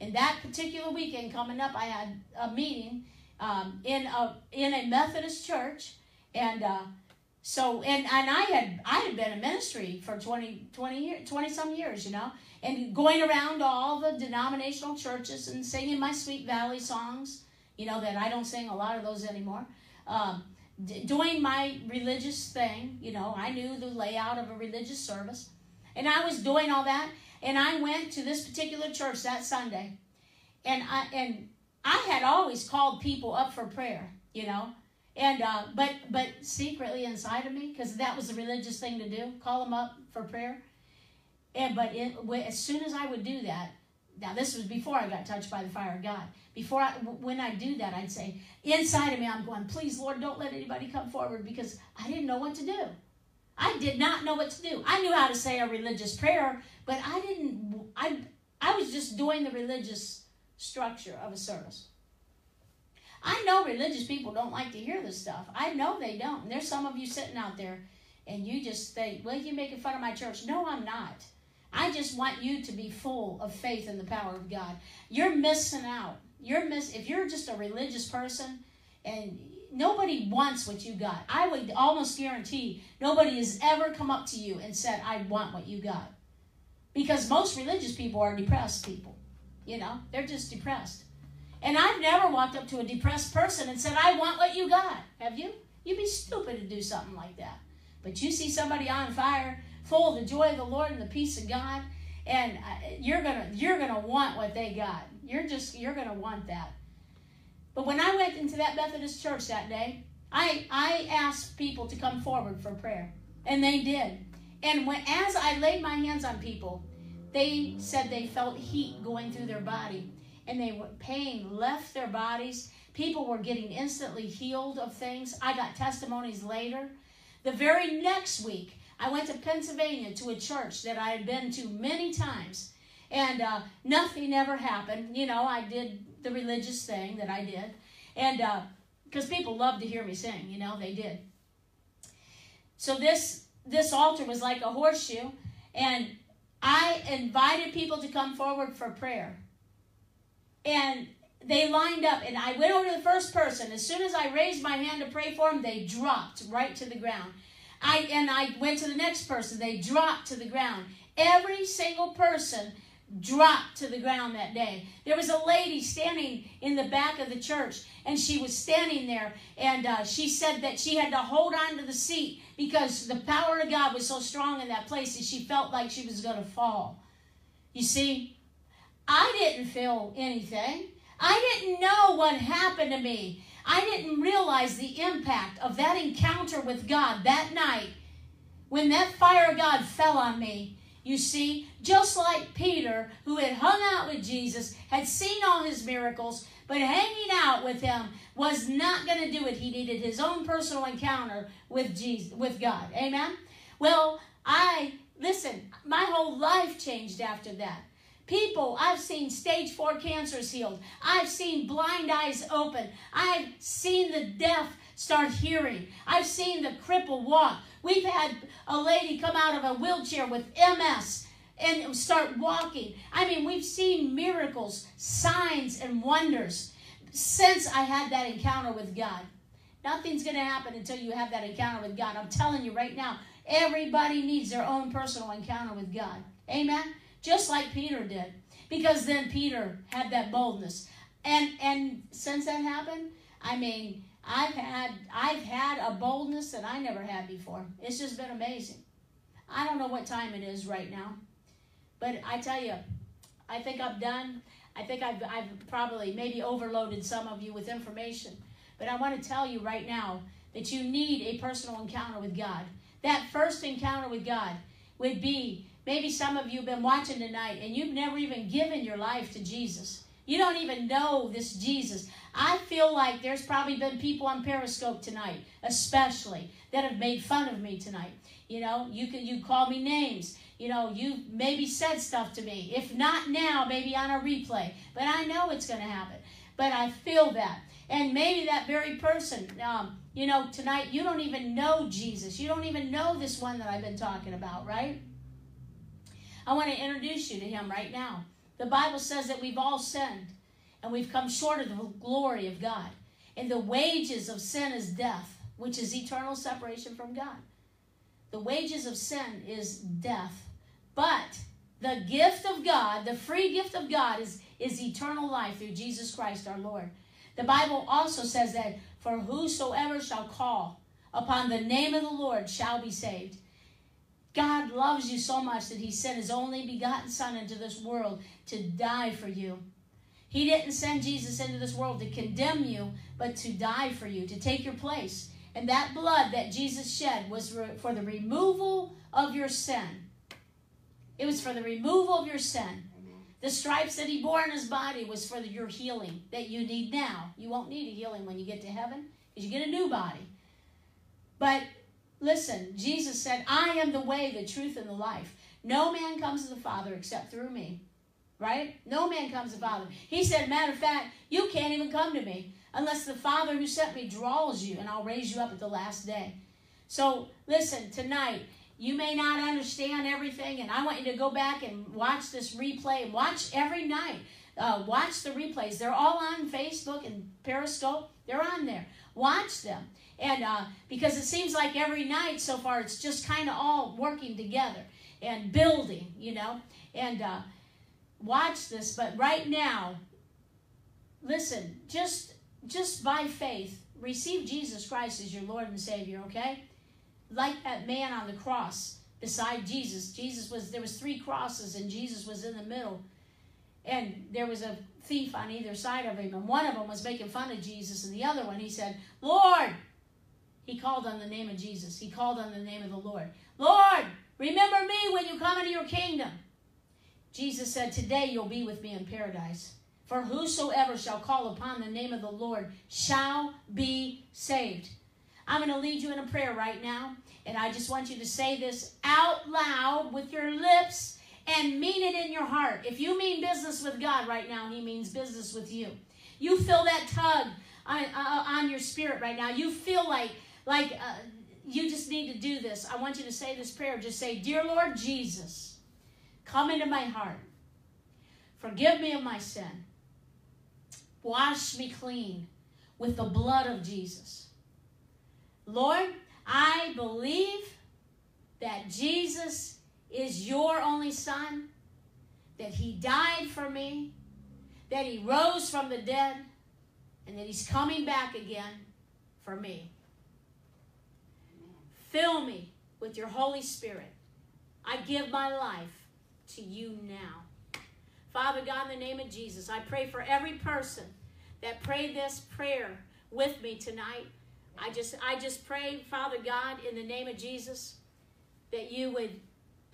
And that particular weekend coming up, I had a meeting um, in a in a Methodist church, and uh, so and and I had I had been in ministry for 20, 20 years, twenty some years, you know, and going around all the denominational churches and singing my Sweet Valley songs, you know, that I don't sing a lot of those anymore. Um, d- doing my religious thing, you know, I knew the layout of a religious service. And I was doing all that. And I went to this particular church that Sunday. And I and I had always called people up for prayer, you know. And uh, but but secretly inside of me, because that was the religious thing to do, call them up for prayer. And but it, as soon as I would do that, now this was before I got touched by the fire of God. Before I, when I do that, I'd say inside of me, I'm going, please, Lord, don't let anybody come forward because I didn't know what to do. I did not know what to do. I knew how to say a religious prayer, but I didn't. I I was just doing the religious structure of a service. I know religious people don't like to hear this stuff. I know they don't. And there's some of you sitting out there, and you just think, "Well, you're making fun of my church." No, I'm not. I just want you to be full of faith in the power of God. You're missing out. You're miss if you're just a religious person and nobody wants what you got. I would almost guarantee nobody has ever come up to you and said, I want what you got. Because most religious people are depressed people. You know, they're just depressed. And I've never walked up to a depressed person and said, I want what you got. Have you? You'd be stupid to do something like that. But you see somebody on fire full of the joy of the Lord and the peace of God, and uh, you're gonna you're gonna want what they got. You're just you're gonna want that. But when I went into that Methodist church that day, I I asked people to come forward for prayer, and they did. And when as I laid my hands on people, they said they felt heat going through their body, and they were pain left their bodies. People were getting instantly healed of things. I got testimonies later. The very next week, I went to Pennsylvania to a church that I had been to many times, and uh, nothing ever happened. You know, I did the religious thing that I did, and uh, because uh, people loved to hear me sing, you know, they did. So this this altar was like a horseshoe, and I invited people to come forward for prayer, and they lined up, and I went over to the first person. As soon as I raised my hand to pray for them, they dropped right to the ground. I and I went to the next person. They dropped to the ground. Every single person dropped to the ground that day. There was a lady standing in the back of the church, and she was standing there, and uh, she said that she had to hold on to the seat because the power of God was so strong in that place that she felt like she was going to fall. You see, I didn't feel anything. I didn't know what happened to me. I didn't realize the impact of that encounter with God that night when that fire of God fell on me. You see, just like Peter, who had hung out with Jesus, had seen all his miracles, but hanging out with him was not going to do it. He needed his own personal encounter with Jesus, with God. Amen. Well, I listen. My whole life changed after that. People, I've seen stage four cancers healed. I've seen blind eyes open. I've seen the deaf start hearing. I've seen the cripple walk. We've had a lady come out of a wheelchair with MS and start walking. I mean, we've seen miracles, signs, and wonders since I had that encounter with God. Nothing's going to happen until you have that encounter with God. I'm telling you right now, everybody needs their own personal encounter with God. Amen? Just like Peter did. Because then Peter had that boldness. And and since that happened, I mean, I've had I've had a boldness that I never had before. It's just been amazing. I don't know what time it is right now, but I tell you, I think I'm done. I think I've, I've probably maybe overloaded some of you with information, but I want to tell you right now that you need a personal encounter with God. That first encounter with God would be maybe some of you have been watching tonight and you've never even given your life to Jesus. You don't even know this Jesus. I feel like there's probably been people on Periscope tonight, especially, that have made fun of me tonight. You know, you can you call me names. You know, you maybe said stuff to me. If not now, maybe on a replay. But I know it's going to happen. But I feel that. And maybe that very person, um, you know, tonight you don't even know Jesus. You don't even know this one that I've been talking about, right? I want to introduce you to him right now. The Bible says that we've all sinned and we've come short of the glory of God. And the wages of sin is death, which is eternal separation from God. The wages of sin is death. But the gift of God, the free gift of God, is, is eternal life through Jesus Christ our Lord. The Bible also says that for whosoever shall call upon the name of the Lord shall be saved. God loves you so much that he sent his only begotten Son into this world to die for you. He didn't send Jesus into this world to condemn you, but to die for you, to take your place. And that blood that Jesus shed was for the removal of your sin. It was for the removal of your sin. The stripes that he bore in his body was for your healing that you need now. You won't need a healing when you get to heaven because you get a new body. But listen, Jesus said, I am the way, the truth, and the life. No man comes to the Father except through me right? No man comes to the Father. He said, matter of fact, you can't even come to me unless the Father who sent me draws you, and I'll raise you up at the last day. So listen, tonight, you may not understand everything, and I want you to go back and watch this replay watch every night. Uh, watch the replays. They're all on Facebook and Periscope. They're on there. Watch them. And uh, because it seems like every night so far, it's just kind of all working together and building, you know. And uh, watch this, but right now, listen, just just by faith, receive Jesus Christ as your Lord and Savior, okay? Like that man on the cross beside Jesus. Jesus was there was three crosses and Jesus was in the middle. And there was a thief on either side of him, and one of them was making fun of Jesus, and the other one he said, Lord, he called on the name of Jesus. He called on the name of the Lord. Lord, remember me when you come into your kingdom. Jesus said, Today you'll be with me in paradise. For whosoever shall call upon the name of the Lord shall be saved. I'm going to lead you in a prayer right now. And I just want you to say this out loud with your lips and mean it in your heart. If you mean business with God right now, He means business with you. You feel that tug on, uh, on your spirit right now. You feel like, like uh, you just need to do this. I want you to say this prayer. Just say, Dear Lord Jesus, Come into my heart. Forgive me of my sin. Wash me clean with the blood of Jesus. Lord, I believe that Jesus is your only Son, that He died for me, that He rose from the dead, and that He's coming back again for me. Fill me with your Holy Spirit. I give my life to you now. Father God, in the name of Jesus, I pray for every person that prayed this prayer with me tonight. I just I just pray, Father God, in the name of Jesus, that you would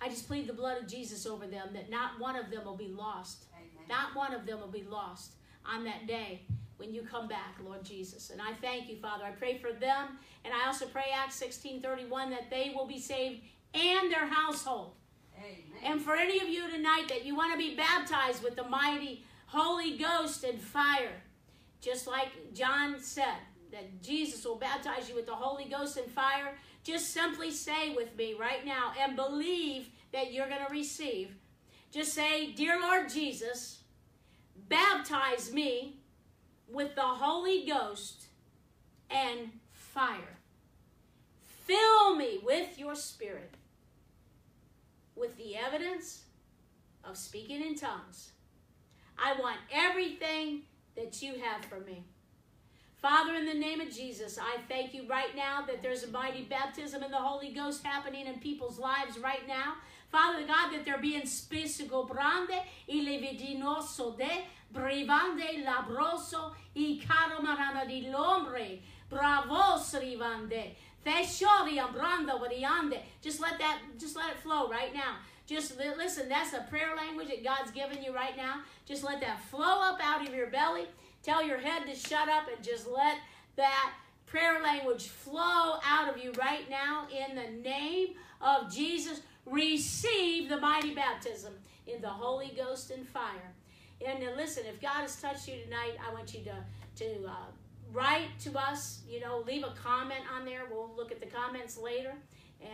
I just plead the blood of Jesus over them, that not one of them will be lost. Amen. Not one of them will be lost on that day when you come back, Lord Jesus. And I thank you, Father. I pray for them. And I also pray Acts 16 31 that they will be saved and their household. Amen. And for any of you tonight that you want to be baptized with the mighty Holy Ghost and fire, just like John said, that Jesus will baptize you with the Holy Ghost and fire, just simply say with me right now and believe that you're going to receive. Just say, Dear Lord Jesus, baptize me with the Holy Ghost and fire. Fill me with your spirit, with the evidence of speaking in tongues. I want everything that you have for me. Father, in the name of Jesus, I thank you right now that there's a mighty baptism in the Holy Ghost happening in people's lives right now. Father God, that they're being spesigo grande y levidinoso de brivande labroso y caro marana di l'ombre. Bravo srivande. Feshori ambrando variande. Just let that, just let it flow right now. Just listen, that's a prayer language that God's given you right now. Just let that flow up out of your belly. Tell your head to shut up and just let that prayer language flow out of you right now in the name of Jesus. Receive the mighty baptism in the Holy Ghost and fire. And listen, if God has touched you tonight, I want you to, to uh, write to us, you know, leave a comment on there. We'll look at the comments later.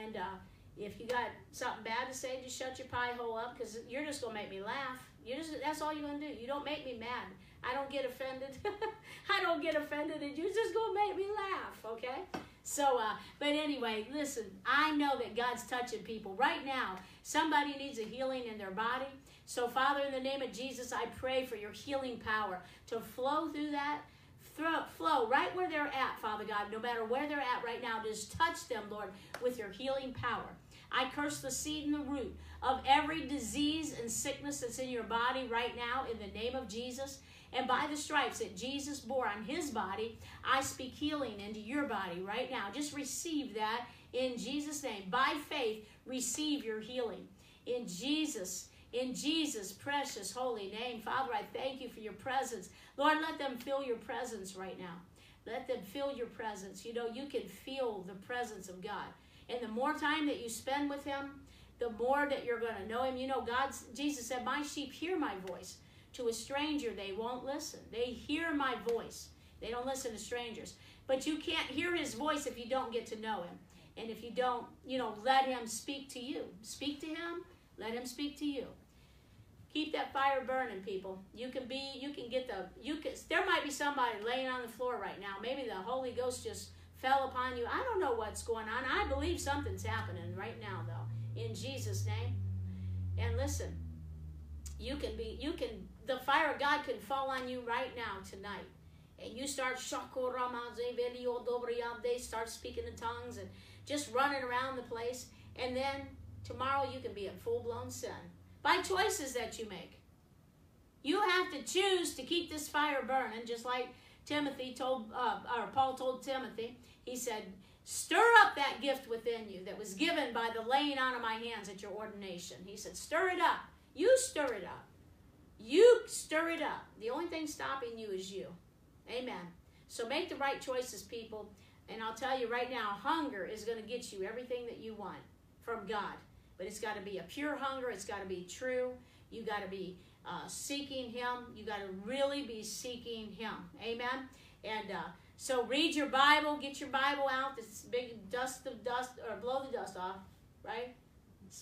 And uh, if you got something bad to say, just shut your pie hole up because you're just to make me laugh. You just That's all you're to do. You don't make me mad. I don't get offended. I don't get offended, and you're just gonna make me laugh, okay? So, uh, but anyway, listen. I know that God's touching people right now. Somebody needs a healing in their body. So, Father, in the name of Jesus, I pray for your healing power to flow through that throw, flow right where they're at, Father God, no matter where they're at right now. Just touch them, Lord, with your healing power. I curse the seed and the root of every disease and sickness that's in your body right now in the name of Jesus. And by the stripes that Jesus bore on his body, I speak healing into your body right now. Just receive that in Jesus' name. By faith, receive your healing. In Jesus' in Jesus' precious holy name. Father, I thank you for your presence. Lord, let them feel your presence right now. Let them feel your presence. You know, you can feel the presence of God. And the more time that you spend with him, the more that you're going to know him. You know, God's Jesus said, My sheep hear my voice. To a stranger, they won't listen. They hear my voice. They don't listen to strangers. But you can't hear his voice if you don't get to know him. And if you don't, you know, let him speak to you. Speak to him, let him speak to you. Keep that fire burning, people. You can be, you can get the, you can, there might be somebody laying on the floor right now. Maybe the Holy Ghost just fell upon you. I don't know what's going on. I believe something's happening right now, though, in Jesus' name. And listen, you can be, you can the fire of God can fall on you right now tonight. And you start start speaking in tongues and just running around the place. And then tomorrow you can be in full blown sin by choices that you make. You have to choose to keep this fire burning, just like Timothy told, uh, or Paul told Timothy. He said, Stir up that gift within you that was given by the laying on of my hands at your ordination. He said, Stir it up. You stir it up. You stir it up. The only thing stopping you is you. Amen. So make the right choices, people. And I'll tell you right now, hunger is going to get you everything that you want from God. But it's got to be a pure hunger. It's got to be true. You got to be uh, seeking Him. You got to really be seeking Him. Amen. And uh, so read your Bible. Get your Bible out. This big dust of dust, or blow the dust off. Right.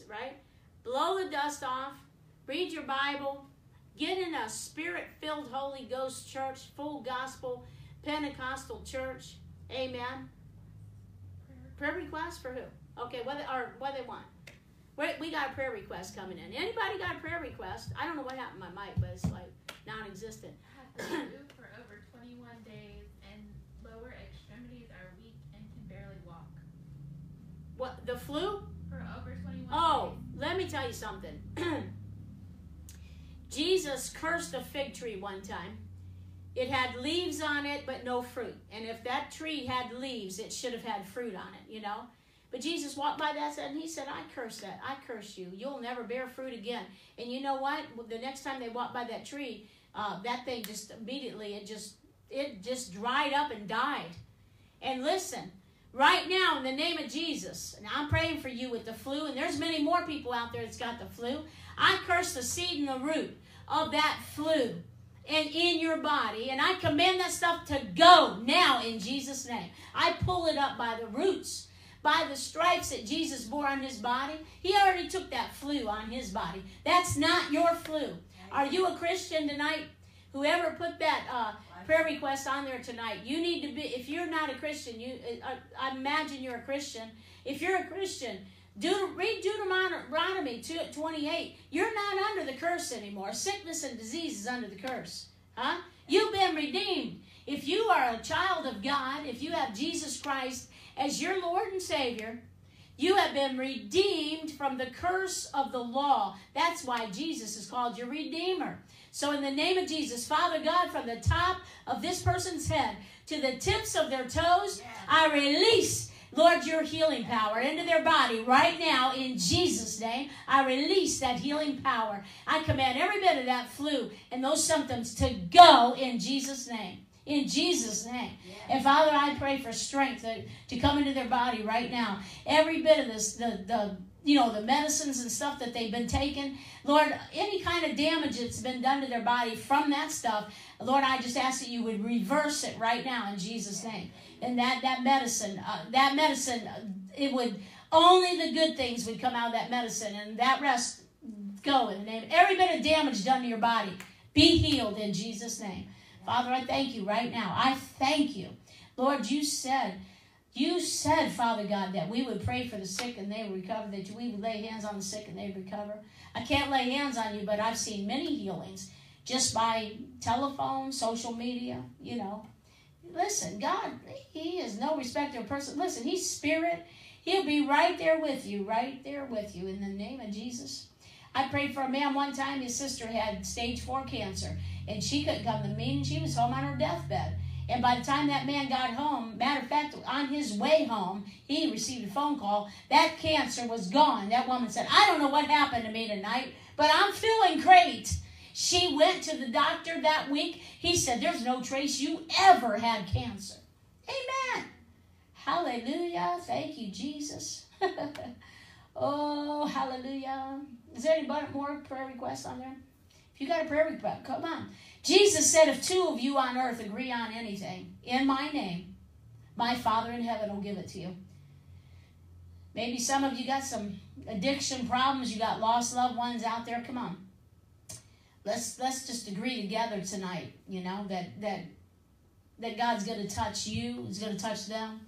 Right. Blow the dust off. Read your Bible. Get in a spirit filled Holy Ghost church, full gospel, Pentecostal church. Amen. Prayer request for who? Okay, what they, or what they want? We we got a prayer request coming in. Anybody got a prayer request? I don't know what happened to my mic, but it's like non-existent. For over 21 days and lower extremities are weak and can barely walk. What the flu? For over 21 Oh, days. let me tell you something. Jesus cursed a fig tree one time. It had leaves on it, but no fruit. And if that tree had leaves, it should have had fruit on it, you know? But Jesus walked by that and he said, I curse that. I curse you. You'll never bear fruit again. And you know what? The next time they walked by that tree, uh, that thing just immediately, it just, it just dried up and died. And listen, right now in the name of Jesus, and I'm praying for you with the flu, and there's many more people out there that's got the flu. I curse the seed and the root of that flu and in your body, and I command that stuff to go now in Jesus' name. I pull it up by the roots, by the stripes that Jesus bore on his body. He already took that flu on his body. That's not your flu. Are you a Christian tonight? Whoever put that uh, prayer request on there tonight, you need to be. If you're not a Christian, you uh, I imagine you're a Christian. If you're a Christian, Deut- read Deuteronomy 2, 28. You're not under the curse anymore. Sickness and disease is under the curse. Huh? You've been redeemed. If you are a child of God, if you have Jesus Christ as your Lord and Savior, you have been redeemed from the curse of the law. That's why Jesus is called your Redeemer. So, in the name of Jesus, Father God, from the top of this person's head to the tips of their toes, I release Lord, your healing power into their body right now in Jesus' name. I release that healing power. I command every bit of that flu and those symptoms to go in Jesus' name. In Jesus' name. And Father, I pray for strength to, to come into their body right now. Every bit of this, the, the you know, the medicines and stuff that they've been taking. Lord, any kind of damage that's been done to their body from that stuff, Lord, I just ask that you would reverse it right now in Jesus' name. And that, that medicine, uh, that medicine, uh, it would, only the good things would come out of that medicine. And that rest, go in the name. Every bit of damage done to your body, be healed in Jesus' name. Father, I thank you right now. I thank you. Lord, you said, you said, Father God, that we would pray for the sick and they would recover, that we would lay hands on the sick and they would recover. I can't lay hands on you, but I've seen many healings just by telephone, social media, you know. Listen, God, He is no respecter of person. Listen, He's spirit. He'll be right there with you, right there with you in the name of Jesus. I prayed for a man one time, his sister had stage four cancer, and she couldn't come to the meeting. She was home on her deathbed. And by the time that man got home, matter of fact, on his way home, he received a phone call. That cancer was gone. That woman said, I don't know what happened to me tonight, but I'm feeling great. She went to the doctor that week. He said, There's no trace you ever had cancer. Amen. Hallelujah. Thank you, Jesus. oh, hallelujah. Is there any more prayer requests on there? If you got a prayer request, come on. Jesus said, If two of you on earth agree on anything in my name, my Father in heaven will give it to you. Maybe some of you got some addiction problems, you got lost loved ones out there. Come on. Let's let's just agree together tonight, you know, that that that God's gonna touch you, He's gonna touch them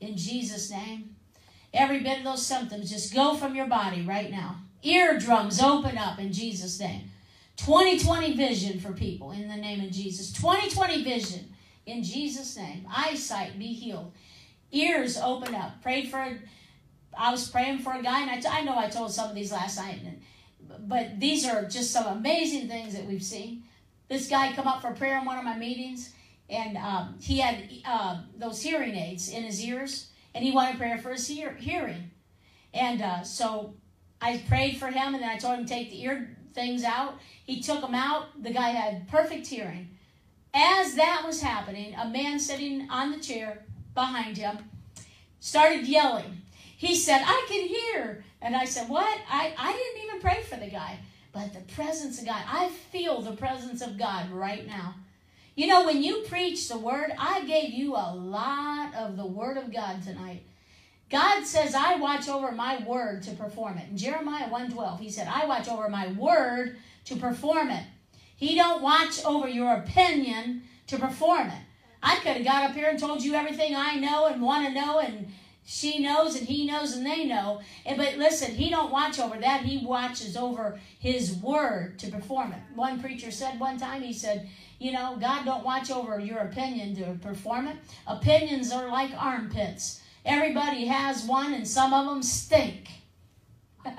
in Jesus' name. Every bit of those symptoms just go from your body right now. Eardrums open up in Jesus' name. 2020 vision for people in the name of Jesus. 2020 vision in Jesus' name. Eyesight be healed. Ears open up. Prayed for, I was praying for a guy, and I, t- I know I told some of these last night, and, but these are just some amazing things that we've seen. This guy come up for prayer in one of my meetings, and um, he had uh, those hearing aids in his ears, and he wanted prayer for his hear- hearing. And uh, so I prayed for him, and then I told him to take the ear things out. He took them out. The guy had perfect hearing. As that was happening, a man sitting on the chair behind him started yelling. He said, I can hear. And I said, What? I, I didn't even pray for the guy. But the presence of God, I feel the presence of God right now. You know, when you preach the word, I gave you a lot of the word of God tonight. God says, I watch over my word to perform it. In Jeremiah 1.12, he said, I watch over my word to perform it. He don't watch over your opinion to perform it. I could have got up here and told you everything I know and want to know and She knows and he knows and they know. But listen, he don't watch over that. He watches over his word to perform it. One preacher said one time, he said, you know, God don't watch over your opinion to perform it. Opinions are like armpits. Everybody has one and some of them stink.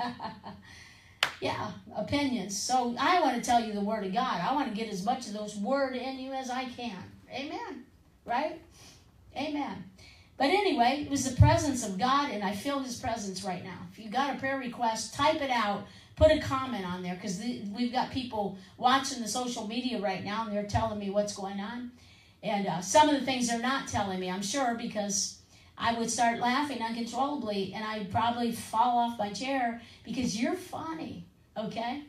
yeah, opinions. So I want to tell you the word of God. I want to get as much of those word in you as I can. Amen. Right? Amen. But anyway, it was the presence of God, and I feel His presence right now. If you got a prayer request, type it out. Put a comment on there because the, we've got people watching the social media right now, and they're telling me what's going on. And uh, some of the things they're not telling me, I'm sure, because I would start laughing uncontrollably, and I'd probably fall off my chair because you're funny. Okay?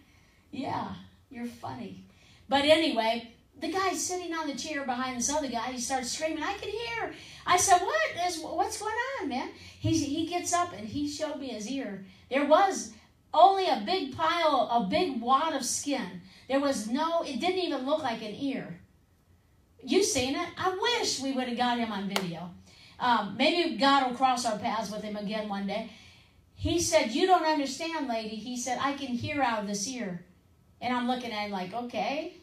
Yeah, you're funny. But anyway, the guy sitting on the chair behind this other guy. He starts screaming. I can hear. I said, "What is what's going on, man?" He he gets up and he showed me his ear. There was only a big pile, a big wad of skin. There was no. It didn't even look like an ear. You seen it? I wish we would have got him on video. Um, maybe God will cross our paths with him again one day. He said, You don't understand, lady. He said, I can hear out of this ear. And I'm looking at him like, Okay.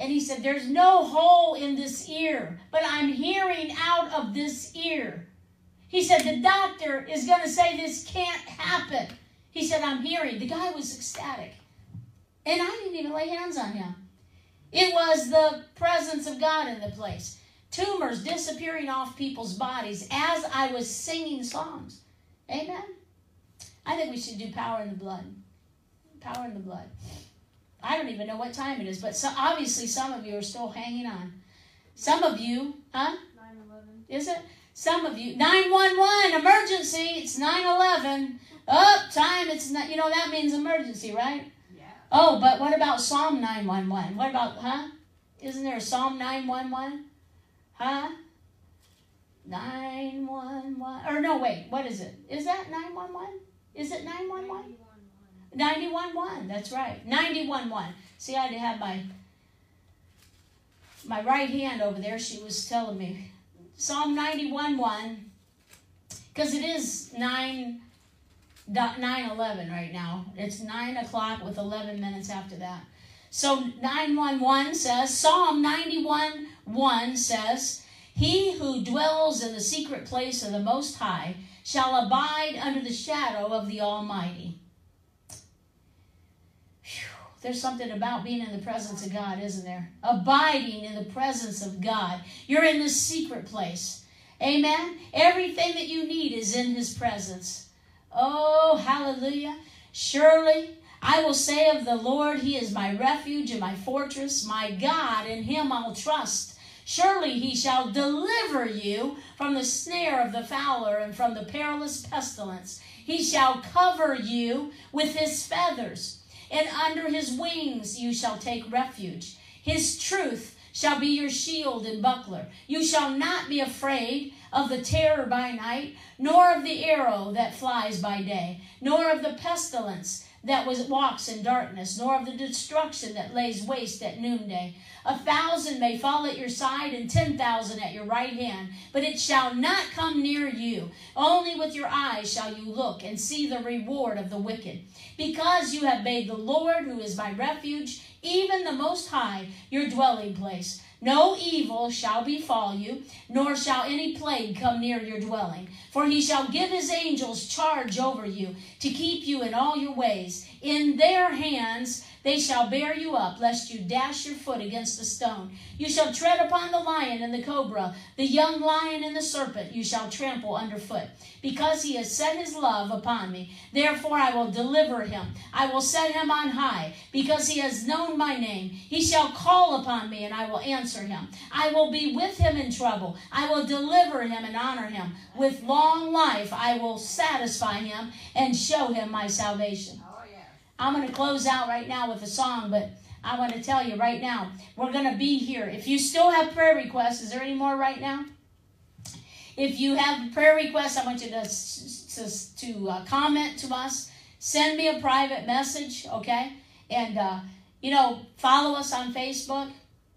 And he said, There's no hole in this ear, but I'm hearing out of this ear. He said, The doctor is going to say this can't happen. He said, I'm hearing. The guy was ecstatic. And I didn't even lay hands on him. It was the presence of God in the place. Tumors disappearing off people's bodies as I was singing songs. Amen. I think we should do power in the blood. Power in the blood. I don't even know what time it is, but so, obviously some of you are still hanging on. Some of you, huh? 911. Is it? Some of you, 911, emergency, it's 911. Up, oh, time, it's not, you know, that means emergency, right? Yeah. Oh, but what about Psalm 911? What about, huh? Isn't there a Psalm 911? Huh? 911. Or no, wait, what is it? Is that 911? Is it 911? 91.1, that's right. 91.1. See, I had to have my my right hand over there. She was telling me Psalm 91.1, because it is 9, 9 11 right now. It's 9 o'clock with 11 minutes after that. So 911 says, Psalm 91 1 says, He who dwells in the secret place of the Most High shall abide under the shadow of the Almighty. There's something about being in the presence of God, isn't there? Abiding in the presence of God. You're in the secret place. Amen. Everything that you need is in his presence. Oh, hallelujah. Surely I will say of the Lord, He is my refuge and my fortress, my God, in Him I'll trust. Surely He shall deliver you from the snare of the fowler and from the perilous pestilence. He shall cover you with His feathers and under his wings you shall take refuge. His truth shall be your shield and buckler. You shall not be afraid of the terror by night, nor of the arrow that flies by day, nor of the pestilence that was, walks in darkness, nor of the destruction that lays waste at noonday. A thousand may fall at your side and ten thousand at your right hand, but it shall not come near you. Only with your eyes shall you look and see the reward of the wicked. Because you have made the Lord, who is my refuge, even the Most High, your dwelling place. No evil shall befall you, nor shall any plague come near your dwelling. For he shall give his angels charge over you, to keep you in all your ways. In their hands they shall bear you up, lest you dash your foot against a stone. You shall tread upon the lion and the cobra, the young lion and the serpent you shall trample underfoot. Because he has set his love upon me, therefore I will deliver him. I will set him on high, because he has known my name. He shall call upon me, and I will answer him. I will be with him in trouble. I will deliver him and honor him. With long life I will satisfy him and show him my salvation. I'm going to close out right now with a song, but I want to tell you right now, we're going to be here. If you still have prayer requests, is there any more right now? If you have prayer requests, I want you to, to, to uh, comment to us. Send me a private message, okay? And, uh, you know, follow us on Facebook.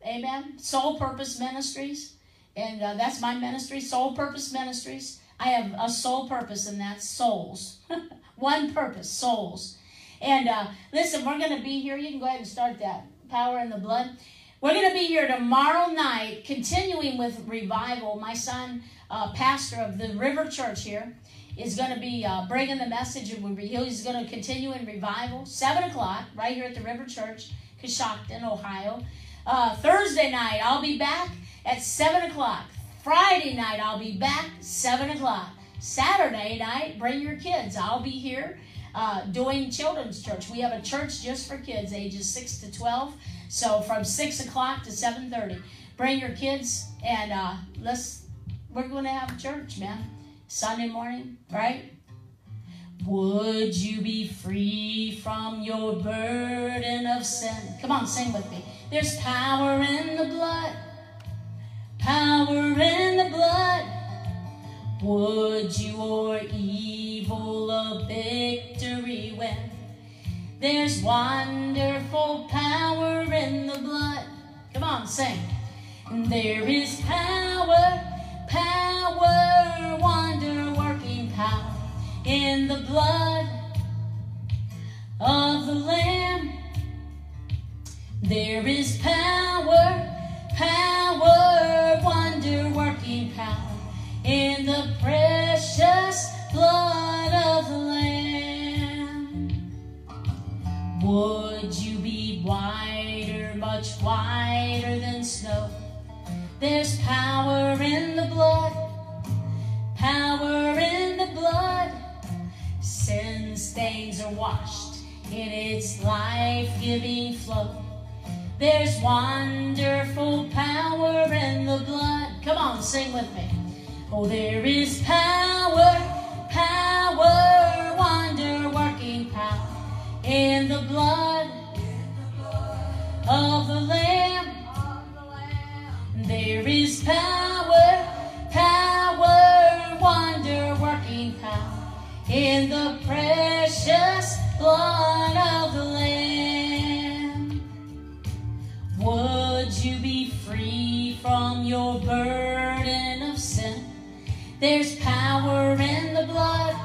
Amen. Soul Purpose Ministries. And uh, that's my ministry, Soul Purpose Ministries. I have a sole purpose, and that's souls. One purpose, souls. And uh, listen, we're going to be here. You can go ahead and start that power in the blood. We're going to be here tomorrow night, continuing with revival. My son, uh, pastor of the River Church here, is going to be uh, bringing the message, and he's going to continue in revival. Seven o'clock, right here at the River Church, Coshocton, Ohio. Uh, Thursday night, I'll be back at seven o'clock. Friday night, I'll be back seven o'clock. Saturday night, bring your kids. I'll be here uh, doing children's church. We have a church just for kids, ages six to twelve. So from six o'clock to seven thirty, bring your kids and uh, let's. We're going to have church, man. Sunday morning, right? Would you be free from your burden of sin? Come on, sing with me. There's power in the blood. Power in the blood. Would your evil a victory win? There's wonderful power in the blood. Come on, sing. There is power, power, wonder working power in the blood of the Lamb. There is power, power, wonder working power in the precious blood of the Lamb. Would you be whiter, much whiter than snow? There's power in the blood, power in the blood. Sin stains are washed in its life-giving flow. There's wonderful power in the blood. Come on, sing with me. Oh, there is power, power, wonder working power in the blood of the Lamb. There is power, power, wonder working power in the precious blood of the Lamb. Would you be free from your burden? There's power in the blood,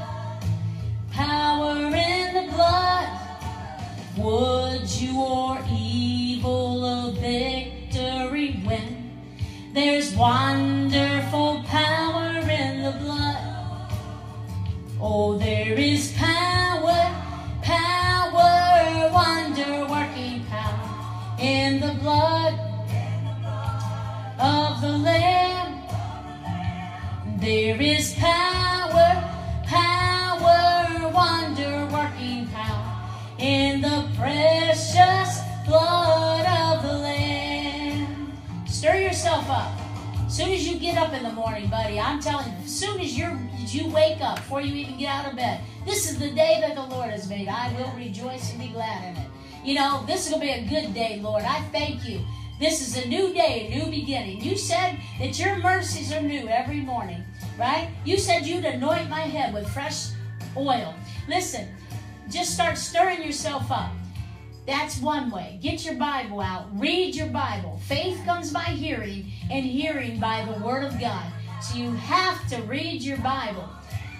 power in the blood. Would your evil a victory win? There's wonderful power in the blood. Oh, there is There is power, power, wonder working power in the precious blood of the Lamb. Stir yourself up. As soon as you get up in the morning, buddy, I'm telling you, as soon as you're you wake up, before you even get out of bed, this is the day that the Lord has made. I will rejoice and be glad in it. You know, this is going to be a good day, Lord. I thank you. This is a new day, a new beginning. You said that your mercies are new every morning, right? You said you'd anoint my head with fresh oil. Listen, just start stirring yourself up. That's one way. Get your Bible out. Read your Bible. Faith comes by hearing, and hearing by the Word of God. So you have to read your Bible.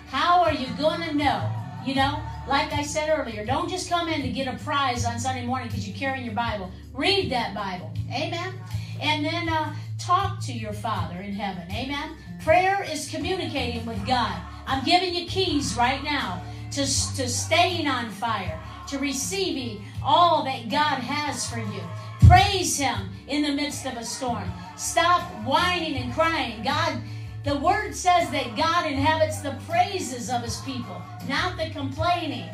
How are you going to know? You know, like I said earlier, don't just come in to get a prize on Sunday morning because you're carrying your Bible. Read that Bible. Amen. And then uh, talk to your Father in heaven. Amen. Prayer is communicating with God. I'm giving you keys right now to, to staying on fire, to receiving all that God has for you. Praise Him in the midst of a storm. Stop whining and crying. God, the Word says that God inhabits the praises of His people, not the complaining.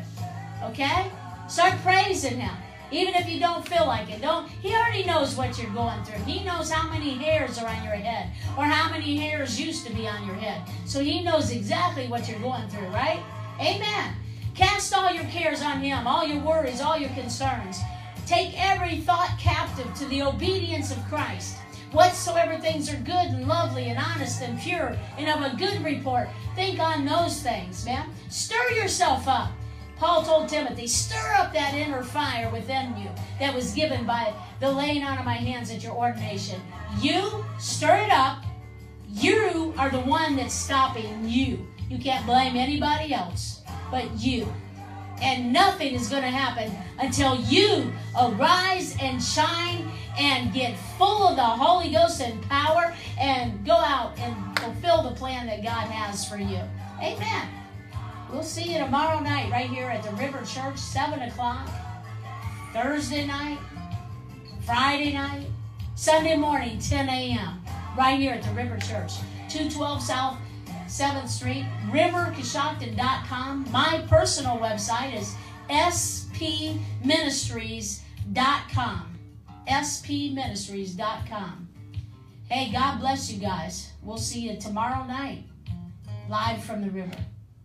Okay? Start praising Him. Even if you don't feel like it, don't. He already knows what you're going through. He knows how many hairs are on your head, or how many hairs used to be on your head. So He knows exactly what you're going through, right? Amen. Cast all your cares on Him, all your worries, all your concerns. Take every thought captive to the obedience of Christ. Whatsoever things are good and lovely and honest and pure and of a good report, think on those things, man. Stir yourself up. Paul told Timothy, stir up that inner fire within you that was given by the laying on of my hands at your ordination. You stir it up. You are the one that's stopping you. You can't blame anybody else but you. And nothing is going to happen until you arise and shine and get full of the Holy Ghost and power and go out and fulfill the plan that God has for you. Amen. We'll see you tomorrow night right here at the River Church, 7 o'clock. Thursday night, Friday night, Sunday morning, 10 a.m. Right here at the River Church, 212 South 7th Street, rivercoshocton.com. My personal website is spministries.com. spministries.com. Hey, God bless you guys. We'll see you tomorrow night, live from the river.